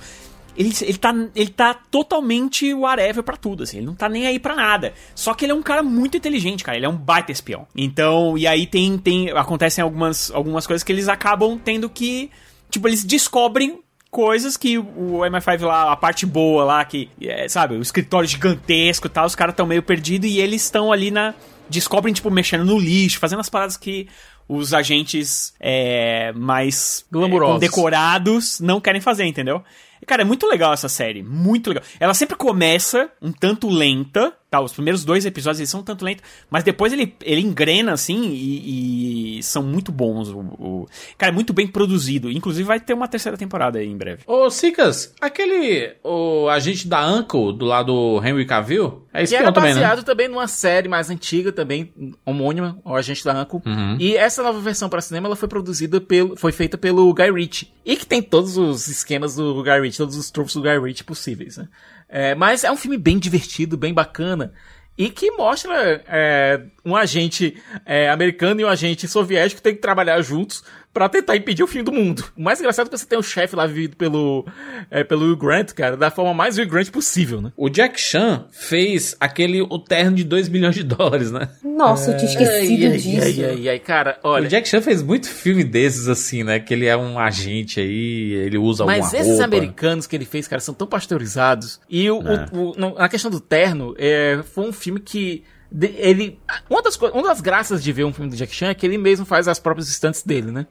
ele, ele, tá, ele tá totalmente whatever pra tudo, assim, ele não tá nem aí pra nada. Só que ele é um cara muito inteligente, cara, ele é um baita espião. Então, e aí tem, tem acontecem algumas, algumas coisas que eles acabam tendo que, tipo, eles descobrem coisas que o MI5 lá, a parte boa lá, que, é, sabe, o escritório gigantesco e tal, os caras estão meio perdidos e eles estão ali na. Descobrem, tipo, mexendo no lixo, fazendo as paradas que os agentes é, mais Glamurosos. é, decorados não querem fazer, entendeu? E, cara, é muito legal essa série, muito legal. Ela sempre começa um tanto lenta, tá? Os primeiros dois episódios eles são um tanto lentos, mas depois ele, ele engrena assim e, e são muito bons. O, o- Cara, é muito bem produzido. Inclusive vai ter uma terceira temporada aí em breve. Ô, Sicas, aquele... O agente da Uncle, do lado do Henry Cavill, é Que espião era também, né? baseado também numa série mais antiga, também, homônima, o Agente da Uncle. Uhum. E essa nova versão para cinema, ela foi produzida pelo, foi feita pelo Guy Ritchie. E que tem todos os esquemas do Guy Ritchie, todos os trunfos do Guy Ritchie possíveis, né? É, mas é um filme bem divertido, bem bacana. E que mostra é, um agente é, americano e um agente soviético que tem que trabalhar juntos pra tentar impedir o fim do mundo. O mais engraçado é que você tem um chefe lá vivido pelo, é, pelo Hugh Grant, cara, da forma mais Hugh Grant possível, né? O Jack Chan fez aquele o terno de 2 milhões de dólares, né? Nossa, eu tinha esquecido ai, disso. ai, ai, ai, cara, O olha. Jack Chan fez muito filme desses, assim, né? Que ele é um agente aí, ele usa Mas alguma esses roupa. americanos que ele fez, cara, são tão pasteurizados. E o, É. o- o- questão do terno, é, foi um filme que. Ele. Uma das, uma das graças de ver um filme do Jack Chan é que ele mesmo faz as próprias estantes dele, né?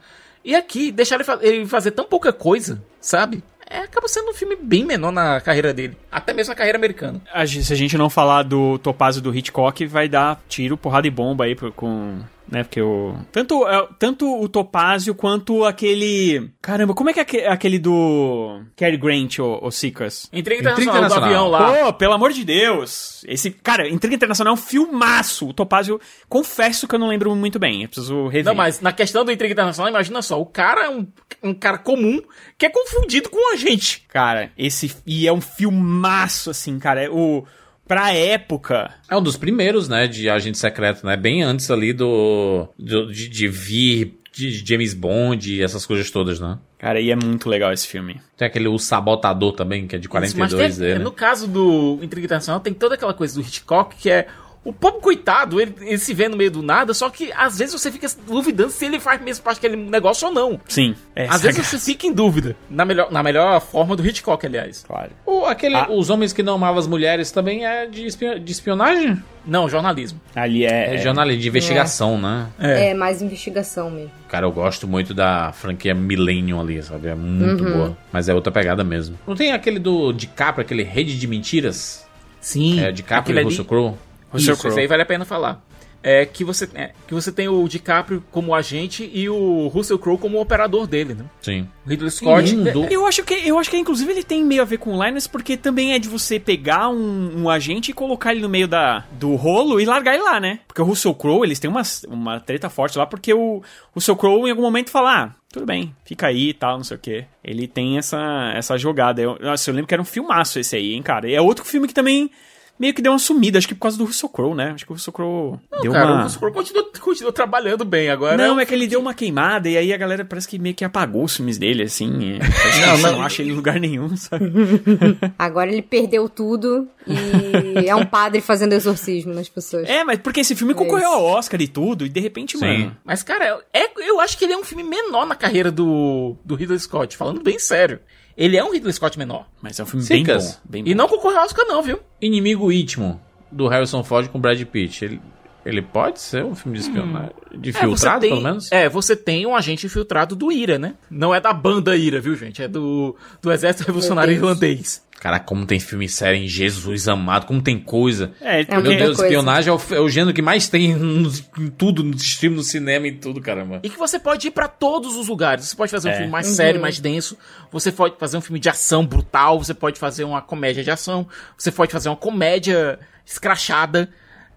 E aqui, deixar ele, fa- ele fazer tão pouca coisa, sabe? É, acaba sendo um filme bem menor na carreira dele. Até mesmo na carreira americana. A gen- se a gente não falar do Topázio do Hitchcock, vai dar tiro, porrada e bomba aí pro- com. Né, porque o. Tanto, é, tanto o Topázio quanto aquele. Caramba, como é que é aque- aquele do. Cary Grant, o, o Seekers? Intriga Intriga Internacional, do Internacional. avião lá. Pô, pelo amor de Deus! Esse, cara, Intriga Internacional é um filmaço. O Topázio, confesso que eu não lembro muito bem. Eu preciso rever. Não, mas na questão do Intriga Internacional, imagina só, o cara é um, um cara comum que é confundido com um agente. Cara, esse. E é um filmaço, assim, cara. É o. Pra época. É um dos primeiros, né, de agente secreto, né? Bem antes ali do. do- de, de vir, de James Bond e essas coisas todas, né? Cara, e é muito legal esse filme. Tem aquele O Sabotador também, que é de Isso, mas 42 tem- dele. no caso do Intriga Internacional, tem toda aquela coisa do Hitchcock que é O pobre coitado, ele, ele se vê no meio do nada, só que às vezes você fica duvidando se ele faz mesmo parte daquele negócio ou não. Sim. É, Às vezes você fica em dúvida. Na melhor, na melhor forma do Hitchcock, aliás. Claro. O, aquele, Ah. Os Homens que Não Amavam as Mulheres também é de, espio- de espionagem? Não, jornalismo. Ali é. É, jornalismo, de investigação, né? É. mais investigação mesmo. Cara, eu gosto muito da franquia Millennium ali, sabe? É muito boa. Mas é outra pegada mesmo. Não tem aquele do DiCaprio, aquele Rede de Mentiras? Sim. É, DiCaprio e Russell Crowe? Russell Isso, Crowe. isso aí vale a pena falar. É que você, é, que você tem o DiCaprio como agente e o Russell Crowe como operador dele, né? Sim. O Ridley Scott. Lindo. Eu acho que, eu acho que inclusive ele tem meio a ver com o Linus, porque também é de você pegar um, um agente e colocar ele no meio da, do rolo e largar ele lá, né? Porque o Russell Crowe, eles têm uma, uma treta forte lá, porque o Russell Crowe em algum momento fala, ah, tudo bem, fica aí e tal, não sei o quê. Ele tem essa, essa jogada. Eu, nossa, eu lembro que era um filmaço esse aí, hein, cara. E é outro filme que também meio que deu uma sumida, acho que por causa do Russell Crowe, né? Acho que o Russell Crowe deu Cara, o uma... Russell Crowe continua, continua trabalhando bem agora. Não, um é que ele deu uma queimada e aí a galera parece que meio que apagou os filmes dele, assim. parece que você não acha ele em lugar nenhum, sabe? Agora ele perdeu tudo e é um padre fazendo exorcismo nas pessoas. É, mas porque esse filme concorreu ao Oscar e tudo, e de repente, Sim. mano. Mas, cara, é, eu acho que ele é um filme menor na carreira do, do Ridley Scott, falando bem sério. Ele é um Ridley Scott menor. Mas é um filme bem bom. Bem bom. E não concorreu ao Oscar, não, viu? Inimigo Íntimo, do Harrison Ford com Brad Pitt. Ele, ele pode ser um filme de espionagem? De É, você filtrado, tem- pelo menos? É, você tem um agente infiltrado do IRA, né? Não é da banda IRA, viu, gente? É do, do Exército Revolucionário. Irlandês. Caraca, como tem filme sério em Jesus amado, como tem coisa. É, É porque- Meu Deus, coisa. espionagem é o, é o gênero que mais tem em tudo, no stream, no cinema e tudo, caramba. E que você pode ir pra todos os lugares. Você pode fazer um É. filme mais sério, mais denso. Você pode fazer um filme de ação brutal. Você pode fazer uma comédia de ação. Você pode fazer uma comédia escrachada.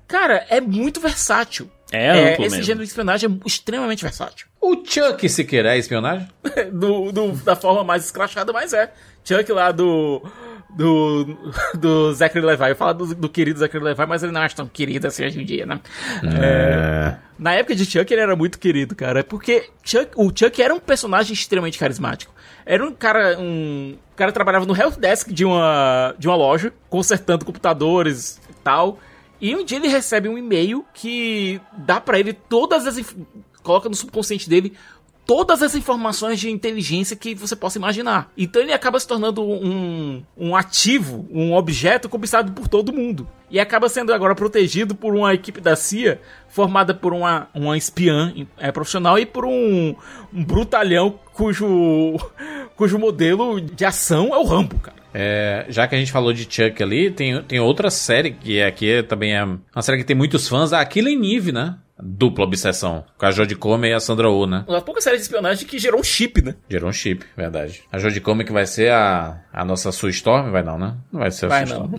Cara, é muito versátil. É amplo esse mesmo. gênero de espionagem é extremamente versátil. O Chuck sequer é espionagem? do, do- da forma mais escrachada, mas é. Chuck lá do. Do, do Zachary Levi. Eu falo do, do querido Zachary Levi, mas ele não acha tão querido assim hoje em dia, né? É. Na época de Chuck, ele era muito querido, cara. Porque Chuck, o Chuck era um personagem extremamente carismático. Era um cara. Um o cara trabalhava no help desk de uma, de uma loja, consertando computadores e tal. E um dia ele recebe um e-mail que dá pra ele todas as. coloca no subconsciente dele todas as informações de inteligência que você possa imaginar. Então ele acaba se tornando um, um ativo, um objeto cobiçado por todo mundo. E acaba sendo agora protegido por uma equipe da CIA formada por uma, uma espiã é, profissional e por um, um brutalhão cujo, cujo modelo de ação é o Rambo, cara. É, já que a gente falou de Chuck ali, tem, tem outra série que é, aqui também é uma série que tem muitos fãs, a Killing Eve, né? Dupla obsessão. Com a Jodie Comer e a Sandra Oh, né? Uma das poucas séries de espionagem que gerou um chip, né? Gerou um chip, verdade. A Jodie Comer que vai ser a, a nossa Sue Storm? Vai não, né? Não vai ser a Vai Sue não. Storm,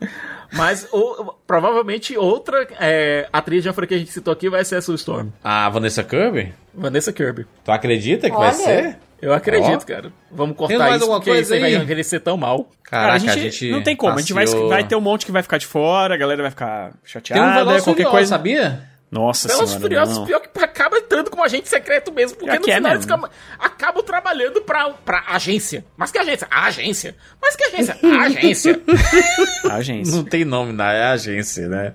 não. Mas o- provavelmente outra é, atriz de franquia que a gente citou aqui vai ser a Sue Storm. A Vanessa Kirby? Vanessa Kirby. Tu acredita que Olha. vai ser? Eu acredito, Ó. cara. Vamos Tem cortar mais isso alguma porque coisa isso aí vai envelhecer tão mal. Cara, Caraca, a gente, não tem como, a gente vai, passeou- vai ter um monte que vai ficar de fora, a galera vai ficar Tem um chateada, qualquer Furioso, coisa. sabia? Nossa Velozes senhora, Furiosos, não. pior que acaba entrando como agente secreto mesmo, porque no é final eles mesmo. acabam, acabam trabalhando pra, pra agência. Mas que agência? A agência. Mas que agência? A agência. A agência. Não tem nome na é agência, né?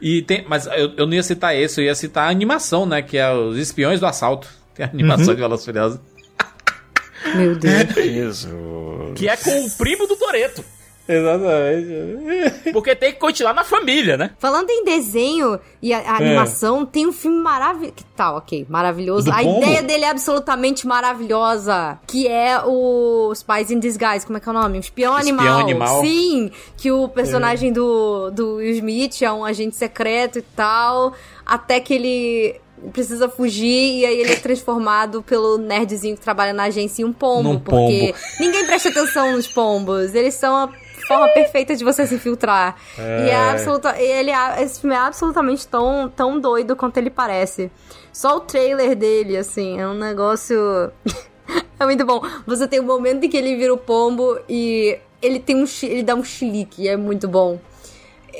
E tem, mas eu, eu não ia citar esse, eu ia citar a animação, né? Que é os espiões do assalto. Tem a animação de Veloz Furioso. Meu Deus. Jesus. que é com o primo do Toreto. Exatamente. Porque tem que continuar na família, né? Falando em desenho e a, a animação, tem um filme maravilhoso. Que tal, ok, maravilhoso. Do a pombo? ideia dele é absolutamente maravilhosa. Que é o Spies in Disguise. Como é que é o nome? O Espião Espião Animal. Animal. Sim, que o personagem do, do Will Smith é um agente secreto e tal. Até que ele precisa fugir e aí ele é transformado pelo nerdzinho que trabalha na agência em um pombo. Num porque ninguém presta atenção nos pombos. Eles são a forma perfeita de você se infiltrar. E é absoluta, ele é, esse filme é absolutamente tão, tão doido quanto ele parece. Só o trailer dele, assim, é um negócio. é muito bom. Você tem um momento em que ele vira o pombo e ele tem um ele dá um chilique, é muito bom.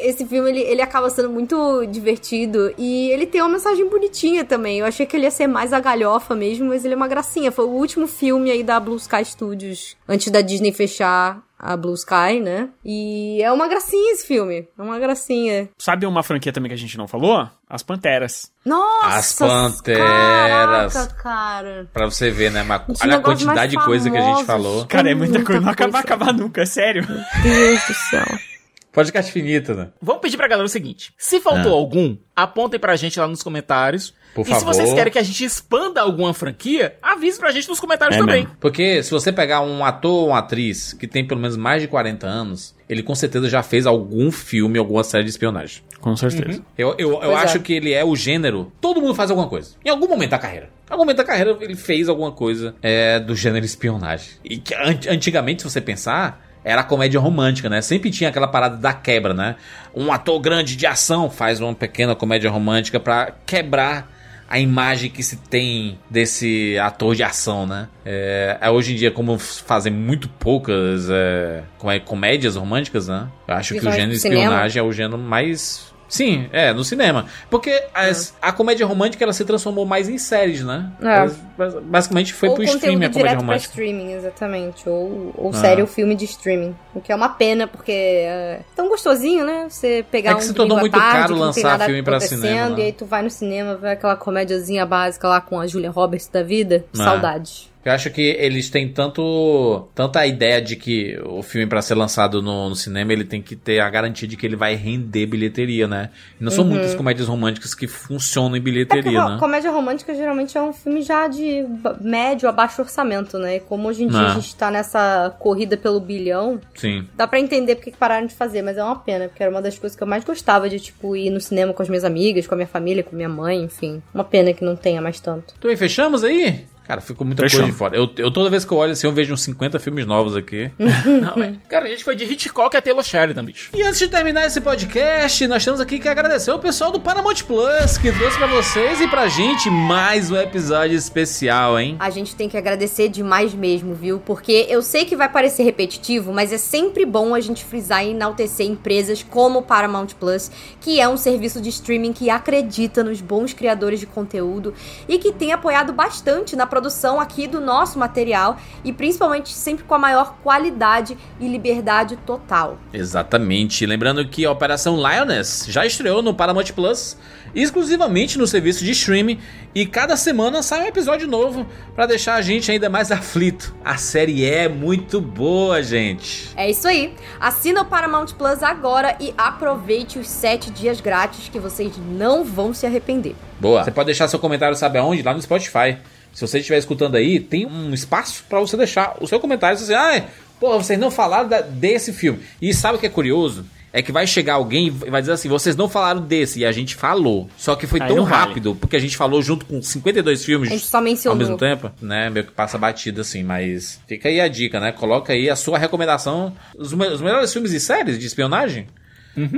Esse filme, ele, ele acaba sendo muito divertido e ele tem uma mensagem bonitinha também. Eu achei que ele ia ser mais a galhofa mesmo, mas ele é uma gracinha. Foi o último filme aí da Blue Sky Studios, antes da Disney fechar a Blue Sky, né? E é uma gracinha esse filme. É uma gracinha. Sabe uma franquia também que a gente não falou? As Panteras. Nossa! As Panteras. Caraca, cara. Pra você ver, né? Mas olha a quantidade de coisa que a gente falou. Cara, é muita, muita coisa. Não coisa. vai acabar nunca, é sério. Deus do céu. Podcast finita, né? Vamos pedir pra galera o seguinte: se faltou Ah. algum, apontem pra gente lá nos comentários. Por e se favor. vocês querem que a gente expanda alguma franquia, avise pra gente nos comentários É também. mesmo. Porque se você pegar um ator ou uma atriz que tem pelo menos mais de 40 anos, ele com certeza já fez algum filme, alguma série de espionagem. Com certeza. Eu, eu, eu Pois é. acho que ele é o gênero. Todo mundo faz alguma coisa. Em algum momento da carreira. Em algum momento da carreira ele fez alguma coisa é, do gênero espionagem. E que an- antigamente, se você pensar. Era a comédia romântica, né? Sempre tinha aquela parada da quebra, né? Um ator grande de ação faz uma pequena comédia romântica pra quebrar a imagem que se tem desse ator de ação, né? É, é, hoje em dia, como fazem muito poucas é, é, comédias românticas, né? Eu acho que o gênero espionagem é o gênero mais. Sim, é, no cinema. Porque as- a comédia romântica ela se transformou mais em séries, né? É. Bas- basicamente foi ou pro streaming a comédia direto pra romântica. streaming, exatamente. Ou, ou Ah. série ou filme de streaming. O que é uma pena, porque é tão gostosinho, né? Você pegar É que um se tornou muito tarde, caro lançar filme pra cinema, né? E aí tu vai no cinema, vê aquela comédiazinha básica lá com a Julia Roberts da vida. Ah. Saudade. Eu acho que eles têm tanto tanta ideia de que o filme pra ser lançado no, no cinema ele tem que ter a garantia de que ele vai render bilheteria, né? E não são muitas comédias românticas que funcionam em Uhum. É bilheteria, ro- né? comédia romântica geralmente é um filme já de médio a baixo orçamento, né? E como hoje em dia Ah. a gente tá nessa corrida pelo bilhão, Sim. Dá pra entender porque que pararam de fazer, mas é uma pena, porque era uma das coisas que eu mais gostava de, tipo, ir no cinema com as minhas amigas, com a minha família, com minha mãe, enfim. Uma pena que não tenha mais tanto. Então aí, fechamos aí? Cara, ficou muita Fechamos. coisa de fora. Eu, eu toda vez que eu olho assim, eu vejo uns 50 filmes novos aqui. Não, é. Cara, a gente foi de Hitchcock até Taylor Sheridan, bicho. E antes de terminar esse podcast, nós temos aqui que agradecer o pessoal do Paramount Plus, que trouxe pra vocês e pra gente mais um episódio especial, hein? A gente tem que agradecer demais mesmo, viu? Porque eu sei que vai parecer repetitivo, mas é sempre bom a gente frisar e enaltecer empresas como o Paramount Plus, que é um serviço de streaming que acredita nos bons criadores de conteúdo e que tem apoiado bastante na produção aqui do nosso material e principalmente sempre com a maior qualidade e liberdade total. Exatamente. Lembrando que a Operação Lioness já estreou no Paramount Plus, exclusivamente no serviço de streaming, e cada semana sai um episódio novo pra deixar a gente ainda mais aflito. A série é muito boa, gente. É isso aí. Assina o Paramount Plus agora e aproveite os 7 dias grátis que vocês não vão se arrepender. Boa. Você pode deixar seu comentário, sabe aonde? Lá no Spotify. Se você estiver escutando aí, tem um espaço pra você deixar o seu comentário. Você dizer, ah, porra, vocês não falaram da- desse filme. E sabe o que é curioso? É que vai chegar alguém e vai dizer assim, vocês não falaram desse, e a gente falou. Só que foi Aí tão não vale. rápido, porque a gente falou junto com 52 filmes A gente só ao mencionou. mesmo tempo, né? Meio que passa batida assim, mas fica aí a dica, né? Coloca aí a sua recomendação, os, me- os melhores filmes e séries de espionagem.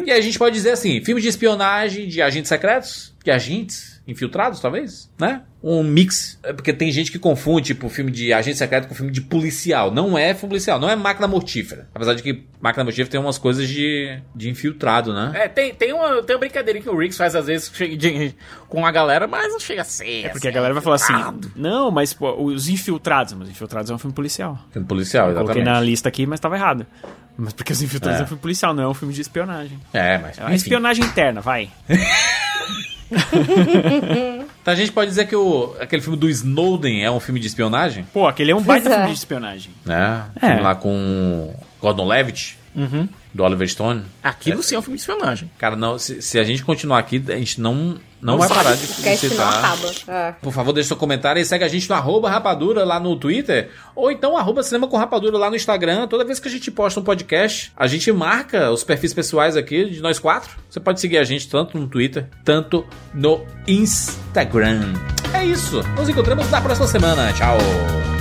E a gente pode dizer assim, filmes de espionagem, de agentes secretos, de agentes infiltrados, talvez, né? Um mix, é porque tem gente que confunde, tipo, filme de agente secreto com filme de policial. Não é filme policial, não é máquina mortífera. Apesar de que máquina mortífera tem umas coisas de, de infiltrado, né? É, tem, tem, uma, tem uma brincadeirinha que o Riggs faz às vezes chega de- com a galera, mas não chega a ser. É porque a galera vai falar assim: não, mas pô, os infiltrados. Mas Infiltrados é um filme policial. Filme policial, Eu Coloquei exatamente. na lista aqui, mas tava errado. Mas porque os infiltrados É. é um filme policial, não é um filme de espionagem. É, mas. É uma enfim. espionagem interna, vai. Então a gente pode dizer que o, aquele filme do Snowden é um filme de espionagem? Pô, aquele é um baita Pois é. filme de espionagem. né? É. Filme lá com Gordon Levitt, do Oliver Stone. Aquilo sim é um filme de espionagem. Cara, não, se, se a gente continuar aqui, a gente não, não vai parar de, citar. acaba. É. Por favor, deixe seu comentário e segue a gente no arroba rapadura lá no Twitter. Ou então arroba cinema com rapadura lá no Instagram. Toda vez que a gente posta um podcast, a gente marca os perfis pessoais aqui de nós quatro. Você pode seguir a gente tanto no Twitter, tanto no Instagram. É isso. Nos encontramos na próxima semana. Tchau.